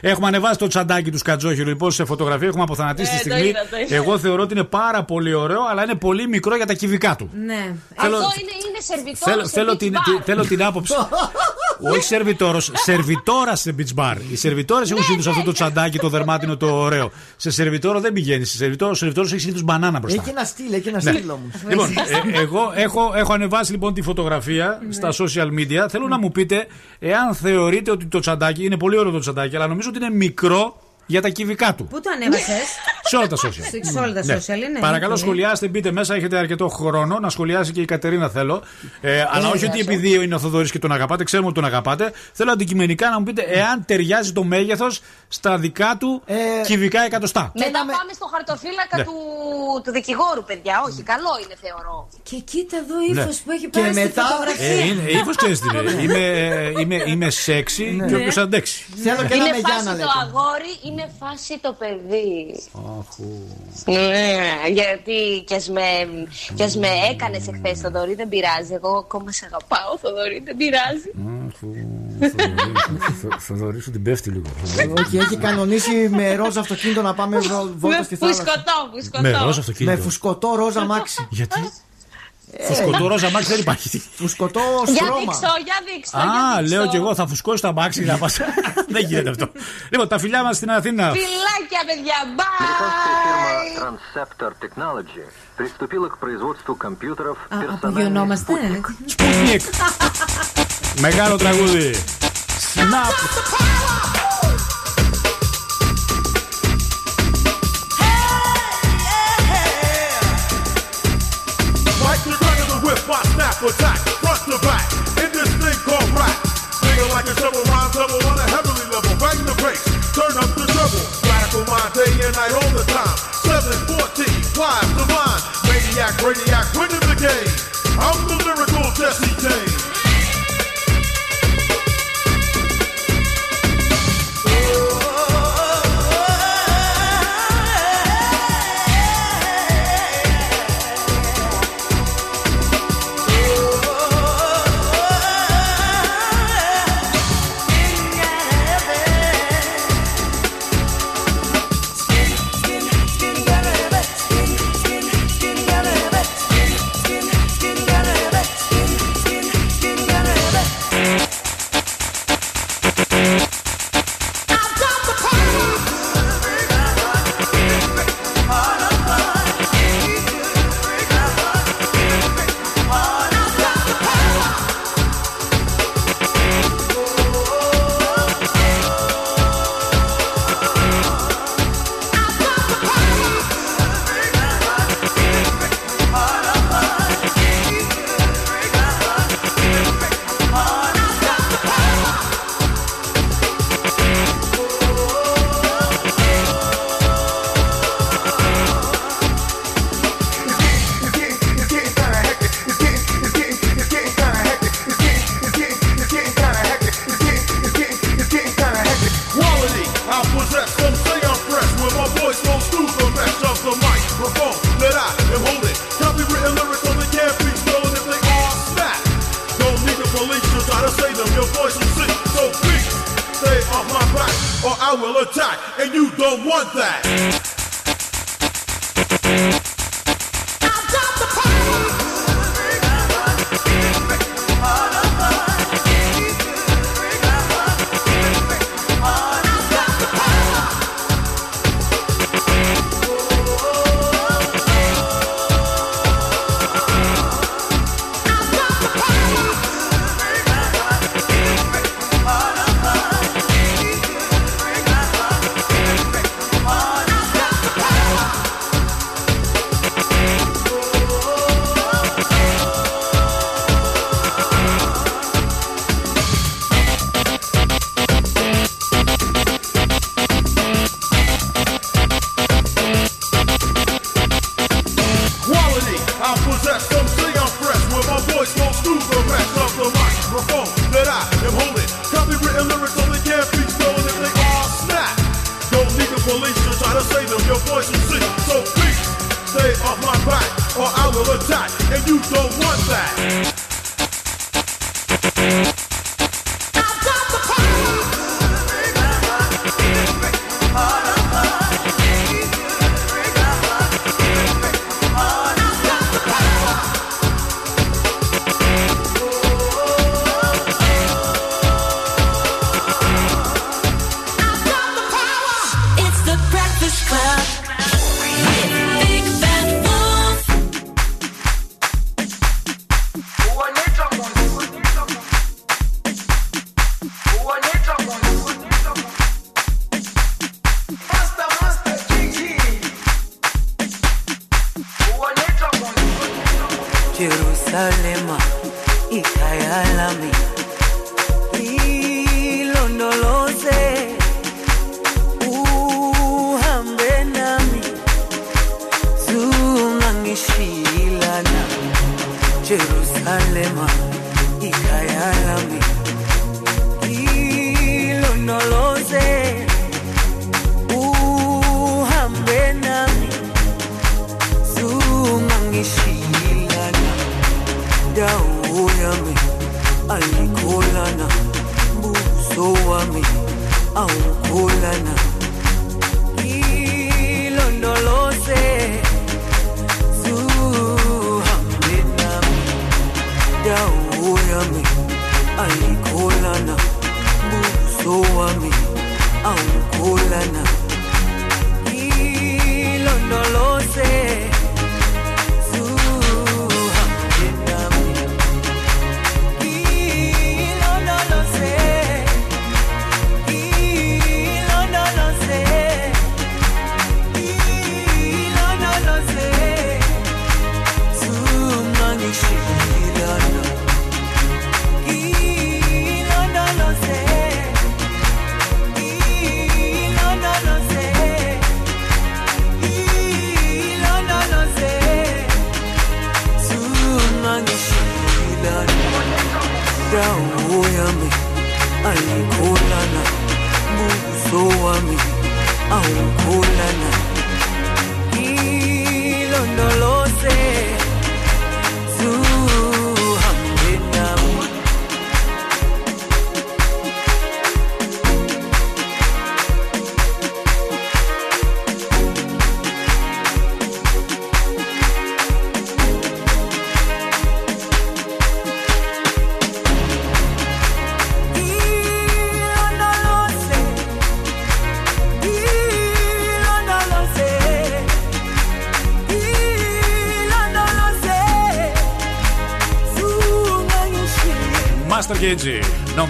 έχουμε ανεβάσει το τσαντάκι τους Σκατζόχυρου λοιπόν σε φωτογραφία. Έχουμε αποθανατήσει Ε, τη το στιγμή. είδα, το είδα. Εγώ θεωρώ ότι είναι πάρα πολύ ωραίο, αλλά είναι πολύ μικρό για τα κυβικά του. Ναι. Θέλω- Αυτό είναι, είναι σερβιτόρος Θέλω, σε θέλω, beach την, bar. τη- θέλω την άποψη. <laughs> Όχι σερβιτόρος, σερβιτόρας σε beach bar. Οι σερβιτόρες έχουν συνήθως αυτό το τσαντάκι, το δερμάτινο, το ωραίο. Σε σερβιτόρο δεν πηγαίνεις. Σε σερβιτόρο, σερβιτόρος έχει συνήθως μπανάνα μπροστά. Έχει ένα στυλ, έχει ένα Ναι. στυλ όμως. Λοιπόν, ε, εγώ έχω, έχω ανεβάσει λοιπόν τη φωτογραφία στα social media. Θέλω να μου πείτε εάν θεωρείτε ότι το τσαντάκι είναι πολύ ωραίο το τσαντάκι, αλλά νομίζω ότι είναι μικρό για τα κυβικά του. Πού το ανέβασες; Σε όλα τα social. Σε όλα τα Ναι. social είναι. Παρακαλώ, Ναι. σχολιάστε, μπείτε μέσα. Έχετε αρκετό χρόνο να σχολιάσει και η Κατερίνα, θέλω. Ε, αλλά όχι ότι επειδή είναι ο Θοδωρή και τον αγαπάτε, ξέρουμε ότι τον αγαπάτε. Θέλω αντικειμενικά να μου πείτε εάν ταιριάζει το μέγεθος στα δικά του Ε, κυβικά εκατοστά. Μετά πάμε στο χαρτοφύλακα Ναι. του, του δικηγόρου, παιδιά. Όχι, καλό είναι, θεωρώ. Και κοίτα εδώ ύφος Ναι. που έχει Και πάρει στη μετά- φωτογραφία. Ε, είναι, ύφος ξέρει τι είναι. Είμαι, είμαι, είμαι σεξy και όποιο αντέξει. Θέλω και ένα Είναι με Γιάννα φάση το λέτε. αγόρι, είναι φάση το παιδί. Ναι, γιατί κι ας με, κι ας με έκανες εχθές Θοδωρή δεν πειράζει. Εγώ ακόμα σε αγαπάω Θοδωρή, δεν πειράζει. Θοδωρή σου την πέφτει λίγο. Όχι, έχει κανονίσει με ροζ αυτοκίνητο να πάμε βο- βόλτα Με στη θάλασσα. φουσκωτό, Με φουσκωτό. ροζ Με αυτοκίνητο. φουσκωτό ροζ αμάξι. Γιατί; Φουσκωτό ροζ αμάξι δεν υπάρχει. Φουσκωτό Για στρώμα. δείξω, για δείξω. Α, για δείξω. λέω κι εγώ θα φουσκώσει τα αμάξι να πας. <laughs> Δεν γίνεται αυτό. Λοιπόν, τα φιλιά μα στην Αθήνα. Φιλάκια, παιδιά, Американская фирма bye! Transceptor Technology приступила к производству компьютеров Α, персональных Απογειωνόμαστε. Σπούτνικ. <laughs> Μεγάλο τραγούδι. Snap. Snap attack, front to back, in this thing called rap. Singing like a shovel, rhyme double on a heavenly level. Bang the bass, turn up the treble. Radical mind day and night all the time. 714, flies the line. Maniac, radiac, winning the game. I'm the lyrical Jesse James. Will attack, and you don't want that.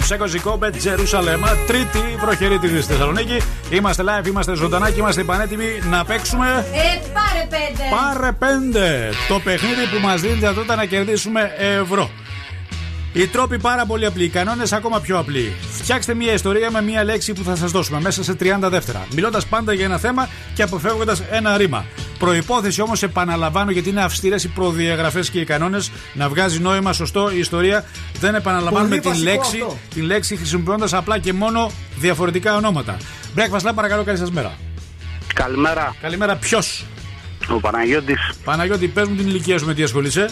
Νομψέκο Ζικόμπε, Τζερουσαλέμα. Τρίτη βροχερή τη στη Θεσσαλονίκη. Είμαστε live, είμαστε ζωντανά και είμαστε πανέτοιμοι να παίξουμε. Ε, πάρε πέντε. Πάρε πέντε. Το παιχνίδι που μας δίνει δυνατότητα να κερδίσουμε ευρώ. Οι τρόποι πάρα πολύ απλοί, οι κανόνες ακόμα πιο απλοί. Φτιάξτε μια ιστορία με μια λέξη που θα σας δώσουμε μέσα σε 30 δεύτερα. Μιλώντας πάντα για ένα θέμα και αποφεύγοντας ένα ρήμα. Προπόθεση όμως, επαναλαμβάνω, γιατί είναι αυστηρές οι προδιαγραφές και οι κανόνες, να βγάζει νόημα σωστό η ιστορία. Δεν επαναλαμβάνουμε Πολύ την βασικό λέξη, αυτό. την λέξη χρησιμοποιώντας απλά και μόνο διαφορετικά ονόματα. Breakfast Lab, παρακαλώ, καλή σας μέρα. Καλημέρα. Καλημέρα, ποιος; Ο Παναγιώτης Παναγιώτη, πες μου την ηλικία σου με τι ασχολείσαι.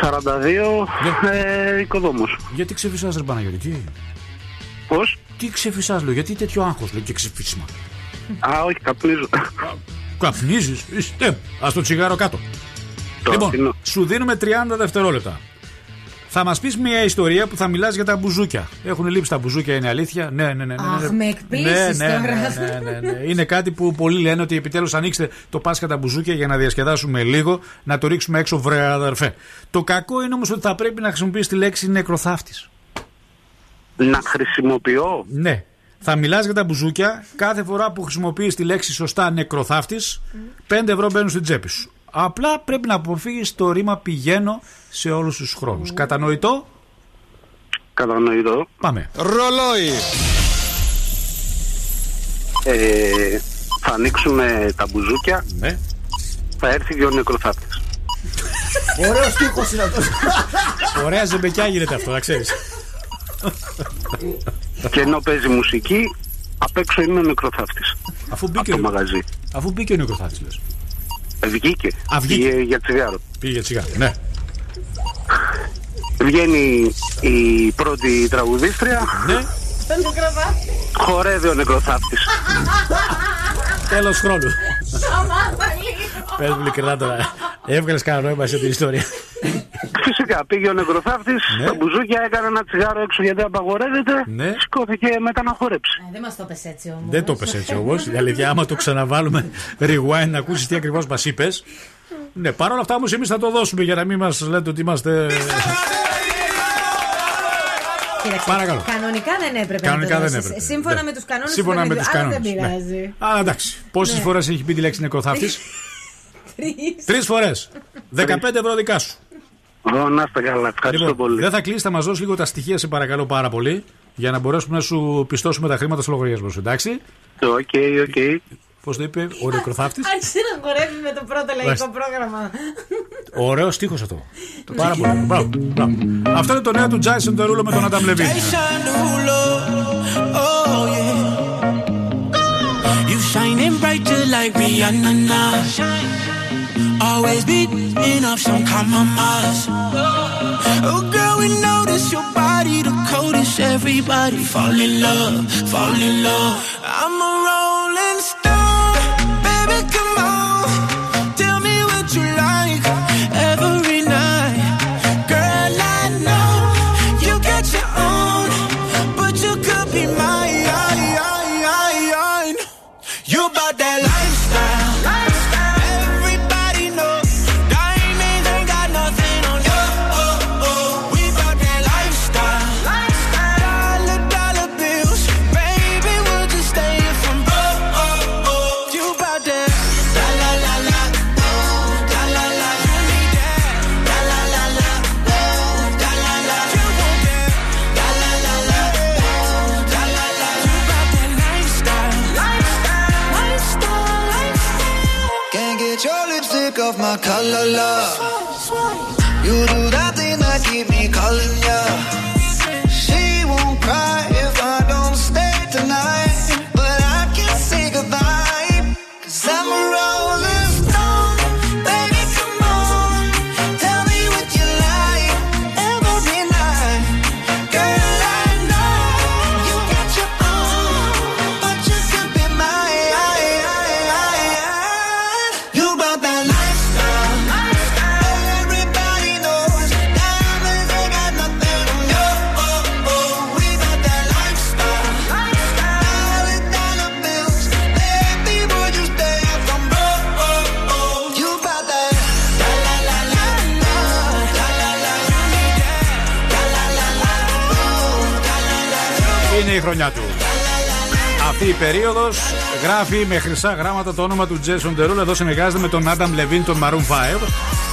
42 Ναι. ε, οικοδόμους. Γιατί ξεφυσάς ρε Παναγιώτη, τι; Πώς; Τι ξεφυσάς λέω, γιατί τέτοιο άγχος λέει και ξεφύσιμα. Α, όχι, καπνίζω. Καπνίζεις, είστε, ας το τσιγάρο κάτω. λοιπόν, σου δίνουμε 30 δευτερόλεπτα. Θα μας πεις μια ιστορία που θα μιλάς για τα μπουζούκια. Έχουν λείψει τα μπουζούκια, είναι αλήθεια. Ναι, ναι, ναι. ναι, Αχ, ναι. με εκπλήσεις ναι, ναι, τώρα. ναι, ναι, ναι, ναι. Είναι κάτι που πολλοί λένε ότι επιτέλους ανοίξτε το Πάσχα τα μπουζούκια για να διασκεδάσουμε λίγο, να το ρίξουμε έξω, βρε αδερφέ. Το κακό είναι όμως ότι θα πρέπει να χρησιμοποιήσει τη λέξη νεκροθάφτης. Να χρησιμοποιώ; Ναι. Θα μιλάς για τα μπουζούκια κάθε φορά που χρησιμοποιείς τη λέξη σωστά νεκροθάφτης, 5 ευρώ μπαίνουν στην τσέπη σου. Απλά πρέπει να αποφύγεις το ρήμα πηγαίνω σε όλους τους χρόνους. Κατανοητό; Κατανοητό. Πάμε. Ρολόι. Ε, θα ανοίξουμε τα μπουζούκια. Ναι. Θα έρθει και ο νεκροθάπτης. Ωραίος τείχο είναι αυτός. Ωραία ζεμπεκιά γίνεται αυτό, να ξέρεις. Και ενώ παίζει μουσική, απ' έξω είναι ο νεκροθάπτης. Αφού μπήκε το μαγαζί. Αφού μπήκε ο νεκροθάφτης, λες. Ε, Βγήκε. Α, βγήκε. Πήγε για τσιγάρο. Πήγε για τσιγάρο, ναι. Βγαίνει η πρώτη τραγουδίστρια. Ναι. Χορεύει ο νεκροθάπτης. Τέλος χρόνου. Πες μου ειλικρινά τώρα. Έβγαλες κανένα νόημα σε την ιστορία. Φυσικά πήγε ο νεκροθάπτης, τα μπουζούκια έκανε ένα τσιγάρο έξω γιατί απαγορεύεται. Ναι. Σηκώθηκε μετά να χορέψει. Ε, Δεν μας το πες έτσι όμως. Δεν το πες έτσι όμως. Η αλήθεια, άμα το ξαναβάλουμε rewind να ακούσεις τι ακριβώς μας είπες. Ναι, παρόλα αυτά όμως εμείς θα το δώσουμε για να μην μας λέτε ότι είμαστε. Κοίταξε, Παρακαλώ. Κανονικά δεν έπρεπε Κανονικά να το δεν δώσεις. έπρεπε. Σύμφωνα Ναι. με τους κανόνες Σύμφωνα με τους Αλλά κανόνε. δεν πειράζει. Αλλά εντάξει. Πόσες Ναι. φορές έχει πει τη λέξη νεκροθάφτης, Τρεις. <laughs> Τρεις φορές. 15 ευρώ δικά σου. Ω, να είστε καλά. Ευχαριστώ Λοιπόν, πολύ. δεν θα κλείσεις, θα μας δώσει λίγο τα στοιχεία, σε παρακαλώ πάρα πολύ, για να μπορέσουμε να σου πιστώσουμε τα χρήματα στο λογαριασμό σου, εντάξει; Ok, ok. Πώς το είπε ο νεκροθάφτης; Άρχισε να χορεύει με το πρώτο λαϊκό Μάλιστα. πρόγραμμα. Ωραίο στίχος αυτό. Πάρα πολύ. Μπράβο, μπράβο. Αυτό είναι το νέο του Jason Derulo με τον Adam Levine. Jason Derulo, oh yeah. You shining bright just like Rihanna now. Always beating up some compromise. Oh girl, we notice your body the coldest. Everybody fall in love, fall in love. I'm a rolling stone, baby, come on. Color, love. Αυτή η περίοδος γράφει με χρυσά γράμματα το όνομα του Jason Derulo. Εδώ συνεργάζεται με τον Adam Levine, τον Maroon 5.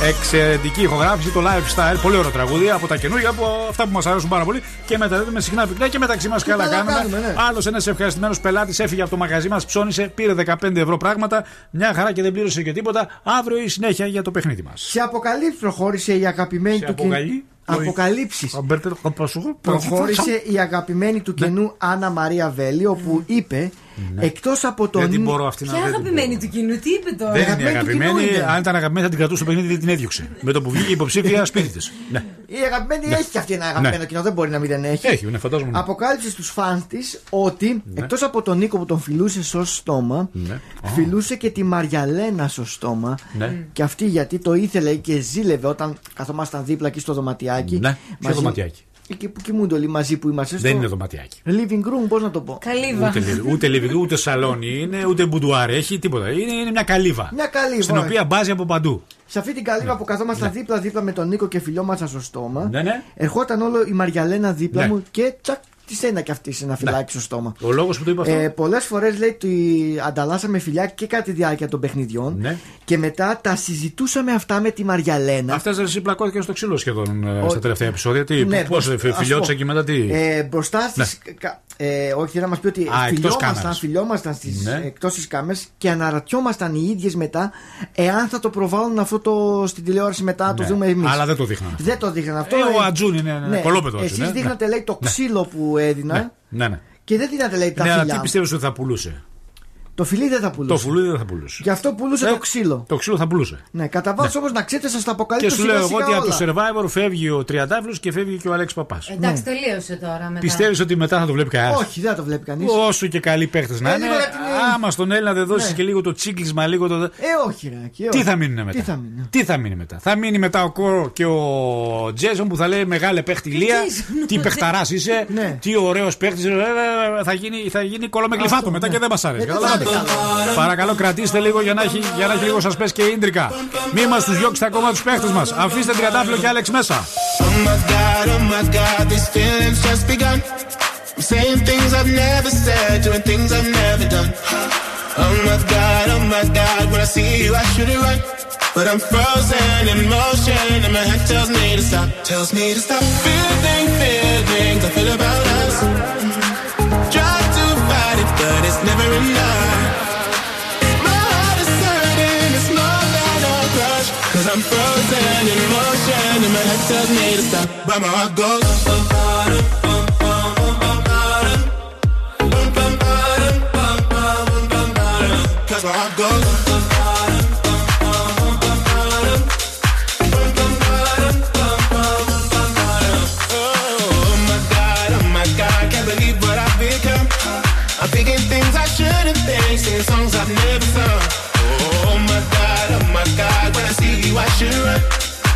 Εξαιρετική ηχογράφηση, το lifestyle. Πολύ ωραίο τραγούδι από τα καινούργια, από αυτά που μας αρέσουν πάρα πολύ. Και μεταδίδουμε συχνά πυκνά και μεταξύ μας καλά καλά κάνουμε. κάνουμε, ναι. Άλλος ένας ευχαριστημένος πελάτης έφυγε από το μαγαζί μας, ψώνισε, πήρε 15 ευρώ πράγματα. Μια χαρά και δεν πλήρωσε και τίποτα. Αύριο η συνέχεια για το παιχνίδι μας. Σε αποκαλύψει προχώρησε η αγαπημένη Σε του αποκαλεί; Αποκαλύψεις. Αμπέρτε, καπασού, Προχώρησε η αγαπημένη του καινού Άννα Μαρία Βέλη, όπου είπε εκτός από τον. Δεν την μπορώ αυτή να Ποια δεν την αγαπημένη του κοινού, τι είπε τώρα; Δεν είναι Αγαπημένη του αγαπημένη. κοινού είναι. Αν ήταν αγαπημένη θα την κρατούσε το παιχνίδι δεν την έδιωξε. Με το που βγήκε η υποψήφια <laughs> σπίτι της. Ναι. Η αγαπημένη έχει και αυτή ένα αγαπημένο Ναι. κοινό, δεν μπορεί να μην δεν έχει. Έχει, ναι, φαντάζομαι. ναι. Αποκάλυψε στους φαν της ότι εκτός από τον Νίκο που τον φιλούσε στο στόμα, Ναι. φιλούσε και τη Μαριαλένα στο στόμα. Ναι. Και αυτή γιατί το ήθελε και ζήλευε όταν καθόμασταν δίπλα εκεί στο δωματιάκι. Ναι. Ποιο δωματιάκι; Εκεί που κοιμούνται όλοι μαζί που είμαστε. Δεν στο είναι δωματιάκι. Living room, πώς να το πω. Καλύβα. Ούτε, λι- ούτε λιβικό, ούτε σαλόνι είναι, ούτε μπουντουάρ έχει, τίποτα. Είναι, είναι μια καλύβα. Μια καλύβα. Στην οποία μπάζει από παντού. Σε αυτή την καλύβα που καθόμασταν δίπλα-δίπλα με τον Νίκο και φιλιόμασταν στο στόμα. Ναι, ναι. Ερχόταν όλο η Μαριαλένα δίπλα Ναι. μου και τσακ, τη ένα και αυτή σε ένα φυλάκι στο στόμα; Ο λόγος που το είπα αυτό. Ε, Πολλές φορές λέει ότι ανταλλάσσαμε φιλιά και κατά τη διάρκεια των παιχνιδιών. Ναι. Και μετά τα συζητούσαμε αυτά με τη Μαριαλένα. Αυτά εσύ πλακώθηκε στο ξύλο σχεδόν ε, Ο- στα τελευταία επεισόδια. Τι, Ναι, πώ ας φιλιώτησα πω. και μετά τι; Ε, μπροστά στις. Ε, όχι, θέλω να μας πει ότι Ναι. Α, εκτός φιλιόμασταν, κάμερας. φιλιόμασταν στις, Ναι. εκτός τη κάμερες και αναρωτιόμασταν οι ίδιες μετά εάν θα το προβάλλουν αυτό το, στην τηλεόραση μετά να το Ναι. δούμε εμείς. Αλλά δεν το δείχναν. Δεν το δείχναν αυτό. Ε, ο Ατζούν είναι ένα κολόπεδο έτσι, Εσείς ναι. δείχνατε Ναι. λέει το Ναι. ξύλο που έδινα Ναι, ναι. ναι. και δεν δίνατε λέει τα Ναι, αλλά φιλιά. τι μου. πιστεύεις ότι θα πουλούσε; Το φιλί δεν θα Το πουλούσε. φουλούδι δεν θα πουλούσε. Γι' αυτό πουλούσε Ε, το ξύλο. Το ξύλο θα πουλούσε. Ναι, κατά βάθος όμως να ξέρετε, σας τα Και αποκαλύπτω σου λέω σιγά εγώ σιγά ότι από όλα. το survivor φεύγει ο Τριαντάφυλλο και φεύγει και ο Αλέξης Παπάς. Εντάξει, τελείωσε τώρα μετά. Πιστεύεις ότι μετά θα το βλέπει κανένας; Όχι, δεν θα το βλέπει κανείς. Όσο και καλοί παίχτε να Ε, είναι, λίγο να την- άμα στον Έλληνα δεν δώσει Ναι. και λίγο το τσίκλισμα, λίγο το. Ε, όχι, ρε. και Τι όχι. θα μείνουν μετά; Τι θα μείνει. Τι θα μείνει μετά; Θα μείνει μετά ο Κόρο και ο Τζέζον που θα λέει μεγάλε παίχτη Λία. Jason, Τι ναι. παιχταράς είσαι. Ναι. Τι ωραίος παίχτης. Θα γίνει, θα γίνει κολομεκλειφάτο Αυτό, μετά ναι. και δεν μας αρέσει. Ε, δεν Καταλάβατε. θα είναι Παρακαλώ κρατήστε λίγο για να έχει, για να έχει λίγο σα πες και ίντρικα. Μη μα του διώξετε ακόμα του παίχτε μα. Αφήστε Τριαντάφυλλο και Άλεξ μέσα. Oh my god, oh my god, these feelings just begun. I'm saying things I've never said, doing things I've never done. Oh my god, oh my god, when I see you, I should it right. But I'm frozen in motion, and my head tells me to stop, tells me to stop. Feeling feelings I feel about us. Try to fight it, but it's never enough. Tells me to stop. But my heart goes. Cause. Oh oh think, singing songs I've never sung. Oh my god, oh my god, when I see you I should run.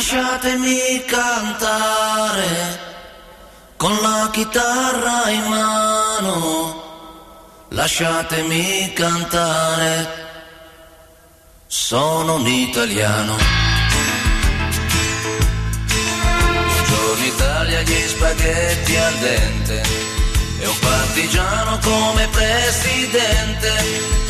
Lasciatemi cantare con la chitarra in mano. Lasciatemi cantare. Sono un italiano. Giorni Italia gli spaghetti al dente e un partigiano come presidente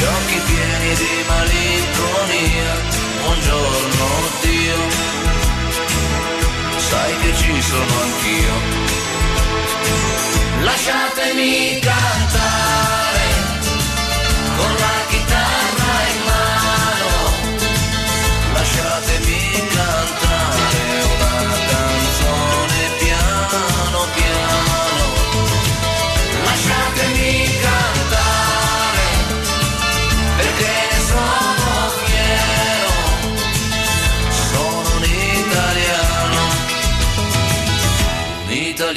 gli occhi pieni di malinconia. Buongiorno Dio, sai che ci sono anch'io. Lasciatemi cantare con la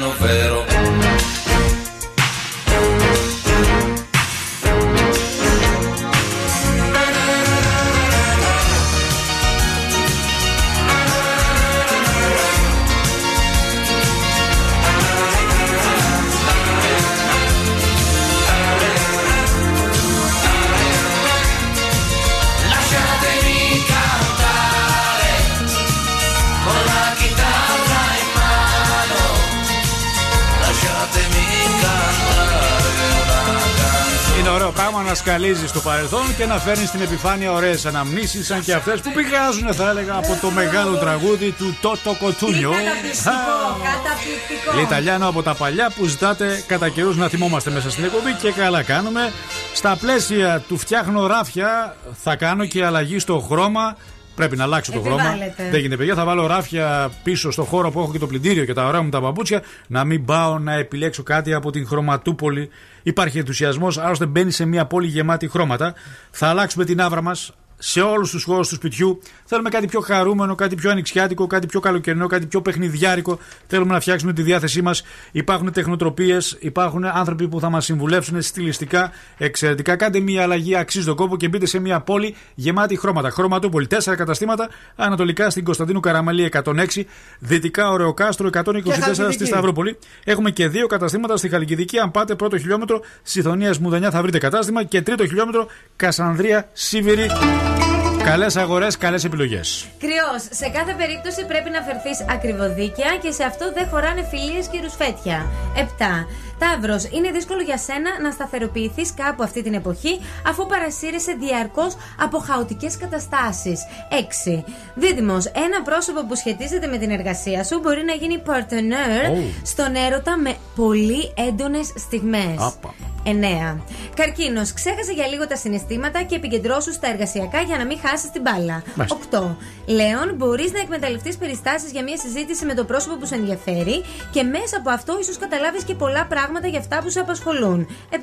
novela. Ωραίο πράγμα να σκαλίζει στο παρελθόν και να φέρνεις στην επιφάνεια ωραίες αναμνήσεις σαν και αυτές που πηγάζουν, θα έλεγα, από το μεγάλο τραγούδι του Τότο Κοτσούνιο. Καταπληκτικό, καταπληκτικό. Λιταλιάνο από τα παλιά που ζητάτε κατά καιρούς να θυμόμαστε μέσα στην εκπομπή και καλά κάνουμε. Στα πλαίσια του φτιάχνω ράφια θα κάνω και αλλαγή στο χρώμα. Πρέπει να αλλάξω το χρώμα. Επιβάλλεται. Δεν γίνεται, παιδιά. Θα βάλω ράφια πίσω στο χώρο που έχω και το πλυντήριο και τα ωραία μου τα παπούτσια. Να μην πάω να επιλέξω κάτι από την χρωματούπολη. Υπάρχει ενθουσιασμός, άλλωστε μπαίνει σε μια πόλη γεμάτη χρώματα. Θα αλλάξουμε την άβρα μας σε όλους τους χώρους του σπιτιού. Θέλουμε κάτι πιο χαρούμενο, κάτι πιο ανοιξιάτικο, κάτι πιο καλοκαιρινό, κάτι πιο παιχνιδιάρικο. Θέλουμε να φτιάξουμε τη διάθεσή μας. Υπάρχουν τεχνοτροπίες, υπάρχουν άνθρωποι που θα μας συμβουλεύσουν στιλιστικά, εξαιρετικά. Κάντε μια αλλαγή, αξίζει τον κόπο και μπείτε σε μια πόλη γεμάτη χρώματα. Χρωματούπολη, τέσσερα καταστήματα ανατολικά στην Κωνσταντίνου Καραμαλή 106, δυτικά Ωρεοκάστρο 124 στη Χαλκιδική. Σταυρόπολη. Έχουμε και δύο καταστήματα στη Χαλκιδική. Αν πάτε πρώτο χιλιόμετρο Συθωνία Μουδανιά θα βρείτε κατάστημα και τρίτο χιλιόμετρο Κασανδρία Σίβηρη. Καλές αγορές, καλές επιλογές. Κρυός, σε κάθε περίπτωση πρέπει να φερθείς ακριβοδίκαια και σε αυτό δεν χωράνε φιλίες και ρουσφέτια. 7. Ταύρος, είναι δύσκολο για σένα να σταθεροποιηθείς κάπου αυτή την εποχή αφού παρασύρεσαι διαρκώς από χαοτικές καταστάσεις. 6. Δίδυμος, ένα πρόσωπο που σχετίζεται με την εργασία σου μπορεί να γίνει partner Oh. στον έρωτα με πολύ έντονες στιγμές. Άπα. 9. Καρκίνος. Ξέχασε για λίγο τα συναισθήματα και επικεντρώσου στα εργασιακά για να μην χάσει την μπάλα. Μάλιστα. 8. Λέων. Μπορείς να εκμεταλλευτείς περιστάσεις για μια συζήτηση με το πρόσωπο που σε ενδιαφέρει και μέσα από αυτό ίσως καταλάβεις και πολλά πράγματα για αυτά που σε απασχολούν. 7.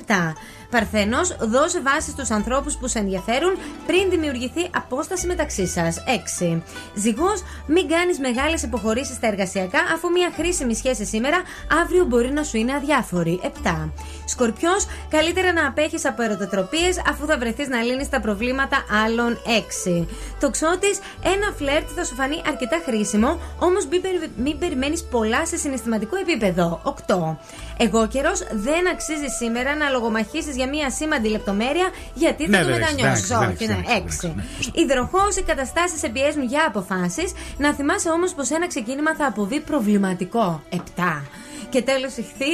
Παρθένος. Δώσε βάση στους ανθρώπους που σε ενδιαφέρουν πριν δημιουργηθεί απόσταση μεταξύ σας. 6. Ζυγός. Μην κάνεις μεγάλες υποχωρήσεις στα εργασιακά αφού μια χρήσιμη σχέση σήμερα αύριο μπορεί να σου είναι αδιάφορη. 7. Σκορπιός. Καλύτερα να απέχεις από ερωτοτροπίες αφού θα βρεθείς να λύνεις τα προβλήματα άλλων. 6. Τοξότη. Ένα φλερτ θα σου φανεί αρκετά χρήσιμο, όμως μην, περι- μην περιμένεις πολλά σε συναισθηματικό επίπεδο. 8. Εγώ καιρός δεν αξίζει σήμερα να λογομαχήσεις για μία σήμαντη λεπτομέρεια γιατί θα Ναι, το δεν έχεις, μετανιώσεις. εντάξει, Όχι, εντάξει, ναι. εντάξει, 6. Υδροχός, οι καταστάσεις σε πιέζουν για αποφάσεις. Να θυμάσαι όμως πως ένα ξεκίνημα θα αποβεί προβληματικό. 7. Και τέλος ηχθεί.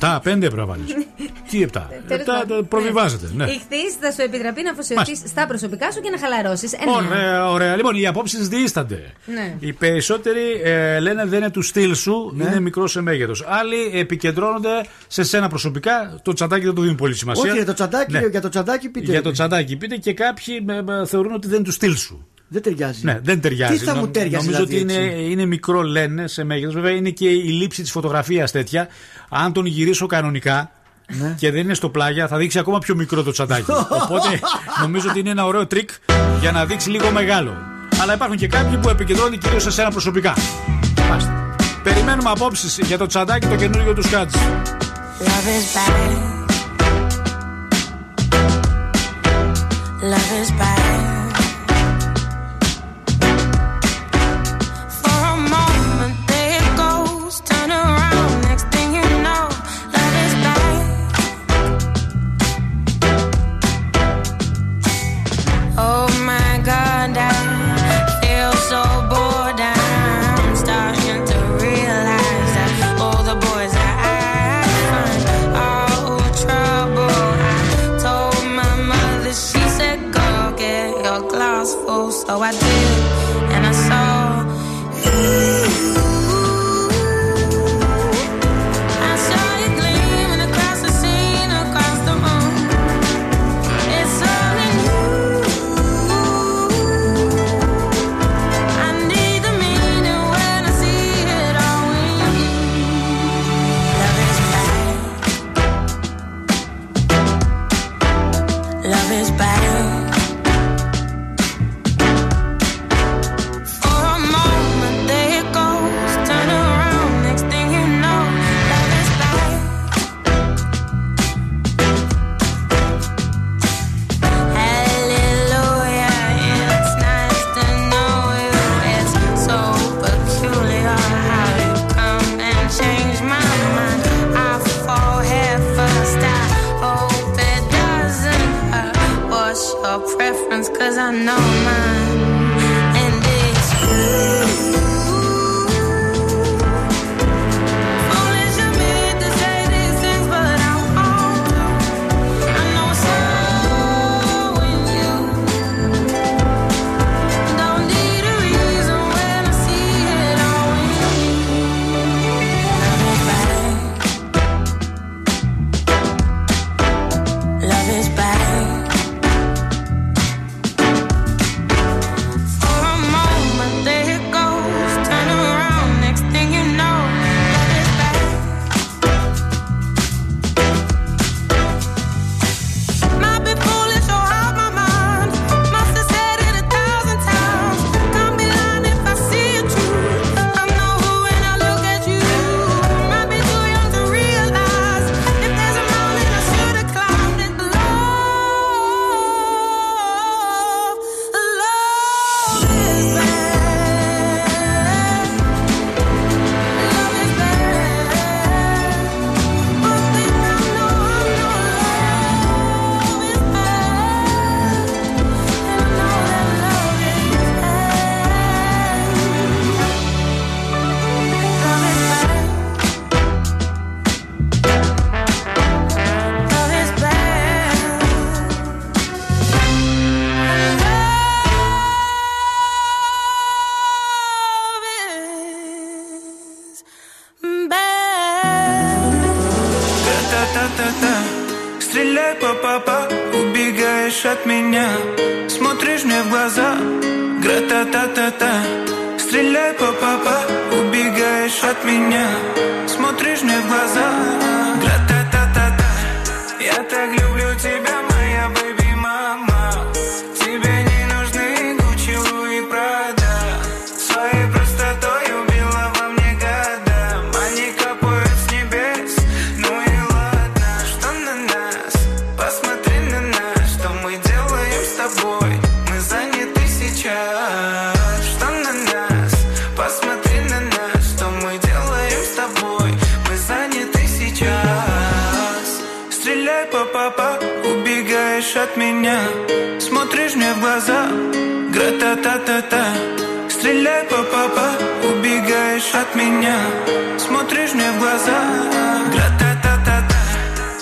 7, 5 πρέπει να βάλεις. <laughs> Τι 7. Τέλος 7 πάντων, προβιβάζεται. Ναι. Ηχθεί θα σου επιτραπεί να αφοσιωθείς στα προσωπικά σου και να χαλαρώσεις. Ωραία, ωραία. Λοιπόν, οι απόψεις διήστανται. Ναι. Οι περισσότεροι ε, λένε δεν είναι του στυλ σου, Ναι. είναι μικρός σε μέγεθος. Άλλοι επικεντρώνονται σε σένα προσωπικά. Το τσαντάκι δεν το δίνει πολύ σημασία. Όχι, για το τσαντάκι, Ναι. για το τσαντάκι πείτε. Για το τσαντάκι πείτε και κάποιοι ε, ε, θεωρούν ότι δεν είναι του στυλ σου. Δεν ταιριάζει. Ναι, δεν ταιριάζει. Τι θα μου Νομ- ταιριάζει, Νομίζω δηλαδή, ότι είναι, έτσι; είναι μικρό, λένε σε μέγεθος. Βέβαια είναι και η λήψη της φωτογραφίας τέτοια. Αν τον γυρίσω κανονικά Ναι. και δεν είναι στο πλάγια, θα δείξει ακόμα πιο μικρό το τσαντάκι. <laughs> Οπότε νομίζω ότι είναι ένα ωραίο τρίκ για να δείξει λίγο μεγάλο. Αλλά υπάρχουν και κάποιοι που επικεντρώνονται κυρίως σε σένα προσωπικά. Μάλιστα. Περιμένουμε απόψεις για το τσαντάκι το καινούργιο του Σκάτζ. Love is bad. Love is bad. Гра-та-та-та-та Стреляй по папа, убегаешь от меня. Смотришь мне в глаза, гра-та-та-та-та Стреляй по папа, убегаешь от меня. Смотришь мне в глаза, гра-та-та-та-та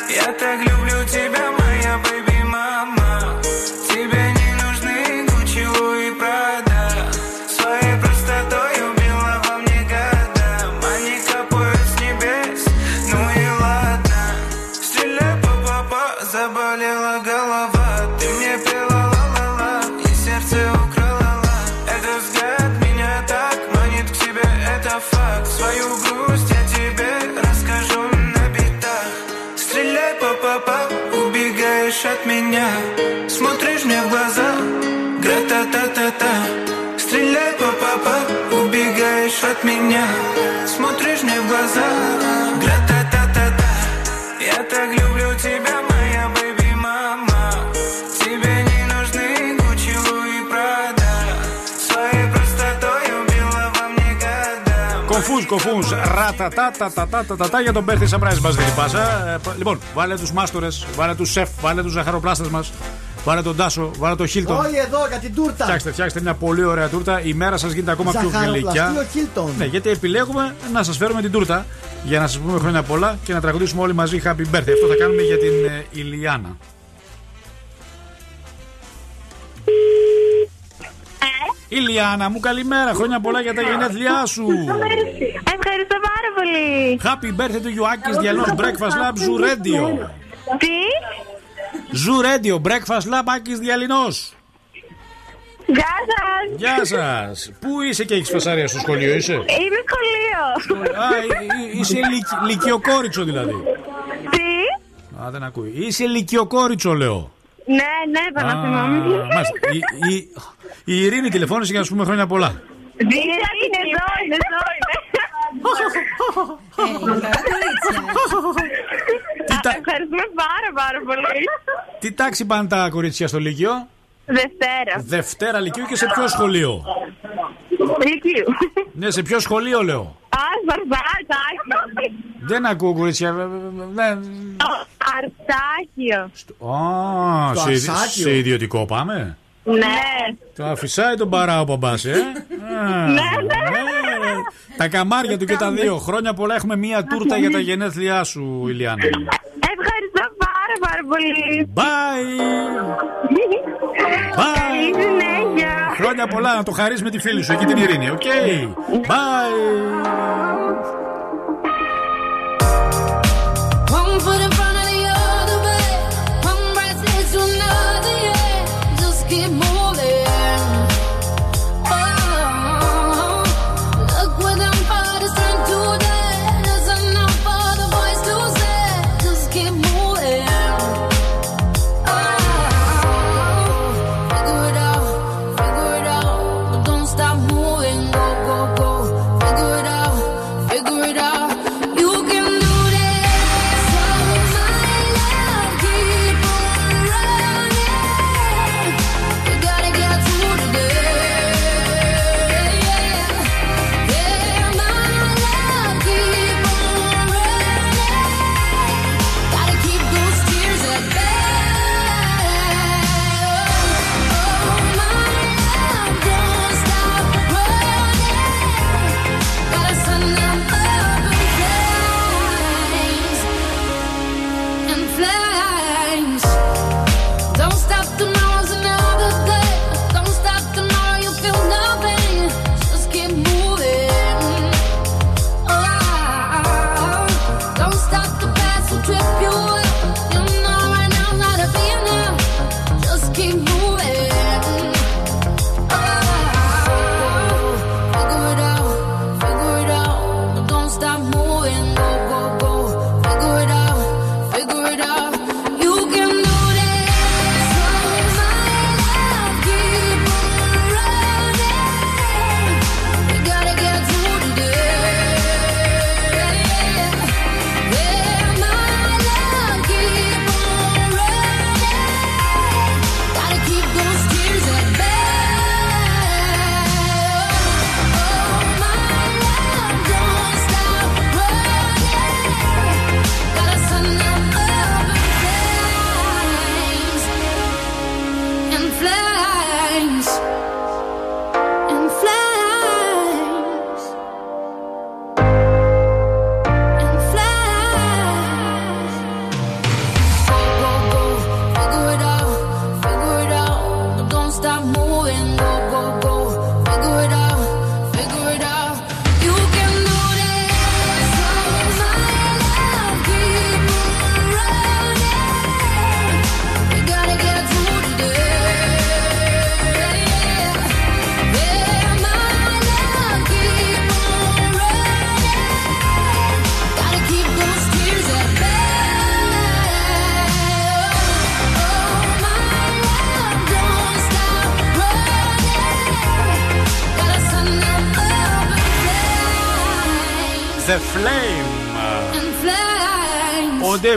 Я так люблю меня Смотришь мне в глаза, гра-та-та-та-та Я так люблю тебя, моя бэби-мама Тебе не нужны Гуччи, Луи, Прада Своей простотой убила во мне года Κοφούς, κοφούς, ρατα-τα-τα-τα-τα-τα-τα για τον Μπέρθι Σαμπράι μα δίνει πάσα. Ε, π- Λοιπόν, βάλε του μάστορε, βάλε του σεφ, βάλε του ζαχαροπλάστε μα, βάλε τον Τάσο, βάλε τον Χίλτον. Όλοι εδώ για την τούρτα. Φτιάξτε, φτιάξτε μια πολύ ωραία τούρτα. Η μέρα σας γίνεται ακόμα πιο γλυκιά. Ζαχαροπλαστείο Χίλτον. Ναι, γιατί επιλέγουμε να σας φέρουμε την τούρτα για να σας πούμε χρόνια πολλά και να τραγουδήσουμε όλοι μαζί Happy Birthday. Αυτό θα κάνουμε για την ε, Ηλιάνα. Ηλιάνα μου, καλημέρα. Χρόνια πολλά για τα γενέθλιά σου. Ευχαριστώ πάρα πολύ. Happy birthday to you, Άκης Διαλός, Breakfast Lab, Zoo Radio. Τι; Zoo Radio, Breakfast Lab, Άκης Διαλυνός. Γεια σας. Γεια σας. Πού είσαι και έχεις φασαρία στο σχολείο, είσαι. Είμαι σχολείο. Α, εί- εί- είσαι λυκ- λυκειοκόριτσο δηλαδή. Τι? Α, δεν ακούει. Είσαι λυκειοκόριτσο, λέω. Ναι, ναι, Παναθήμα Α, μου. μάλιστα. Η, η, η Ειρήνη τηλεφώνησε για να σου πούμε χρόνια πολλά. Είναι, είναι εδώ, είναι εδώ. Τα- Ευχαριστούμε πάρα πάρα πολύ. Τι τάξη πάνε τα κορίτσια στο Λύκειο. Δευτέρα. Δευτέρα Λυκείου και σε ποιο σχολείο. Λυκείου. Ναι, σε ποιο σχολείο λέω. Α, Βαρβάτακιο. Δεν ακούω κορίτσια. βε- βε- βε- δεν- Αρτάκιο. Α, Στο σε, ιδι- Αρσάκιο. σε ιδιωτικό πάμε. Ναι. Το αφισάει τον παρά ο μπαμπάς, ε. <laughs> Α, Ναι, ναι. Τα καμάρια του και τα δύο. Χρόνια πολλά έχουμε μία τούρτα για τα γενέθλιά σου, Ηλιάνα. Ευχαριστώ πάρα πάρα πολύ. Bye. <laughs> Bye. Καλή συνέχεια. Χρόνια πολλά να το χαρείς με τη φίλη σου, εκεί την Ειρήνη, OK; Bye.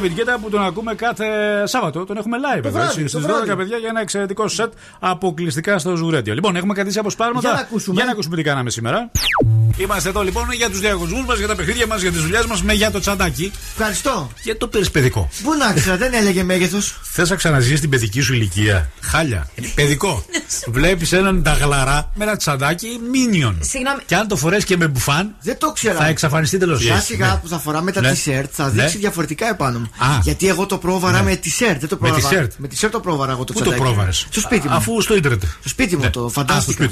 Ο David Guetta που τον ακούμε κάθε Σάββατο, τον έχουμε live εδώ, βράδυ, έτσι, το στις 12 βράδυ. παιδιά για ένα εξαιρετικό σετ αποκλειστικά στο Ζουρέντιο. Λοιπόν, έχουμε κρατήσει αποσπάσματα. Για να ακούσουμε. Για να ακούσουμε τι κάναμε σήμερα. Είμαστε εδώ λοιπόν για τους διαγωνισμούς μας, για τα παιχνίδια μας, για τις δουλειές μας, με για το τσαντάκι. Ευχαριστώ. Και το πήρε παιδικό. Πού να ξέρω, δεν έλεγε μέγεθος. Θες να ξαναζήσεις την παιδική σου ηλικία. Χάλια. Παιδικό. Βλέπεις έναν ταγλαρά με ένα τσαντάκι μίνιον. Συγγνώμη. Και αν το φορέσει και με μπουφάν, Δεν το ξέρα. θα εξαφανιστεί τέλο Σιγά σιγά που θα φοράμε τα Ναι. t-shirt θα Ναι. δείξει διαφορετικά επάνω μου. Α. Γιατί εγώ το πρόβαρα Ναι. με t-shirt. Δεν το Με πρόβαρα. t-shirt. Με t-shirt το πρόβαρα εγώ το Πού το τσαντάκι. πρόβαρες; Στο σπίτι μου. Αφού στο ίντερνετ. Στο σπίτι μου το Α, φαντάστηκα.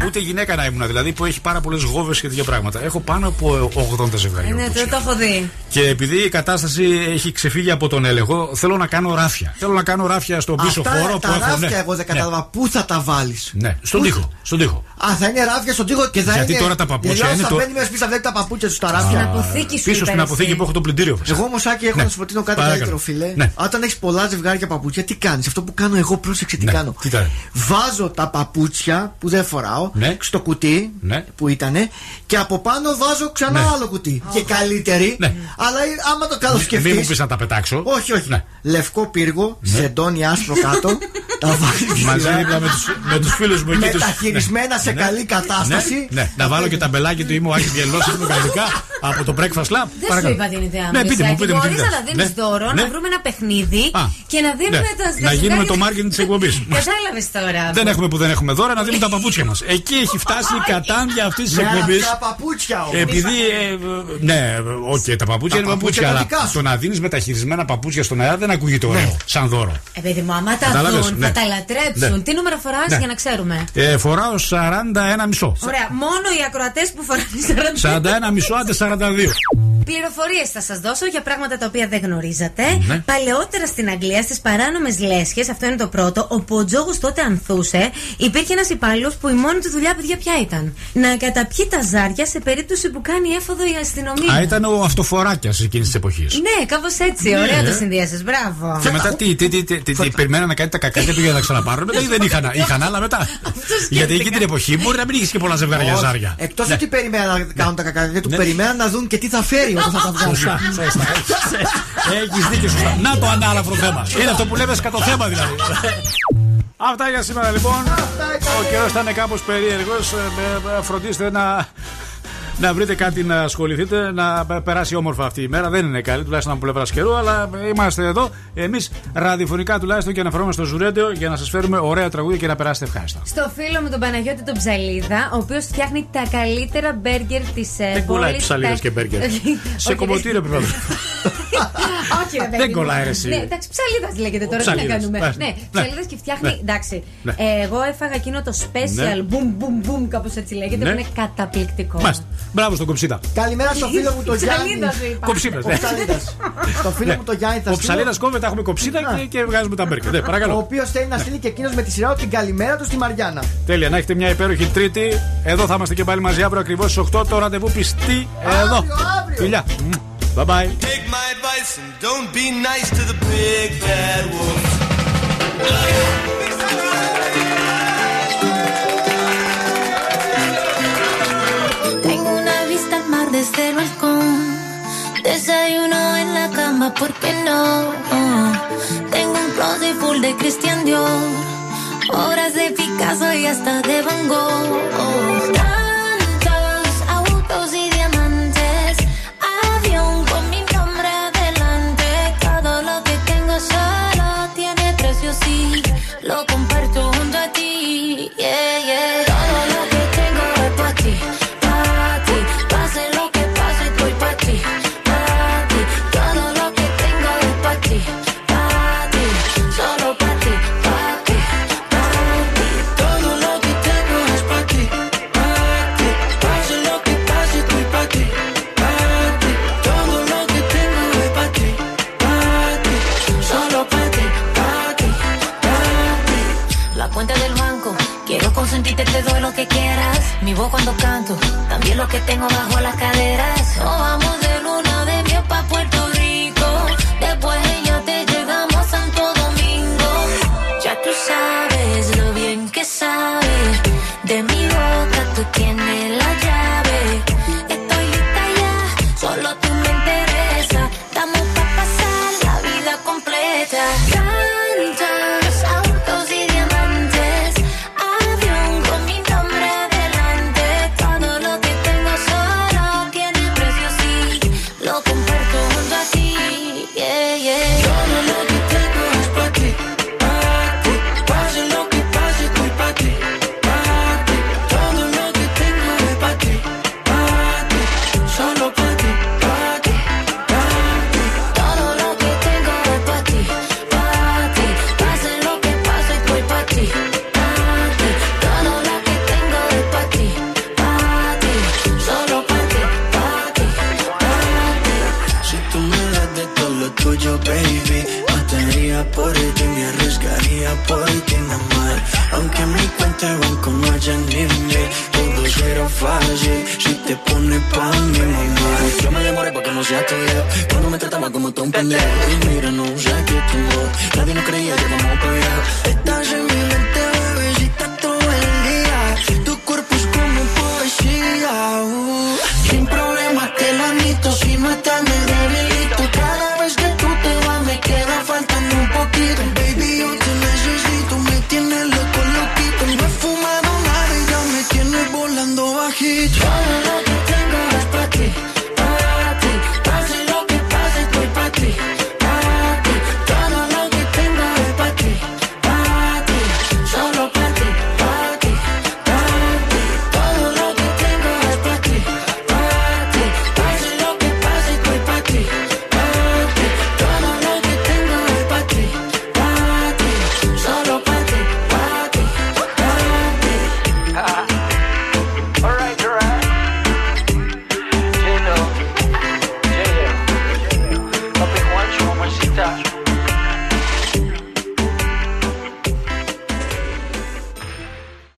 Στο σπίτι σου, ναι. Ναι. Ούτε γυναίκα να ήμουν, δηλαδή που έχει πάρα πολλές γόβες και τέτοια πράγματα. Έχω πάνω από 80 ζευγάρια. Ναι, το, το έχω δει. Και επειδή η κατάσταση έχει ξεφύγει από τον έλεγχο, θέλω να κάνω ράφια. Θέλω να κάνω ράφια στον πίσω Αυτά χώρο τα που έχω. ράφια ναι. εγώ δεν Ναι. κατάλαβα. Πού θα τα βάλεις; Ναι, στον τοίχο. Στον τοίχο. Α, θα είναι ράφια στον τοίχο και θα Γιατί είναι. τώρα τα παπούτσια Γιατί είναι θα το- μπαίνει μέσα σπίτι, θα βλέπει τα παπούτσια σου στα ράφια. Α, Πίσω στην αποθήκη που έχω το πλυντήριο. Εγώ όμως, Άκη, έχω Ναι. να σου προτείνω κάτι Παρακαλώ. καλύτερο, φίλε. Ναι. Όταν έχεις πολλά ζευγάρια παπούτσια, τι κάνεις; Αυτό που κάνω εγώ, πρόσεξε τι Ναι. κάνω. Τι κάνει; Βάζω τα παπούτσια που δεν φοράω Ναι. στο κουτί Ναι. που ήτανε και από πάνω βάζω ξανά Ναι. άλλο κουτί. Και καλύτερη. Ναι. Αλλά άμα το καλοσκεφτεί. Μην μου πεις να τα πετάξω. Όχι, όχι. Ναι. Λευκό πύργο, σεντόνι άσπρο κάτω. τα βάζει Μαζί δίπλα με τους, με τους φίλους μου εκεί τους- Μεταχειρισμένα σε σε ναι. καλή κατάσταση. Ναι, ναι. Να βάλω και τα μπελάκια του, είμαι ο Άκη Γελό, από το Breakfast Club. Δεν σου είπα την ιδέα. Ναι, πείτε μου, πείτε μου. Μπορείς να δίνει δώρο, να βρούμε ένα παιχνίδι και να δίνουμε τα Να γίνουμε το marketing της εκπομπής. <laughs> Κατάλαβες τώρα. Δεν έχουμε που δεν έχουμε δώρα, να δίνουμε τα παπούτσια μας. Εκεί έχει φτάσει η κατάντια αυτής της εκπομπής. Τα παπούτσια όμως. Επειδή. Ε, ε, ναι, οκ, τα παπούτσια είναι παπούτσια, αλλά το να δίνεις μεταχειρισμένα παπούτσια στον αέρα δεν ακούγεται ωραίο. Σαν δώρο. Επειδή μου άμα τα δουν, θα τα λατρέψουν. Τι νούμερο φοράς για να ξέρουμε; ε, Φοράω 40 41,5. Ωραία. Μόνο οι ακροατές που φοράνε 41 μισό άντε 42. Πληροφορίες θα σας δώσω για πράγματα τα οποία δεν γνωρίζατε. Ναι. Παλαιότερα στην Αγγλία, στις παράνομες λέσχες, αυτό είναι το πρώτο, όπου ο τζόγος τότε ανθούσε, υπήρχε ένας υπάλληλος που η μόνη του δουλειά, παιδιά, ποια ήταν; Να καταπιεί τα ζάρια σε περίπτωση που κάνει έφοδο η αστυνομία. Α, ήταν ο αυτοφοράκιας εκείνης της εποχής. Ναι, κάπως έτσι. Ναι. Ωραία το συνδύασε. Μπράβο. Και μετά τι, τι, τι, τι, τι, τι περιμέναν να κάνει τα κακάκια του για να ξαναπάρουν. Μετά ή δεν είχαν, είχαν άλλα μετά. Γιατί εκεί την εποχή μπορεί να μην είχες και πολλά ζευγάρια ζάρια. Εκτός Ναι. ότι περιμέναν να κάνουν τα κακάκια του, περιμέναν να δουν και τι θα φέρει όταν θα τα βγάλουν. Σωστά, σωστά. Έχεις δίκιο, σωστά. Να το ανάλαφρο θέμα. Είναι αυτό που λέμε σκατό θέμα δηλαδή. Αυτά για σήμερα λοιπόν. Ο καιρός ήταν κάπως περίεργος. Φροντίστε να. Να βρείτε κάτι να ασχοληθείτε, να περάσει όμορφα αυτή η μέρα. Δεν είναι καλή, τουλάχιστον από πλευράς καιρού, αλλά είμαστε εδώ. Εμείς ραδιοφωνικά τουλάχιστον και αναφερόμαστε στο Ζουρέντιο για να σας φέρουμε ωραία τραγούδια και να περάσετε ευχάριστα. Στο φίλο μου τον Παναγιώτη τον Ψαλίδα, ο οποίος φτιάχνει τα καλύτερα μπέργκερ της ε, Δεν κολλάει πόλης. ψαλίδες Τα- και μπέργκερ. <laughs> Σε Όχι, κομμωτήριο πρέπει να βρει. <laughs> Όχι, ρε παιδί Δεν μου. κολλάει, ρε, εσύ. Ναι, εντάξει, ψαλίδας λέγεται τώρα. Τι να Ψαλίδας. κάνουμε. Ναι. Ναι, Ναι. ψαλίδας και φτιάχνει. Ναι. Εντάξει. Ναι. Ε, Εγώ έφαγα εκείνο το special Ναι. boom boom boom, κάπως έτσι λέγεται, Ναι. που είναι καταπληκτικό. Μάλιστα. Μπράβο στον κοψίτα. Καλημέρα στο φίλο μου τον Γιάννη. Ψαλίδας σου είπα. Κοψίδας, Ο ναι. Ψαλίδας. Στο φίλο Ναι. μου τον Γιάννη θα Ο στείλω. ψαλίδας κόβεται, έχουμε κοψίτα και, και βγάζουμε τα μπέρκερ. Ναι, Ο παρακαλώ. οποίος θέλει να στείλει και εκείνος με τη σειρά του την καλημέρα του στη Μαριάννα. Τέλεια, να έχετε μια υπέροχη Τρίτη. Εδώ θα είμαστε και πάλι μαζί αύριο ακριβώς στις 8 το ραντεβού πιστή εδώ. Φιλιά. Bye bye. Take my advice and don't be nice to the big bad wolf. Tengo una vista al mar desde el balcón. Desayuno en la cama, ¿por qué no? Tengo un closet full de Christian Dior. Obras de Picasso y hasta de Van Gogh. Consentirte, te doy lo que quieras. Mi voz cuando canto, también lo que tengo bajo las caderas. Nos vamos de si te pone pa' mi mamá. Yo me demoré porque no sea tuyo, cuando me trataba como tú un pendejo. Y mira, no sé qué tengo, nadie no creía que vamos a. Estás